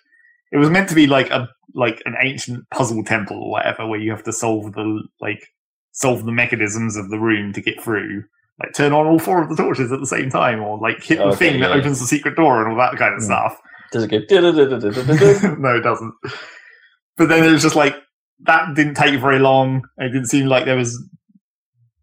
It was meant to be like a like an ancient puzzle temple or whatever, where you have to solve the like solve the mechanisms of the room to get through. Like turn on all four of the torches at the same time, or like hit the Okay, thing that opens the secret door and all that kind of Hmm. stuff. does it go? *laughs* No, it doesn't. But then it was just like that didn't take very long. It didn't seem like there was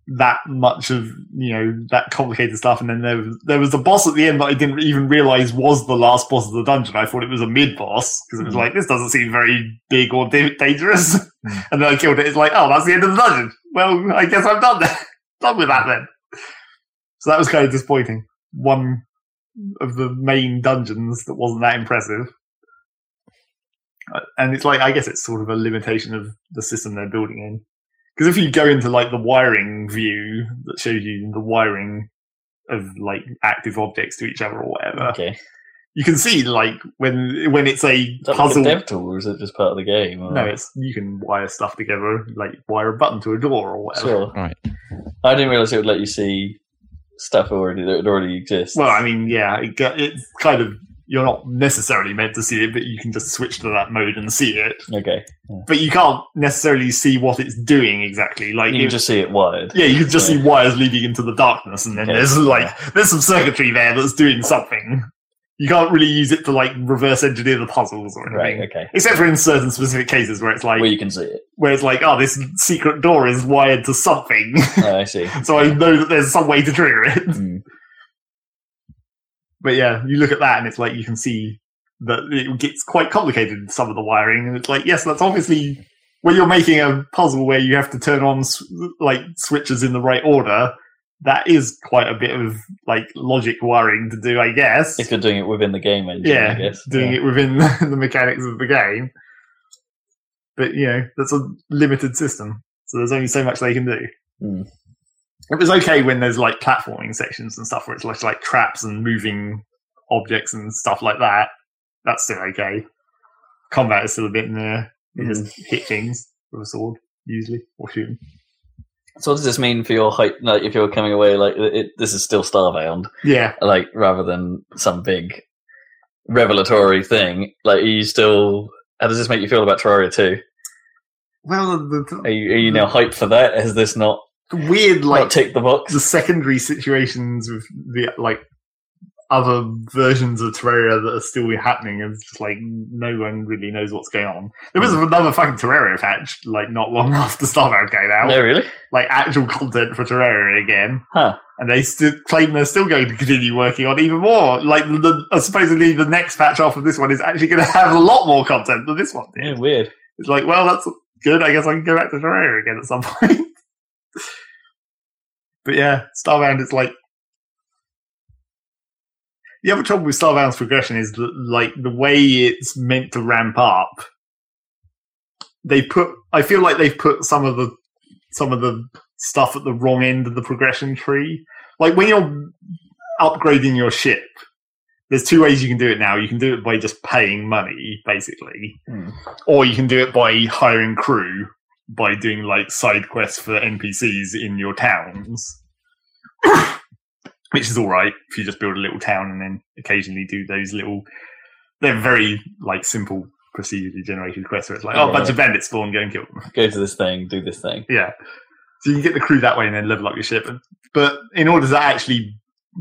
that much of you know that complicated stuff. And then there was there was the boss at the end that I didn't even realize was the last boss of the dungeon. I thought it was a mid boss because it was Mhm. like this doesn't seem very big or da- dangerous. Mhm. *laughs* and then I killed it. It's like oh that's the end of the dungeon. Well, I guess I'm done then. *laughs* done with that then. So that was kind of disappointing. One of the main dungeons that wasn't that impressive. Uh, And it's like, I guess it's sort of a limitation of the system they're building in. Because if you go into like the wiring view that shows you the wiring of like active objects to each other or whatever, okay. you can see like when when it's a Is that puzzle. like a dev tool, or is it just part of the game? Or? no, it's you can wire stuff together, like wire a button to a door or whatever. sure. Right. I didn't realize it would let you see stuff already that already exists. Well, I mean, yeah, it, it's kind of you're not necessarily meant to see it, but you can just switch to that mode and see it. okay. But you can't necessarily see what it's doing exactly. Like, You can if- just see it wired. yeah, you can just see wires leading into the darkness, and then Okay. there's like there's some circuitry there that's doing something. You can't really use it to like reverse engineer the puzzles or anything, Right. Okay. except for in certain specific cases where it's like Where you can see it. where it's like, oh, this secret door is wired to something, Oh, I see. *laughs* so I know that there's some way to trigger it. Mm. But yeah, you look at that and it's like you can see that it gets quite complicated in some of the wiring, and it's like, yes, that's obviously when you're making a puzzle where you have to turn on like switches in the right order. That is quite a bit of like logic wiring to do, I guess. If you're doing it within the game engine, yeah, I guess. doing yeah. it within *laughs* the mechanics of the game. But you know, that's a limited system, so there's only so much they can do. Hmm. It was okay when there's like platforming sections and stuff where it's like, like traps and moving objects and stuff like that. That's still okay. Combat is still a bit in there. You Hmm. just hit things with a sword, usually, or shoot 'em. So what does this mean for your hype? Like, if you're coming away, like it, this is still Starbound, Yeah. like rather than some big revelatory thing. Like, are you still? How does this make you feel about Terraria Two? Well, the, Are you, are you now hyped for that? Has this not the weird, like ticked the box? the secondary situations with the like other versions of Terraria that are still happening is just like no one really knows what's going on. There was another fucking Terraria patch like not long *laughs* after Starbound came out, No, really? like actual content for Terraria again, Huh? and they still claim they're still going to continue working on even more. Like the uh, supposedly the next patch after this one is actually going to have a lot more content than this one did. Yeah, weird. It's like, well, that's good. I guess I can go back to Terraria again at some *laughs* point. But yeah, Starbound is like the other trouble with Starbound's progression is that, like the way it's meant to ramp up. They put, I feel like they've put some of the some of the stuff at the wrong end of the progression tree. Like when you're upgrading your ship, there's two ways you can do it now. You can do it by just paying money, basically, Hmm. or you can do it by hiring crew by doing like side quests for NPCs in your towns, which is all right if you just build a little town and then occasionally do those little. They're very like simple procedurally generated quests where it's like, oh, a bunch of bandits spawn, go and kill them. Go to this thing, do this thing. Yeah. So you can get the crew that way and then level up your ship. But in order to actually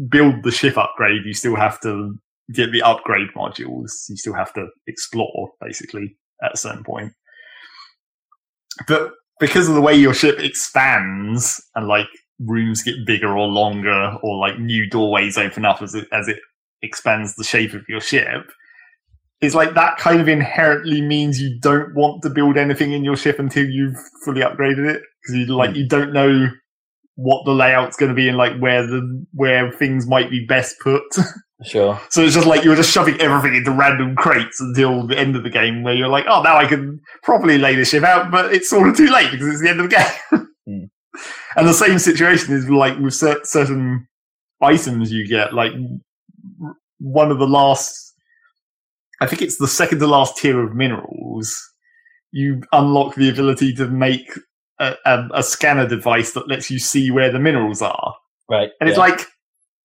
build the ship upgrade, you still have to get the upgrade modules. You still have to explore, basically, at a certain point. But because of the way your ship expands and like rooms get bigger or longer or like new doorways open up as it, as it expands the shape of your ship, it's like that kind of inherently means you don't want to build anything in your ship until you've fully upgraded it because you like hmm. you don't know what the layout's going to be and like where the where things might be best put. *laughs* Sure. so it's just like you were just shoving everything into random crates until the end of the game where you're like, oh, now I can properly lay this ship out, but it's sort *laughs* of too late because it's the end of the game. *laughs* Hmm. And the same situation is like with cer- certain items you get, like r- one of the last, I think it's the second to last tier of minerals. You unlock the ability to make a, a, a scanner device that lets you see where the minerals are. Right. And it's like,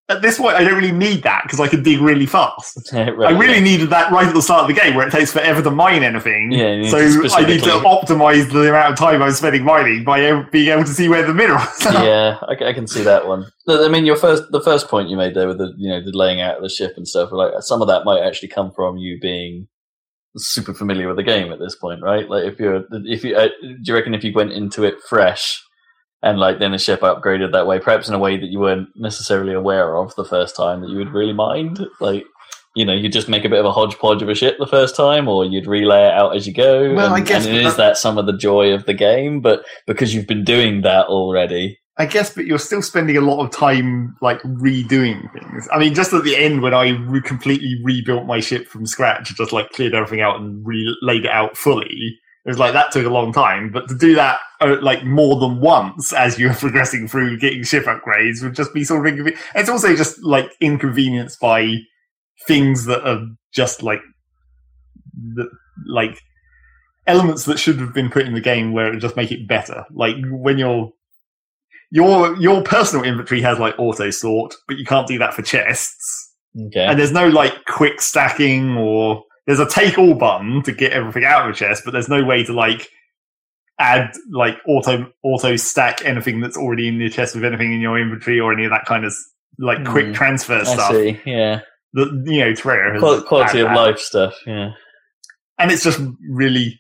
at this point, I don't really need that because I can dig really fast. *laughs* right, I really yeah. needed that right at the start of the game where it takes forever to mine anything. Yeah, so I need to optimize the amount of time I'm spending mining by being able to see where the minerals are. *laughs* yeah, I, I can see that one. I mean, your first, the first point you made there with the, you know, the laying out of the ship and stuff. Like some of that might actually come from you being super familiar with the game at this point, right? Like if you're, if you, uh, do you reckon if you went into it fresh and like then the ship upgraded that way, perhaps in a way that you weren't necessarily aware of the first time, that you would really mind, like. You know, you just make a bit of a hodgepodge of a ship the first time, or you'd relay it out as you go. Well, I and, guess and it is that- that some of the joy of the game, but because you've been doing that already, I guess, but you're still spending a lot of time like redoing things. I mean, just at the end when I re- completely rebuilt my ship from scratch, just like cleared everything out and re- laid it out fully, it was like that took a long time. But to do that uh, like more than once as you're *laughs* progressing through getting ship upgrades would just be sort of inconvenient. It's also just like inconvenienced by things that are just like the, like elements that should have been put in the game where it would just make it better. Like when you're your your personal inventory has like auto sort, but you can't do that for chests. okay. And there's no like quick stacking or there's a take all button to get everything out of a chest, but there's no way to like add like auto auto stack anything that's already in your chest with anything in your inventory or any of that kind of like quick Hmm, transfer I stuff see. Yeah, that you know Terraria Qual- quality of that. life stuff. Yeah, and it's just really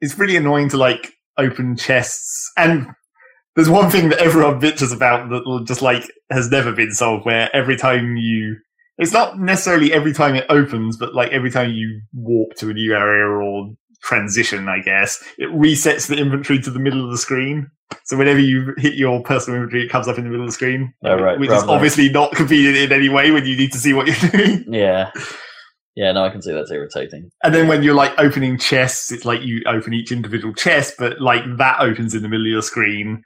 it's really annoying to like open chests and there's one thing that everyone bitches about that will just like has never been solved where every time you it's not necessarily every time it opens but like every time you warp to a new area or transition i guess it resets the inventory to the middle of the screen so whenever you hit your personal inventory it comes up in the middle of the screen Oh, right, which rather is obviously not convenient in any way when you need to see what you're doing *laughs* yeah, yeah. No, I can see that's irritating. And then when you're like opening chests, it's like you open each individual chest, but like that opens in the middle of your screen.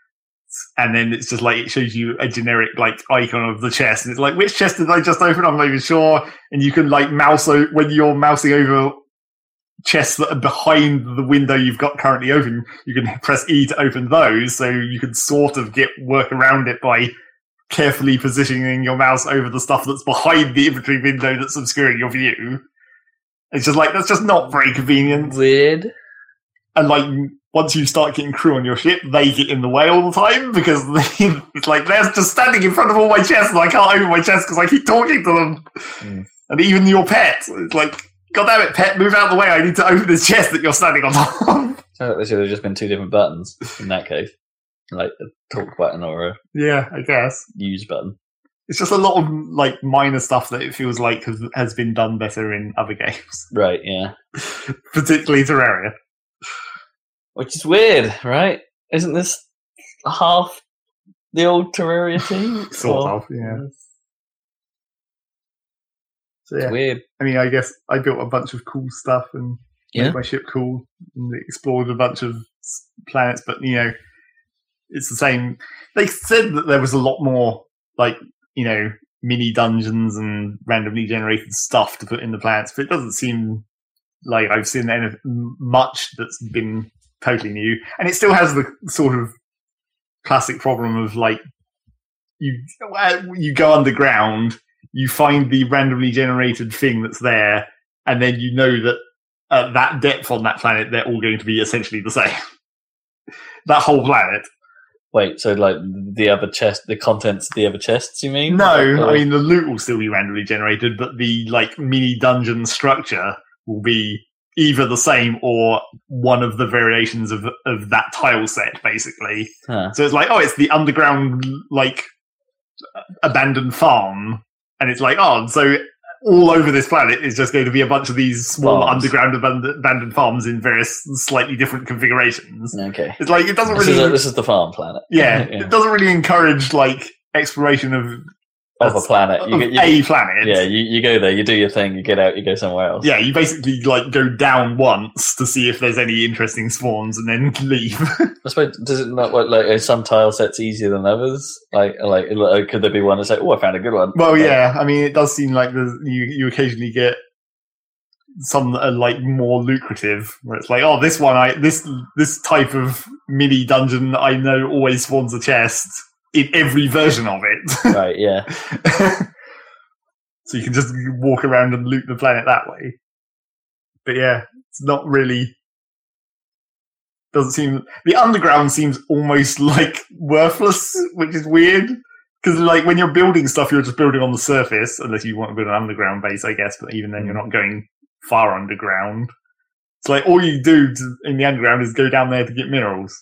And then it's just like it shows you a generic like icon of the chest, and it's like which chest did I just open? I'm not even sure. And you can like mouse o- when you're mousing over chests that are behind the window you've got currently open. You can *laughs* press E to open those, so you can sort of get work around it by carefully positioning your mouse over the stuff that's behind the inventory window that's obscuring your view. It's just like that's just not very convenient. Weird. And like once you start getting crew on your ship, they get in the way all the time because they, *laughs* it's like they're just standing in front of all my chests and I can't open my chest because I keep talking to them. Mm. And even your pet, it's like, God damn it, pet, move out of the way. I need to open this chest that you're standing on *laughs* top. of." Sounds there should have just been two different buttons in that case, like a talk button or a yeah, I guess. use button. It's just a lot of like minor stuff that it feels like has, has been done better in other *laughs* games, Right. Yeah. particularly Terraria. Which is weird, right? Isn't this half the old Terraria *laughs* team? Sort Or- of, yeah. So It's yeah, weird. I mean, I guess I built a bunch of cool stuff and Yeah. made my ship cool and explored a bunch of planets, but you know, it's the same. They said that there was a lot more, like you know, mini dungeons and randomly generated stuff to put in the planets, but it doesn't seem like I've seen any, much that's been totally new. And it still has the sort of classic problem of like you uh, you go underground, you find the randomly generated thing that's there, and then you know that at that depth on that planet, they're all going to be essentially the same. *laughs* that whole planet. Wait, so like the other chest, the contents of the other chests, you mean? No, Or- I mean the loot will still be randomly generated, but the like mini dungeon structure will be either the same or one of the variations of of that tile set, basically. Huh. So it's like, oh, it's the underground like abandoned farm, and it's like, oh, so all over this planet is just going to be a bunch of these small Farms. underground abandoned, abandoned farms in various slightly different configurations. Okay. It's like it doesn't This really, is, a, this is the farm planet. yeah, *laughs* yeah. it doesn't really encourage like exploration of Of a planet. You, you, a planet. yeah, you, you go there, you do your thing, you get out, you go somewhere else. Yeah, you basically like go down once to see if there's any interesting spawns and then *laughs* leave. I suppose does it not work like are some tile sets easier than others? Like like like, could there be one that's like, oh, I found a good one. well, Like, yeah, I mean, it does seem like you you occasionally get some that are like more lucrative, where it's like, oh, this one, I this this type of mini dungeon I know always spawns a chest in every version of it. *laughs* Right. Yeah. so you can just walk around and loot the planet that way. But yeah, it's not really. Doesn't seem the underground seems almost *laughs* like worthless, which is weird. Because like when you're building stuff, you're just building on the surface, unless you want to build an underground base, I guess. But even then, you're not mm. going far underground. It's like all you do to, in the underground is go down there to get minerals.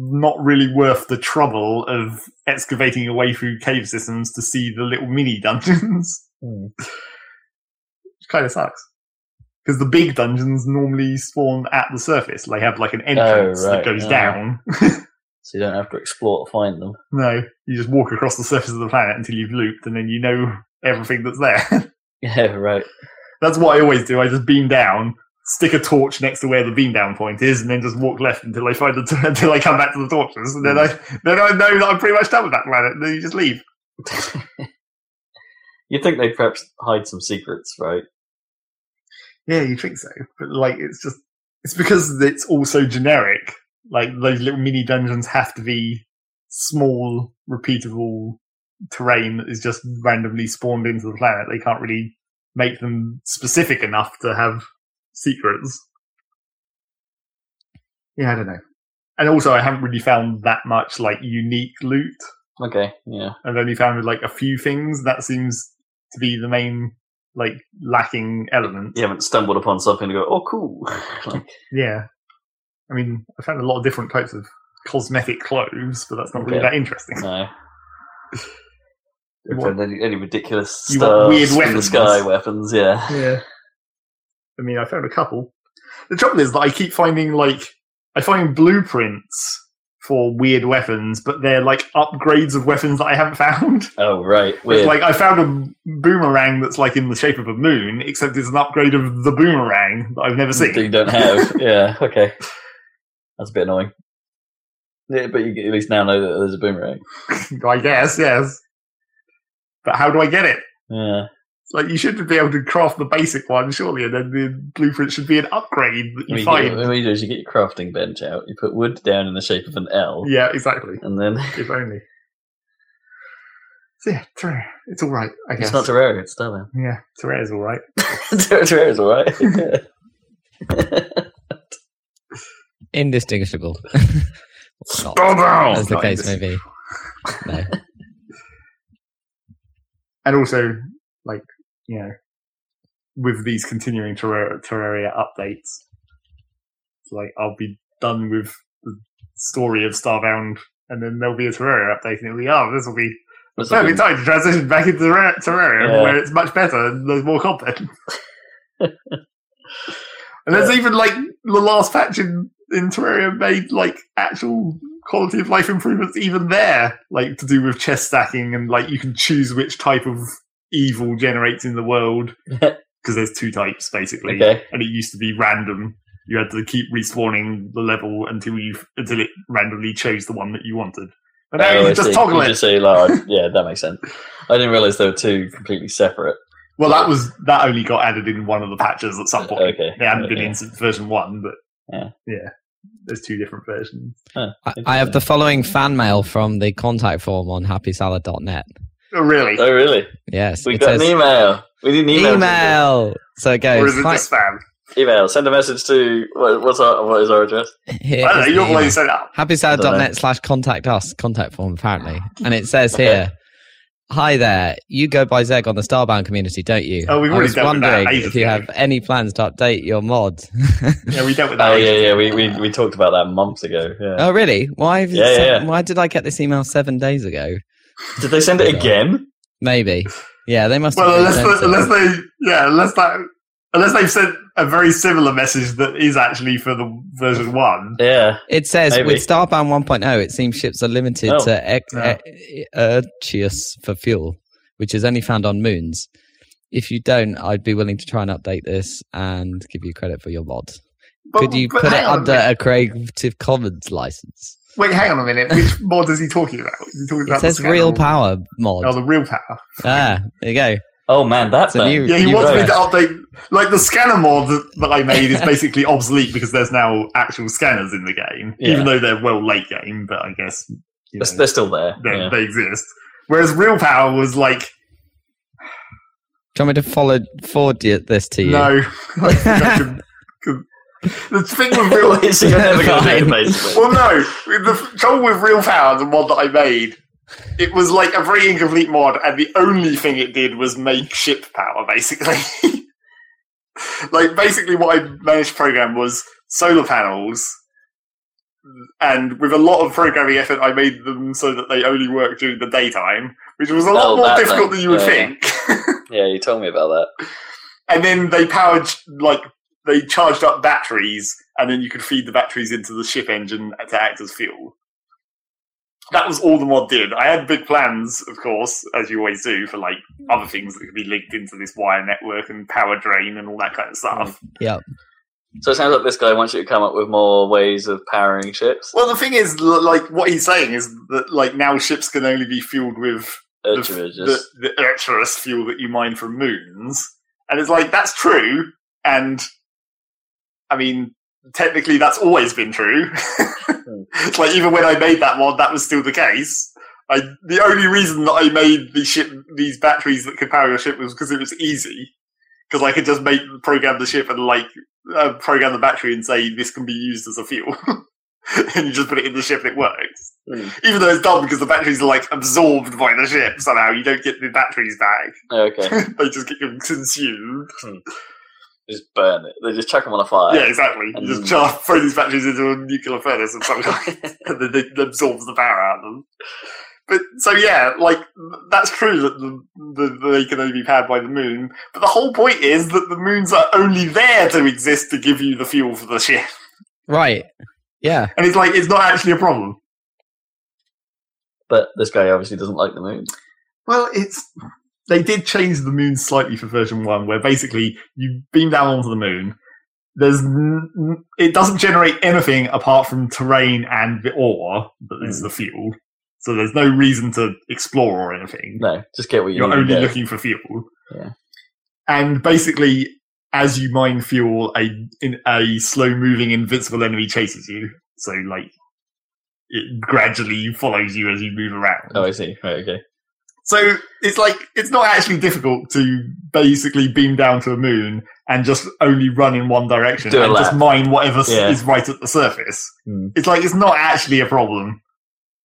Not really worth the trouble of excavating your way through cave systems to see the little mini *laughs* dungeons. Hmm. Which kind of sucks. Because the big dungeons normally spawn at the surface. They have like an entrance right, that goes yeah. down. *laughs* So you don't have to explore to find them. no, you just walk across the surface of the planet until you've looped, and then you know everything that's there. *laughs* Yeah. Right. that's what I always do. I just beam down, stick a torch next to where the beam down point is, and then just walk left until I find the t- *laughs* until I come back to the torches, and then hmm. I then I know that I'm pretty much done with that planet. And then you just leave. *laughs* You'd think they'd perhaps hide some secrets, right? Yeah, you think so, but like it's just it's because it's also generic. Like those little mini dungeons have to be small, repeatable terrain that is just randomly spawned into the planet. They can't really make them specific enough to have secrets. Yeah, I don't know. And also, I haven't really found that much like unique loot. Okay. Yeah. I've only found like a few things. That seems to be the main like lacking element. You haven't stumbled upon something to go, oh, cool. *laughs* like, Yeah. I mean, I found a lot of different types of cosmetic clothes, but that's not really Okay. that interesting. no. *laughs* You Found any, any ridiculous You want stars weird from the weapons. sky weapons? Yeah. Yeah. I mean, I found a couple. The trouble is that I keep finding, like, I find blueprints for weird weapons, but they're, like, upgrades of weapons that I haven't *laughs* found. Oh, right. It's Weird. like, I found a boomerang that's, like, in the shape of a moon, except it's an upgrade of the boomerang that I've never seen. that you don't have. *laughs* yeah. Okay. That's a bit annoying. Yeah, but you at least now know that there's a boomerang. I guess, yes. But how do I get it? Yeah. It's like you should be able to craft the basic one, surely, and then the blueprint should be an upgrade that What you you, find. get, what you do is you get your crafting bench out, you put wood down in the shape of an L, Yeah, exactly. and then *laughs* If only. So yeah, Terraria. It's all right, I guess. it's not Terraria, it's Starbound. *laughs* yeah, Terraria's all right. *laughs* Terraria's alright. Indistinguishable. Not, Starbound! as the Not case may be. No. And also, like, you know, with these continuing Terraria, Terraria updates, it's like I'll be done with the story of Starbound, and then there'll be a Terraria update, and it'll be, oh, this will be That's perfect time to transition back into Terraria, Yeah. where it's much better and there's more content. *laughs* and there's even like the last patch in, in Terraria made like actual quality of life improvements even there, like to do with chest stacking and like you can choose which type of evil generates in the world *laughs* because there's two types basically, okay. and it used to be random. You had to keep respawning the level until you until it randomly chose the one that you wanted. But now Oh, you I just see. toggle You it. just say, like, yeah, that makes sense. I didn't realize they were two completely separate. Well, that was that only got added in one of the patches at some point. Okay. It hadn't been in version one, but Yeah. yeah, there's two different versions. I, I have the following fan mail from the contact form on happysalad.net. Oh, really? Oh, really? Yes, We got says an email. We need an email. email. So it or goes. is it just spam? Email. Send a message to what, what's our what is our address? *laughs* here I don't know. You're the one who email. set it up. happysalad.net slash contact us contact form apparently and it says Okay. here hi there you go by zeg on the starbound community don't you Oh, we've i already was dealt with that wondering if you have any plans to update your mod *laughs* Yeah, we dealt with that. Oh yeah, yeah. We, we we talked about that months ago. Yeah. oh really why Yeah, yeah, sent- yeah. why did i get this email seven days ago Did they send it again? maybe yeah they must Well, have unless, resent they, unless they, yeah, unless that, unless they've sent a very similar message that is actually for the version one. Yeah. it says Maybe. with starbound 1.0 it seems ships are limited Oh. to ec- Yeah. e- Erchius for fuel which is only found on moons if you don't i'd be willing to try and update this and give you credit for your mod But- Could you put it hang on a under a Creative Commons license? Wait, hang on a minute. Which *laughs* mod is he talking about? Is he talking It about says the real power mod. Oh, the real power. ah, there you go. Oh man, that's a new- Yeah, he You wants me to update. Like the scanner mod that, that I made is basically *laughs* obsolete because there's now actual scanners in the game, Yeah. even though they're well late game. But I guess you know, They're, they're still there. they, Yeah. they exist. Whereas real power was like Do you want me to follow forward this to you? no. *laughs* I think I could- could- the thing with real so you're never going to do it, basically. well, no. The trouble with Real Power, the mod that I made, it was like a very incomplete mod, and the only thing it did was make ship power, basically. *laughs* like, basically, what I managed to program was solar panels, and with a lot of programming effort, I made them so that they only work during the daytime, which was a lot Oh, more difficult thing. than you would yeah. think. *laughs* Yeah, you told me about that. and then they powered like they charged up batteries and then you could feed the batteries into the ship engine to act as fuel that was all the mod did i had big plans of course as you always do for like mm. other things that could be linked into this wire network and power drain and all that kind of stuff mm, Yep. So it sounds like this guy wants you to come up with more ways of powering ships. well the thing is like what he's saying is that like now ships can only be fueled with the, Urchivage the, is- the Erchius fuel that you mine from moons. And it's like, that's true. And I mean, technically, that's always been true. It's *laughs* like, even when I made that one, that was still the case. I, the only reason that I made the ship, these batteries that could power your ship was because it was easy. Because I could just make program the ship and like uh, program the battery and say this can be used as a fuel, *laughs* and you just put it in the ship and it works Hmm. even though it's dumb because the batteries are like absorbed by the ship somehow. You don't get the batteries back; Okay, *laughs* they just get consumed. Just burn it. They just chuck them on a fire. Yeah, exactly. You just char- *laughs* throw these batteries into a nuclear furnace of some kind, and then it absorbs the power out of them. But so yeah, like that's true that the, the, they can only be powered by the moon. But the whole point is that the moons are only there to exist to give you the fuel for the ship, Right. Yeah. and it's like it's not actually a problem. But this guy obviously doesn't like the moon. Well, it's they did change the moon slightly for version one, where basically you beam down onto the moon. There's n- it doesn't generate anything apart from terrain and the ore that is Mm. the fuel. So there's no reason to explore or anything. No, just get what you You're only looking for fuel. Yeah. And basically, as you mine fuel, a in, a slow moving invincible enemy chases you. So like it gradually follows you as you move around. Oh, I see. Right, okay. So it's like it's not actually difficult to basically beam down to a moon and just only run in one direction Do and just mine whatever Yeah. is right at the surface. Hmm. It's like it's not actually a problem.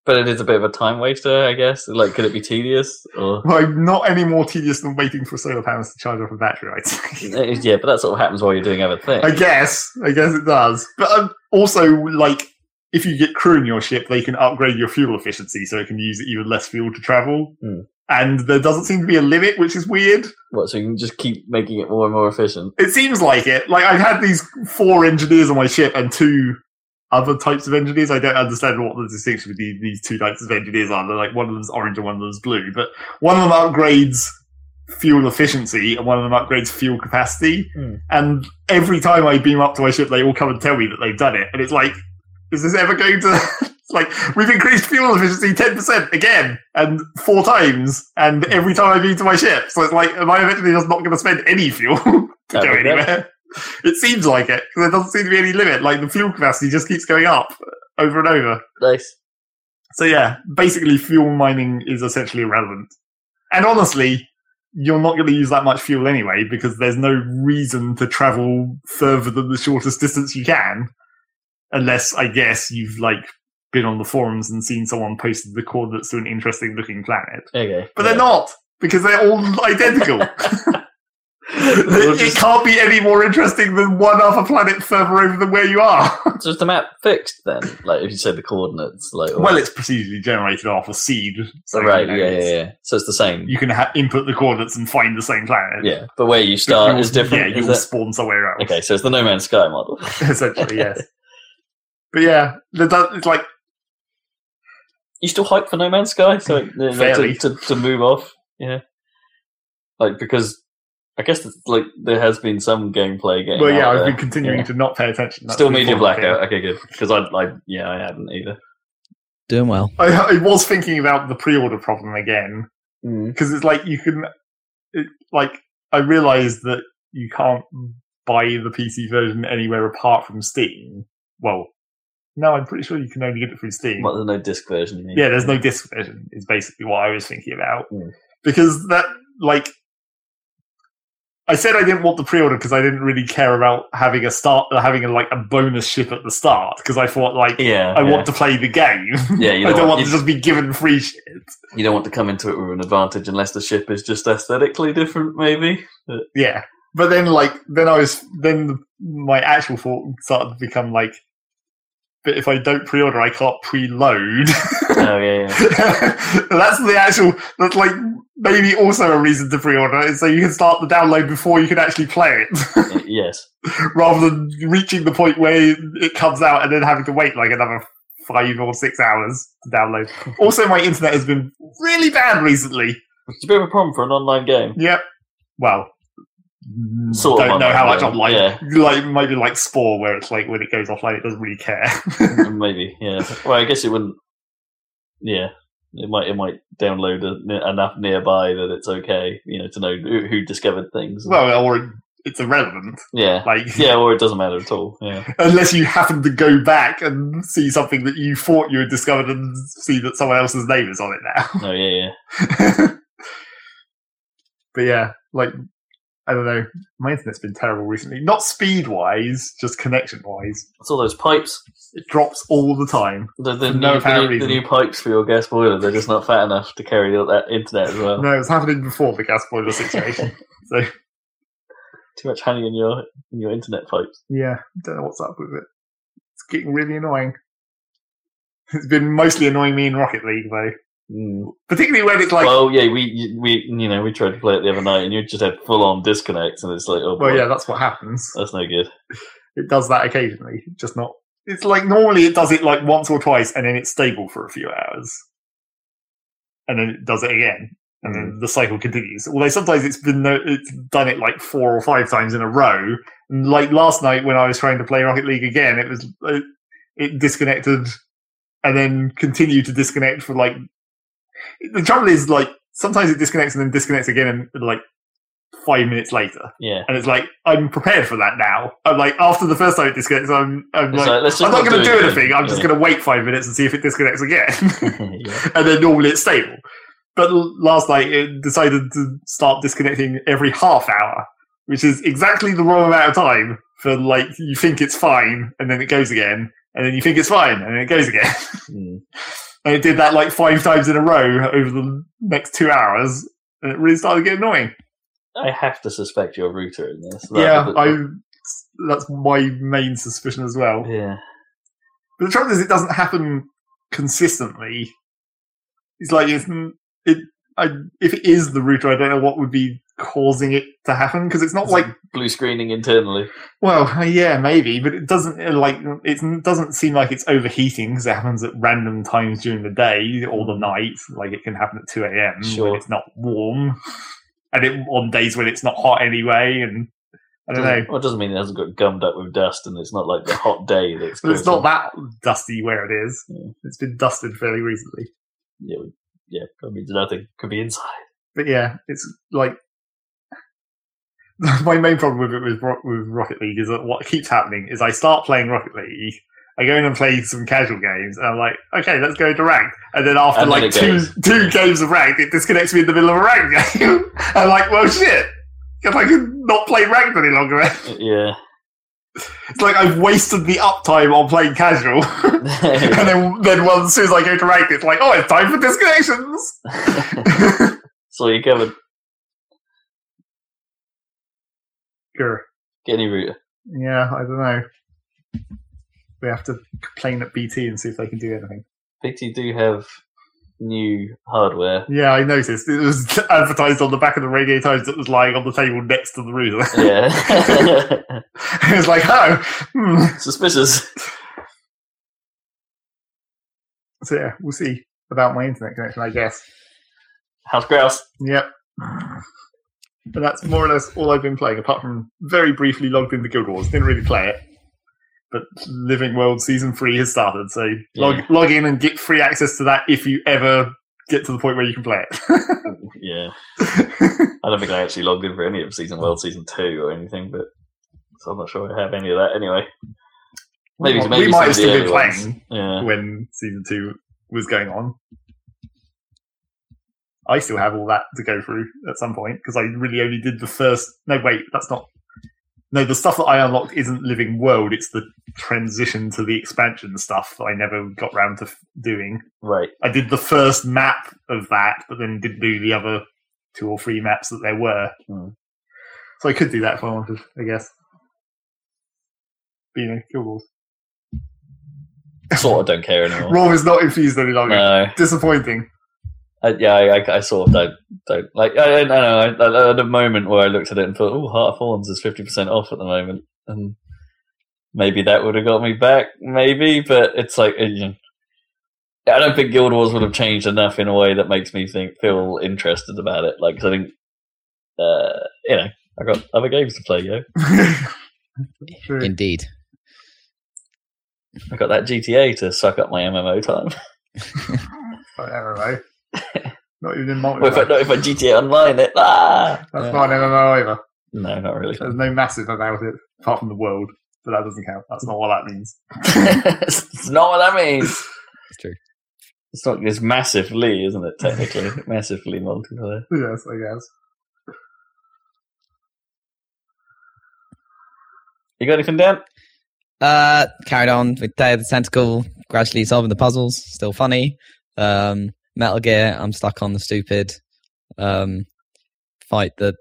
But it is a bit of a time waster, I guess. Like, could it be tedious? Or Well, not any more tedious than waiting for solar panels to charge up a battery. Say. *laughs* yeah, but that sort of happens while you're doing other things. I guess. I guess it does. But um, also, like, if you get crew in your ship, they can upgrade your fuel efficiency so it can use even less fuel to travel. Hmm. And there doesn't seem to be a limit, which is weird. What? So you can just keep making it more and more efficient. It seems like it. Like I've had these four engineers on my ship and two other types of engineers. I don't understand what the distinction with these, these two types of engineers are. They're like one of them's orange and one of them's blue. But one of them upgrades fuel efficiency and one of them upgrades fuel capacity. Hmm. And every time I beam up to my ship, they all come and tell me that they've done it. And it's like, is this ever going to *laughs* like we've increased fuel efficiency ten percent again, and four times, and every time I meet to my ship. So it's like, am I eventually just not going to spend any fuel *laughs* to go anywhere? It seems like it because there doesn't seem to be any limit. Like the fuel capacity just keeps going up over and over. Nice. So yeah, basically fuel mining is essentially irrelevant. And honestly, you're not going to use that much fuel anyway because there's no reason to travel further than the shortest distance you can. Unless I guess you've like been on the forums and seen someone posted the coordinates to an interesting looking planet. Okay. But they're not because they're all *laughs* identical. We'll *laughs* *laughs* it can't be any more interesting than one other planet further over than where you are. just the map fixed then? Like if you said the coordinates, like well, it's procedurally generated off a seed. So, right, yeah, yeah, it's- yeah. So it's the same. you can ha- input the coordinates and find the same planet. yeah, but where you start you'll- is different. Yeah, you'll it? spawn somewhere else. Okay, so it's the No Man's Sky model. essentially, yes. But yeah, the- that- it's like you still hype for No Man's Sky? So you know, Fairly. to, to to move off, yeah. Like because I guess it's like there has been some gameplay game. well, yeah, I've there. been continuing Yeah. to not pay attention. That's Still the media important blackout. Okay, good. Because I, I, yeah, I hadn't either. Doing well. I, I was thinking about the pre-order problem again hmm. because it's like you can, it, like, I realised that you can't buy the PC version anywhere apart from Steam. Well, no, I'm pretty sure you can only get it through Steam. What, there's no disc version. Yeah, there's no disc version. Is basically what I was thinking about Mm. because that like I said I didn't want the pre-order because I didn't really care about having a start, having a, like a bonus ship at the start because I thought like Yeah, I yeah. want to play the game. Yeah, you *laughs* I don't, don't want you, to just be given free shit. you don't want to come into it with an advantage unless the ship is just aesthetically different, maybe. Yeah, but then like then I was then the, my actual thought started to become like, but if I don't pre-order, I can't preload. Oh yeah, yeah. *laughs* that's the actual. That's like maybe also a reason to pre-order is so you can start the download before you can actually play it, *laughs* yes. rather than reaching the point where it comes out and then having to wait like another five or six hours to download. *laughs* Also, my internet has been really bad recently. It's a bit of a problem for an online game. Yep. Well. Mm. Sort of don't know how much online, online. yeah. Like maybe like Spore, where it's like when it goes offline, it doesn't really care. Mm, *laughs* maybe, yeah. Well, I guess it wouldn't. Yeah, it might it might download a, enough nearby that it's okay, you know, to know who, who discovered things. well, or it's irrelevant. yeah, Like yeah, or it doesn't matter at all. Yeah, *laughs* unless you happen to go back and see something that you thought you had discovered and see that someone else's name is on it now. no, yeah, yeah. *laughs* but yeah, like I don't know, my internet's been terrible recently. Not speed wise, just connection wise. It's all those pipes. It drops all the time. The, the, new, no the, new, the new pipes for your gas boiler, they're just not fat enough to carry that internet as well. No, it was happening before the gas boiler situation. *laughs* so Too much honey in your in your internet pipes. yeah, don't know what's up with it. It's getting really annoying. It's been mostly annoying me in Rocket League though. Mm. Particularly when it's like well, yeah, we we you know we tried to play it the other night, and you just had full on disconnects, and it's like, oh, well, boy, yeah, that's what happens. that's no good. *laughs* It does that occasionally, just not. It's like normally it does it like once or twice, and then it's stable for a few hours, and then it does it again, and then mm. the cycle continues. Although sometimes it's been no, it's done it like four or five times in a row. And like last night when I was trying to play Rocket League again, it was it, it disconnected and then continued to disconnect for like. The trouble is like sometimes it disconnects and then disconnects again, and like five minutes later. Yeah, And it's like, I'm prepared for that now. I'm like, after the first time it disconnects, I'm, I'm It's like, like, I'm not not going to do anything. I'm just going to wait five minutes and see if it disconnects again. *laughs* *laughs* yeah. and then normally it's stable. But last night it decided to start disconnecting every half hour, which is exactly the wrong amount of time for like, you think it's fine and then it goes again. And then you think it's fine and then it goes again. *laughs* Mm. And it did that like five times in a row over the next two hours. And it really started to get annoying. I have to suspect your router in this. That- yeah, I. That's my main suspicion as well. yeah. But the trouble is, it doesn't happen consistently. It's like it's it. I, if it is the router, I don't know what would be causing it to happen because it's not It's like blue screening internally. well, yeah, maybe, but it doesn't uh, like it doesn't seem like it's overheating because it happens at random times during the day or the night. Like it can happen at two a.m. Sure. when it's not warm, and it on days when it's not hot anyway, and I don't know. Well, it doesn't mean it hasn't got gummed up with dust, and it's not like the hot day that's. But it's not that dusty where it is. Yeah. It's been dusted fairly recently. Yeah, yeah. That means nothing. Could be inside. But yeah, it's like *laughs* my main problem with it with, with Rocket League is that what keeps happening is I start playing Rocket League, I go in and play some casual games, and I'm like, okay, let's go to ranked. And then after And like two goes. two games of ranked, it disconnects me in the middle of a ranked game. *laughs* I'm like, well, shit. If I can not play ranked any longer, *laughs* Yeah. it's like I've wasted the uptime on playing casual. and then, then once, as soon as I go to ranked, it's like, oh, it's time for disconnections. so you covered. Get any router. Yeah, I don't know. We have to complain at BT and see if they can do anything. BT do have new hardware. Yeah, I noticed. It was advertised on the back of the Radio Times that was lying on the table next to the router. *laughs* Yeah. *laughs* it was like, oh, hmm. Suspicious. So yeah, we'll see about my internet connection, I guess. House grouse. Yep. But that's more or less all I've been playing, apart from very briefly logged into Guild Wars. Didn't really play it. But Living World Season 3 has started, so log, Yeah. log in and get free access to that if you ever get to the point where you can play it. *laughs* Yeah. I don't think I actually logged in for any of season World season two or anything, but so I'm not sure I have any of that anyway. Maybe, Well, maybe we might have still been playing Yeah. when Season 2 was going on. I still have all that to go through at some point because I really only did the first. No, wait, that's not. No, the stuff that I unlocked isn't Living World. It's the transition to the expansion stuff that I never got round to f- doing. Right. I did the first map of that, but then didn't do the other two or three maps that there were. Hmm. So I could do that if I wanted, I guess. But, you know, Guild Wars. Sort of don't care anymore. *laughs* Raw is not infused any longer. no. Disappointing. I, yeah, I, I, I sort of don't, don't like. I, I don't know. I, I, at a moment where I looked at it and thought, "Oh, Heart of Thorns is fifty percent off at the moment," and maybe that would have got me back. Maybe, but it's like uh, you know, I don't think Guild Wars would have changed enough in a way that makes me think feel interested about it. Like, 'cause I think, uh, you know, I got other games to play. Yo, *laughs* True. Indeed. I got that GTA to suck up my MMO time. I don't know. *laughs* Not even in Or if I, multiplayer. not if I GTA Online it, ah, That's not an MMO either. no, not really. There's no massive about it, apart from the world. But that doesn't count. That's not what that means. *laughs* *laughs* it's not what that means. It's true. It's not. It's massively, isn't it? Technically, massively multiplayer. Yes, I guess. You got anything, Dan? Uh, carried on with Day of the Tentacle, gradually solving the puzzles. Still funny. Um, Metal Gear, I'm stuck on the stupid. Um, fight the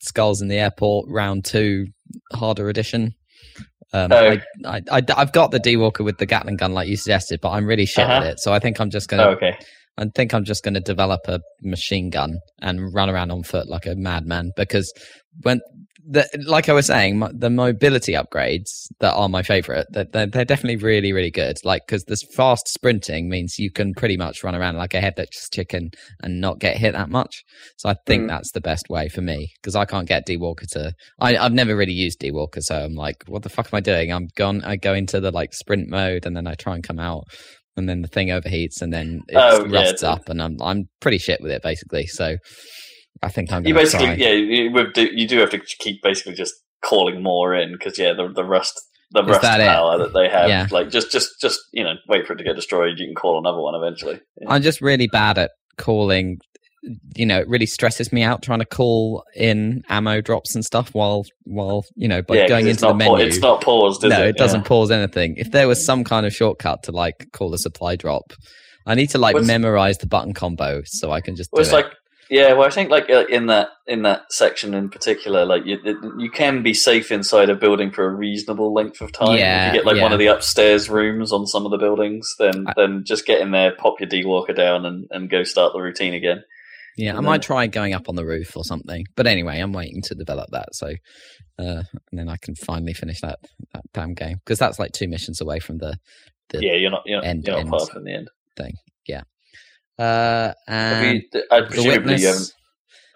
skulls in the airport, round two, harder edition. Um, Oh. I, I, I've got the D Walker with the Gatling gun, like you suggested, but I'm really shit Uh-huh. at it. So I think I'm just gonna, Oh, okay. I think I'm just gonna develop a machine gun and run around on foot like a madman because when the, like I was saying, my, the mobility upgrades that are my favorite, that they're, they're definitely really, really good. Like, because this fast sprinting means you can pretty much run around like a headless chicken and not get hit that much. So I think Mm. that's the best way for me because I can't get D Walker to. I, I've never really used D Walker, so I'm like, what the fuck am I doing? I'm gone. I go into the like sprint mode and then I try and come out. And then the thing overheats, and then it Oh, yeah, rusts the- up, and I'm I'm pretty shit with it basically. So I think I'm You basically, try. yeah, you, you do have to keep basically just calling more in because yeah, the the rust, the Is rust that it? power that they have, Yeah. like just just just you know, wait for it to get destroyed. You can call another one eventually. Yeah. I'm just really bad at calling. You know, it really stresses me out trying to call in ammo drops and stuff while while you know, by yeah, going into the not pa- menu. it's not paused. Is no, it, it doesn't pause anything. If there was some kind of shortcut to like call a supply drop, I need to like memorize the button combo so I can just. Well, do it's it. like yeah. Well, I think like uh, in that in that section in particular, like you you can be safe inside a building for a reasonable length of time. Yeah, if you get like one of the upstairs rooms on some of the buildings, then I- then just get in there, pop your D walker down, and, and go start the routine again. Yeah, I And might try going up on the roof or something. But anyway, I'm waiting to develop that so uh, and then I can finally finish that that damn game because that's like two missions away from the The yeah, you're not you're, not- end you're not far from the end. Uh and you, I the presumably you haven't.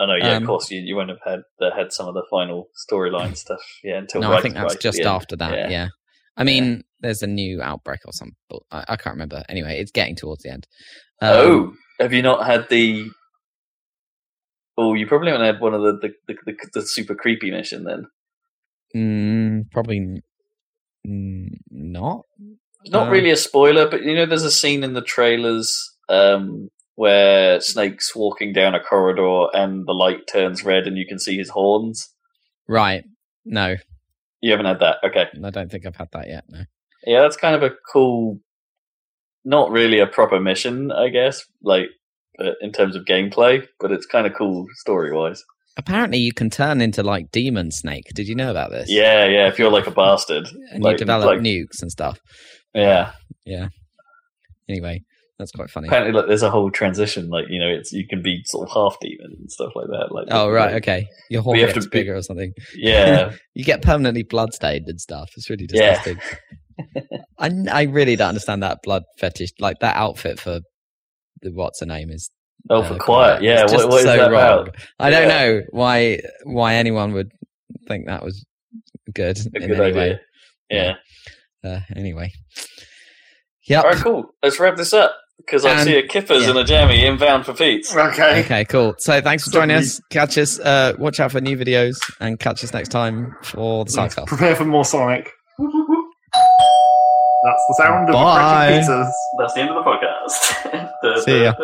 I know. Yeah, Um, of course. You, you won't have had the, had some of the final storyline *laughs* stuff. Yeah, until no, right, I think that's right just after that. Yeah. Yeah. I mean, there's a new outbreak or something. But I, I can't remember. Anyway, it's getting towards the end. Um, oh, have you not had the? Oh, you probably haven't had one of the the, the, the, the super creepy mission then. mm, probably not. Not Uh, really a spoiler, but you know, there's a scene in the trailers um, where Snake's walking down a corridor and the light turns red and you can see his horns. Right. No, You haven't had that, okay? I don't think I've had that yet. No. Yeah, that's kind of a cool. Not really a proper mission, I guess, like uh, in terms of gameplay, but it's kind of cool story wise. Apparently, you can turn into like Demon Snake. Did you know about this? Yeah, yeah. If you're like a bastard, And like- you develop like- nukes and stuff. yeah. Yeah. Anyway, that's quite funny. Apparently, like there's a whole transition. Like you know, it's you can be sort of half demon and stuff like that. Like Oh right, like- okay. Your horn gets to be- bigger or something. *laughs* Yeah, You get permanently bloodstained and stuff. It's really Yeah. disgusting. I I really don't understand that blood fetish. Like that outfit for the what's her name is. Oh, uh, for quiet. Yeah. What, what is so that wrong. about? I don't Yeah. know why why anyone would think that was good A good idea. way. Yeah. Uh, anyway. Yep. All right, cool. Let's wrap this up because I And- see a Kippers yeah. and a Jammy inbound for Pete's. Okay. Okay, cool. So thanks for joining us. Catch us. Uh, watch out for new videos and catch us next time for the Cyclops. Prepare for more Sonic. That's the sound of Bye. crunching pizzas. That's the end of the podcast. *laughs* See ya.